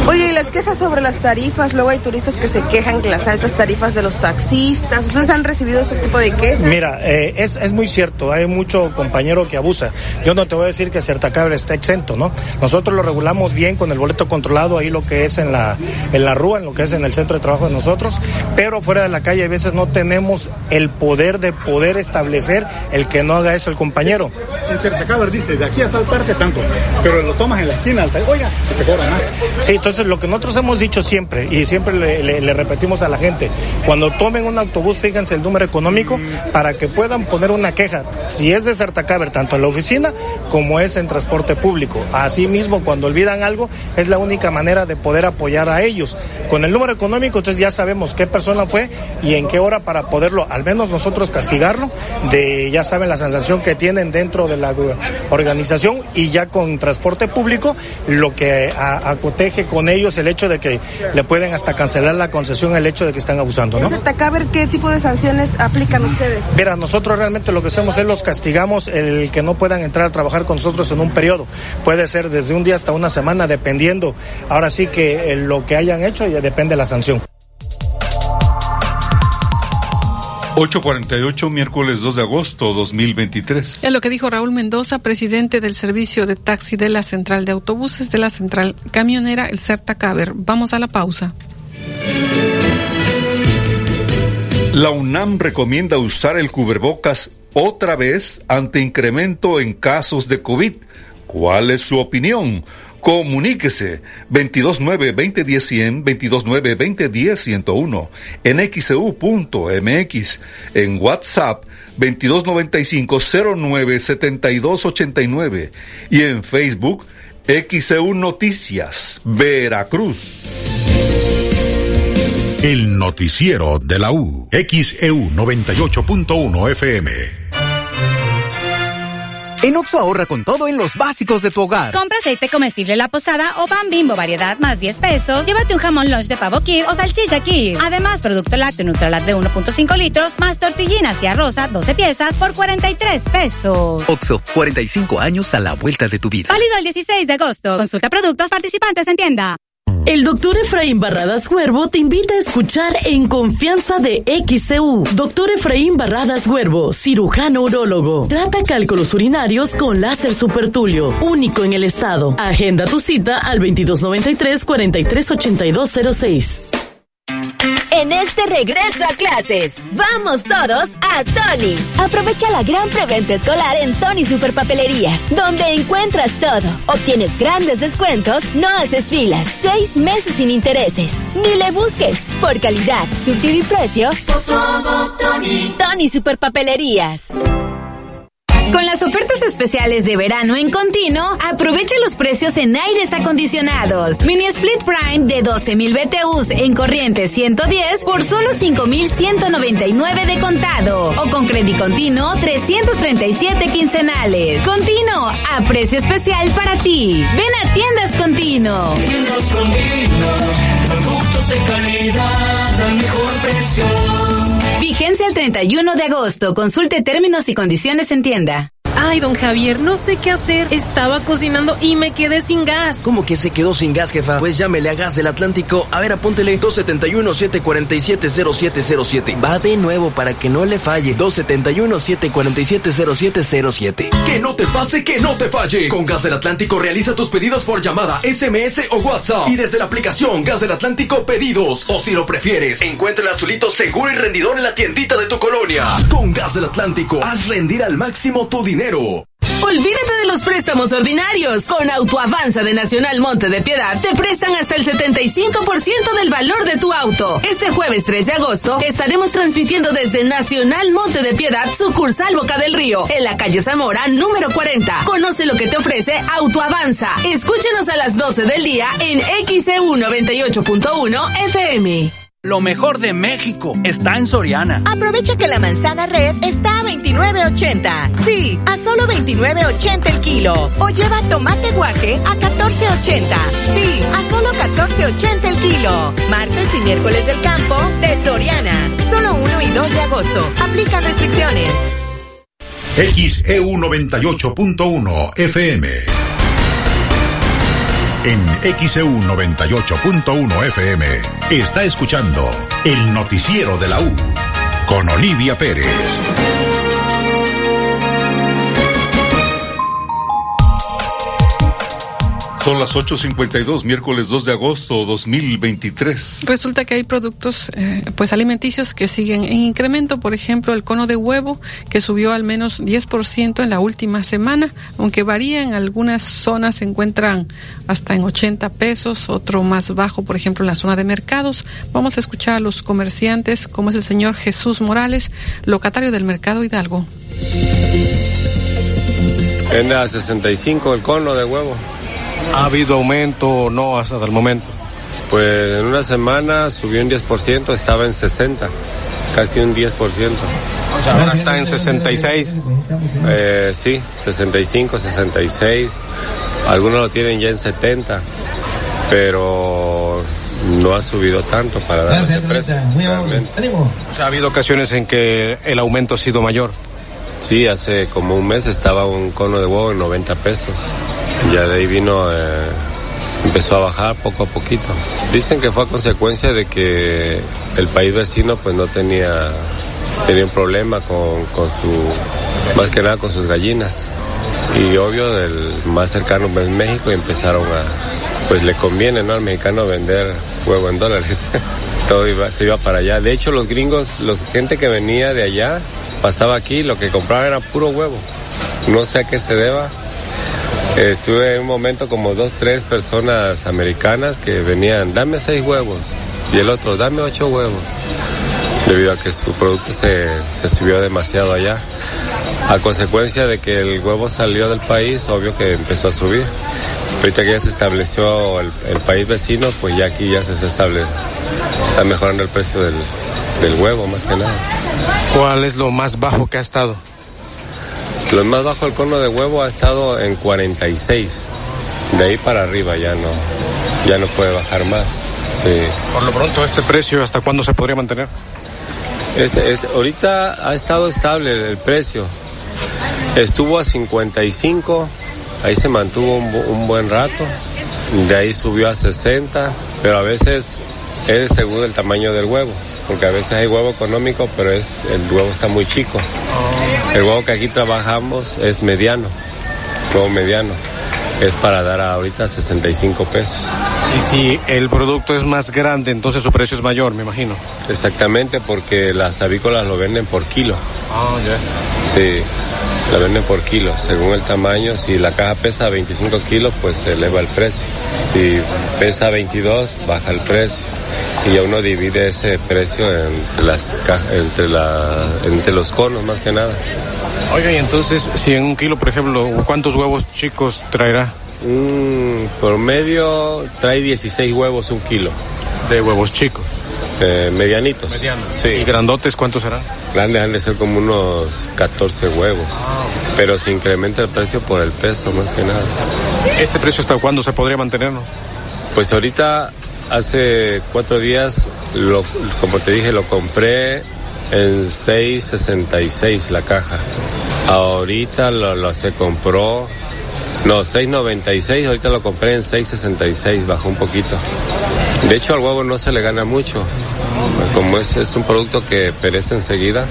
Oye, y las quejas sobre las tarifas, luego hay turistas que se quejan de las altas tarifas de los taxistas. ¿Ustedes han recibido ese tipo de quejas? Mira, eh, es, es muy cierto, hay mucho compañero que abusa. Yo no te voy a decir que Certacable está exento, ¿no? Nosotros lo regulamos bien con el boleto controlado, ahí lo que es en la, en la rúa, en lo que es en el centro de trabajo de nosotros, pero fuera de la calle a veces no tenemos el poder de poder establecer el que no haga eso el compañero. En Certacable dice, de aquí a tal parte tanto, pero lo tomas en la esquina, oiga, que te cobra más. Sí, entonces lo que nosotros hemos dicho siempre y siempre le, repetimos a la gente, cuando tomen un autobús fíjense el número económico para que puedan poner una queja, si es de Certacaber, tanto en la oficina como es en transporte público. Asimismo, cuando olvidan algo, es la única manera de poder apoyar a ellos. Con el número económico, entonces ya sabemos qué persona fue y en qué hora para poderlo, al menos nosotros castigarlo, de ya saben la sanción que tienen dentro de la organización y ya con transporte público, lo que acoteje con ellos el hecho de que le pueden hasta cancelar la concesión el hecho de que están abusando, ¿no? ver ¿qué tipo de sanciones aplican ustedes? Mira, nosotros realmente lo que hacemos es los castigamos el que no puedan entrar a trabajar con nosotros en un periodo. Puede ser desde un día hasta una semana, dependiendo. Ahora sí que eh, lo que hayan hecho ya depende de la sanción. 848, miércoles 2 de agosto 2023. Es lo que dijo Raúl Mendoza, presidente del servicio de taxi de la central de autobuses de la central camionera, el Caber. Vamos a la pausa. La UNAM recomienda usar el cubrebocas otra vez ante incremento en casos de COVID. ¿Cuál es su opinión? Comuníquese 229-2010-100, 229-2010-101, en xeu.mx, e en WhatsApp 2295-097289 y en Facebook XEU Noticias, Veracruz. El noticiero de la U, XEU 98.1 FM. En Oxo ahorra con todo en los básicos de tu hogar. Compra aceite comestible La Posada o pan bimbo variedad más 10 pesos. Llévate un jamón lunch de pavo Kir o salchicha Kir. Además, producto lácteo Nutralat de 1.5 litros más tortillinas y arroza 12 piezas por 43 pesos. Oxo, 45 años a la vuelta de tu vida. Válido el 16 de agosto. Consulta productos participantes en tienda. El doctor Efraín Barradas Huervo te invita a escuchar En Confianza de XCU. Doctor Efraín Barradas Huervo, cirujano urólogo. Trata cálculos urinarios con láser supertulio, único en el estado. Agenda tu cita al 2293 438206. En este regreso a clases. Vamos todos a Tony. Aprovecha la gran preventa escolar en Tony Superpapelerías, donde encuentras todo. Obtienes grandes descuentos, no haces filas, seis meses sin intereses. Ni le busques. Por calidad, surtido y precio. todo, Tony. Tony Superpapelerías. Con las ofertas especiales de verano en continuo, aprovecha los precios en aires acondicionados. Mini Split Prime de 12.000 BTUs en corriente 110 por solo 5.199 de contado. O con crédito continuo 337 quincenales. Continuo, a precio especial para ti. Ven a Tiendas Continuo. Tiendas Continuo, productos de calidad al mejor precio. Vigencia el 31 de agosto. Consulte términos y condiciones en tienda. Ay, don Javier, no sé qué hacer. Estaba cocinando y me quedé sin gas. ¿Cómo que se quedó sin gas, jefa? Pues llámele a Gas del Atlántico. A ver, apúntele 271-747-0707. Va de nuevo para que no le falle. 271-747-0707. Que no te pase, que no te falle. Con Gas del Atlántico realiza tus pedidos por llamada, SMS o WhatsApp. Y desde la aplicación Gas del Atlántico Pedidos. O si lo prefieres, encuentra el azulito seguro y rendidor en la tiendita de tu colonia. Con Gas del Atlántico, haz rendir al máximo tu dinero. Olvídate de los préstamos ordinarios. Con Autoavanza de Nacional Monte de Piedad te prestan hasta el 75% del valor de tu auto. Este jueves 3 de agosto estaremos transmitiendo desde Nacional Monte de Piedad, sucursal Boca del Río, en la calle Zamora, número 40. Conoce lo que te ofrece Autoavanza. Escúchenos a las 12 del día en XEU 98.1 FM. Lo mejor de México está en Soriana. Aprovecha que la manzana red está a 29.80. Sí, a solo 29.80 el kilo. O lleva tomate guaje a 14.80. Sí, a solo 14.80 el kilo. Martes y miércoles del campo de Soriana. Solo 1 y 2 de agosto. Aplica restricciones. XEU 98.1 FM. En XEU 98.1 FM está escuchando el noticiero de la U con Olivia Pérez. Son las 8.52, miércoles 2 de agosto 2023. Resulta que hay productos eh, pues alimenticios que siguen en incremento. Por ejemplo, el cono de huevo, que subió al menos 10% en la última semana, aunque varía en algunas zonas, se encuentran hasta en 80 pesos, otro más bajo, por ejemplo, en la zona de mercados. Vamos a escuchar a los comerciantes, como es el señor Jesús Morales, locatario del Mercado Hidalgo. En a 65 el cono de huevo. ¿Ha habido aumento o no hasta el momento? Pues en una semana subió un 10%, estaba en 60, casi un 10%. O sea, ahora está en 66. Eh, sí, 65, 66. Algunos lo tienen ya en 70, pero no ha subido tanto para dar ese precio. O sea, ha habido ocasiones en que el aumento ha sido mayor. Sí, hace como un mes estaba un cono de huevo en 90 pesos. Ya de ahí vino, eh, empezó a bajar poco a poquito. Dicen que fue a consecuencia de que el país vecino pues no tenía, tenía un problema con, con su, más que nada con sus gallinas. Y obvio, el más cercano es México y empezaron a, pues le conviene, ¿no? Al mexicano vender huevo en dólares. *laughs* Todo iba, se iba para allá. De hecho, los gringos, los gente que venía de allá, pasaba aquí, lo que compraba era puro huevo. No sé a qué se deba. Estuve en un momento como dos, tres personas americanas que venían, dame seis huevos. Y el otro, dame ocho huevos. Debido a que su producto se, se subió demasiado allá. A consecuencia de que el huevo salió del país, obvio que empezó a subir. Ahorita que ya se estableció el, país vecino, pues ya aquí ya se establece. Está mejorando el precio del, del huevo más que nada. ¿Cuál es lo más bajo que ha estado? Lo más bajo el cono de huevo ha estado en 46. De ahí para arriba ya no, ya no puede bajar más. Sí. Por lo pronto, ¿este precio hasta cuándo se podría mantener? Es, es, ahorita ha estado estable el precio. Estuvo a 55, ahí se mantuvo un, un buen rato. De ahí subió a 60, pero a veces es según el tamaño del huevo porque a veces hay huevo económico, pero es el huevo está muy chico. El huevo que aquí trabajamos es mediano, huevo mediano. Es para dar ahorita 65 pesos. Y si el producto es más grande, entonces su precio es mayor, me imagino. Exactamente, porque las avícolas lo venden por kilo. Ah, ya. Sí, lo venden por kilo, según el tamaño. Si la caja pesa 25 kilos, pues se eleva el precio. Si pesa 22, baja el precio. Y ya uno divide ese precio entre, las, entre, la, entre los conos, más que nada. Oiga, y entonces, si en un kilo, por ejemplo, ¿cuántos huevos chicos traerá? Mm, por medio trae 16 huevos un kilo. ¿De huevos chicos? Eh, medianitos. Medianos. Sí. ¿Y grandotes cuántos serán? Grandes han de ser como unos 14 huevos. Pero se incrementa el precio por el peso, más que nada. ¿Este precio hasta cuándo se podría mantener? Pues ahorita, hace cuatro días, lo, como te dije, lo compré en 6.66 la caja. Ahorita lo, lo se compró no, 6.96, ahorita lo compré en 6.66, bajó un poquito. De hecho, al huevo no se le gana mucho. Como es, es un producto que perece enseguida,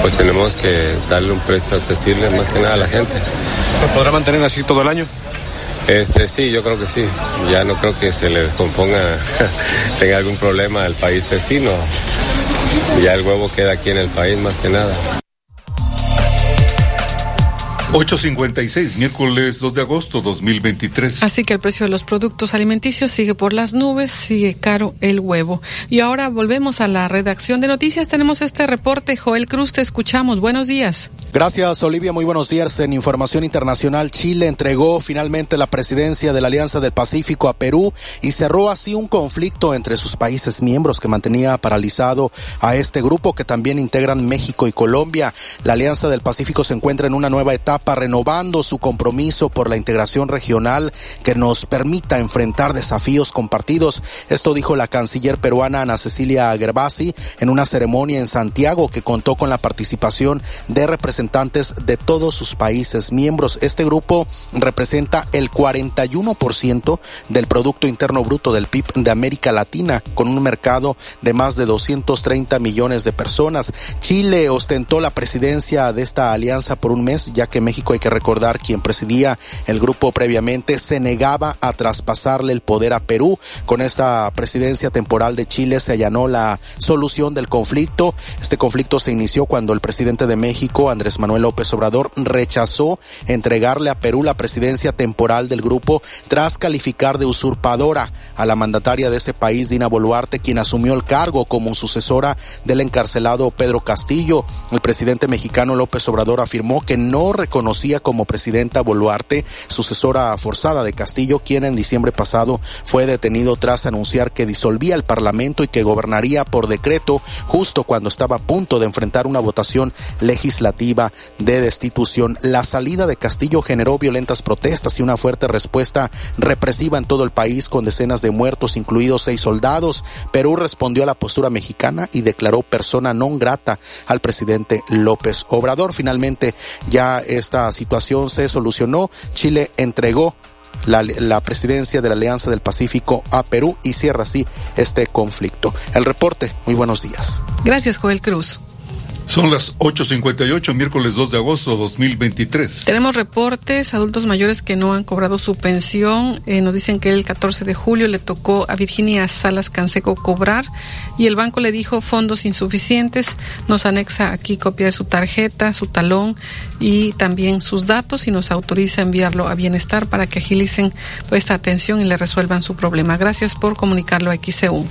pues tenemos que darle un precio accesible más que nada a la gente. ¿Se podrá mantener así todo el año? Este, sí, yo creo que sí. Ya no creo que se le descomponga, *laughs* tenga algún problema al país vecino. Ya el huevo queda aquí en el país más que nada. 8.56, miércoles 2 de agosto 2023. Así que el precio de los productos alimenticios sigue por las nubes, sigue caro el huevo. Y ahora volvemos a la redacción de noticias. Tenemos este reporte. Joel Cruz, te escuchamos. Buenos días. Gracias, Olivia. Muy buenos días. En Información Internacional, Chile entregó finalmente la presidencia de la Alianza del Pacífico a Perú y cerró así un conflicto entre sus países miembros que mantenía paralizado a este grupo que también integran México y Colombia. La Alianza del Pacífico se encuentra en una nueva etapa renovando su compromiso por la integración regional que nos permita enfrentar desafíos compartidos. Esto dijo la canciller peruana Ana Cecilia Gervasi en una ceremonia en Santiago que contó con la participación de representantes de todos sus países miembros. Este grupo representa el 41% del Producto Interno Bruto del PIB de América Latina, con un mercado de más de 230 millones de personas. Chile ostentó la presidencia de esta alianza por un mes, ya que México, hay que recordar, quien presidía el grupo previamente, se negaba a traspasarle el poder a Perú. Con esta presidencia temporal de Chile se allanó la solución del conflicto. Este conflicto se inició cuando el presidente de México, Andrés Manuel López Obrador, rechazó entregarle a Perú la presidencia temporal del grupo tras calificar de usurpadora a la mandataria de ese país, Dina Boluarte, quien asumió el cargo como sucesora del encarcelado Pedro Castillo. El presidente mexicano López Obrador afirmó que no conocía como presidenta Boluarte, sucesora forzada de Castillo, quien en diciembre pasado fue detenido tras anunciar que disolvía el Parlamento y que gobernaría por decreto justo cuando estaba a punto de enfrentar una votación legislativa de destitución. La salida de Castillo generó violentas protestas y una fuerte respuesta represiva en todo el país con decenas de muertos, incluidos seis soldados. Perú respondió a la postura mexicana y declaró persona non grata al presidente López Obrador. Finalmente ya esta situación se solucionó. Chile entregó la, presidencia de la Alianza del Pacífico a Perú y cierra así este conflicto. El reporte, muy buenos días. Gracias, Joel Cruz. Son las 8.58, miércoles 2 de agosto 2023. Tenemos reportes, adultos mayores que no han cobrado su pensión. Eh, nos dicen que el 14 de julio le tocó a Virginia Salas Canseco cobrar y el banco le dijo fondos insuficientes. Nos anexa aquí copia de su tarjeta, su talón y también sus datos y nos autoriza enviarlo a Bienestar para que agilicen esta atención y le resuelvan su problema. Gracias por comunicarlo a XCU.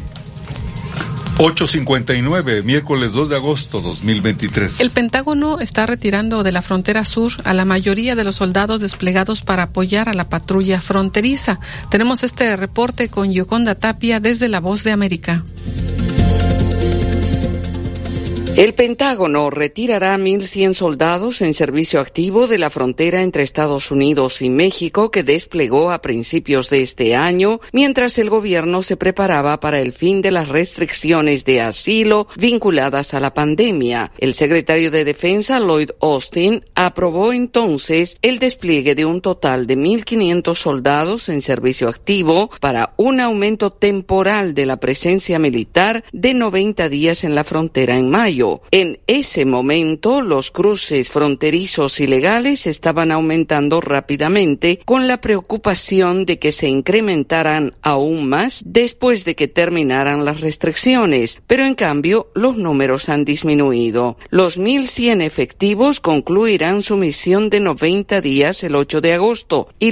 859, miércoles 2 de agosto 2023. El Pentágono está retirando de la frontera sur a la mayoría de los soldados desplegados para apoyar a la patrulla fronteriza. Tenemos este reporte con Yoconda Tapia desde La Voz de América. El Pentágono retirará 1.100 soldados en servicio activo de la frontera entre Estados Unidos y México que desplegó a principios de este año, mientras el gobierno se preparaba para el fin de las restricciones de asilo vinculadas a la pandemia. El secretario de Defensa, Lloyd Austin, aprobó entonces el despliegue de un total de 1.500 soldados en servicio activo para un aumento temporal de la presencia militar de 90 días en la frontera en mayo. En ese momento, los cruces fronterizos ilegales estaban aumentando rápidamente con la preocupación de que se incrementaran aún más después de que terminaran las restricciones, pero en cambio los números han disminuido. Los 1.100 efectivos concluirán su misión de 90 días el 8 de agosto y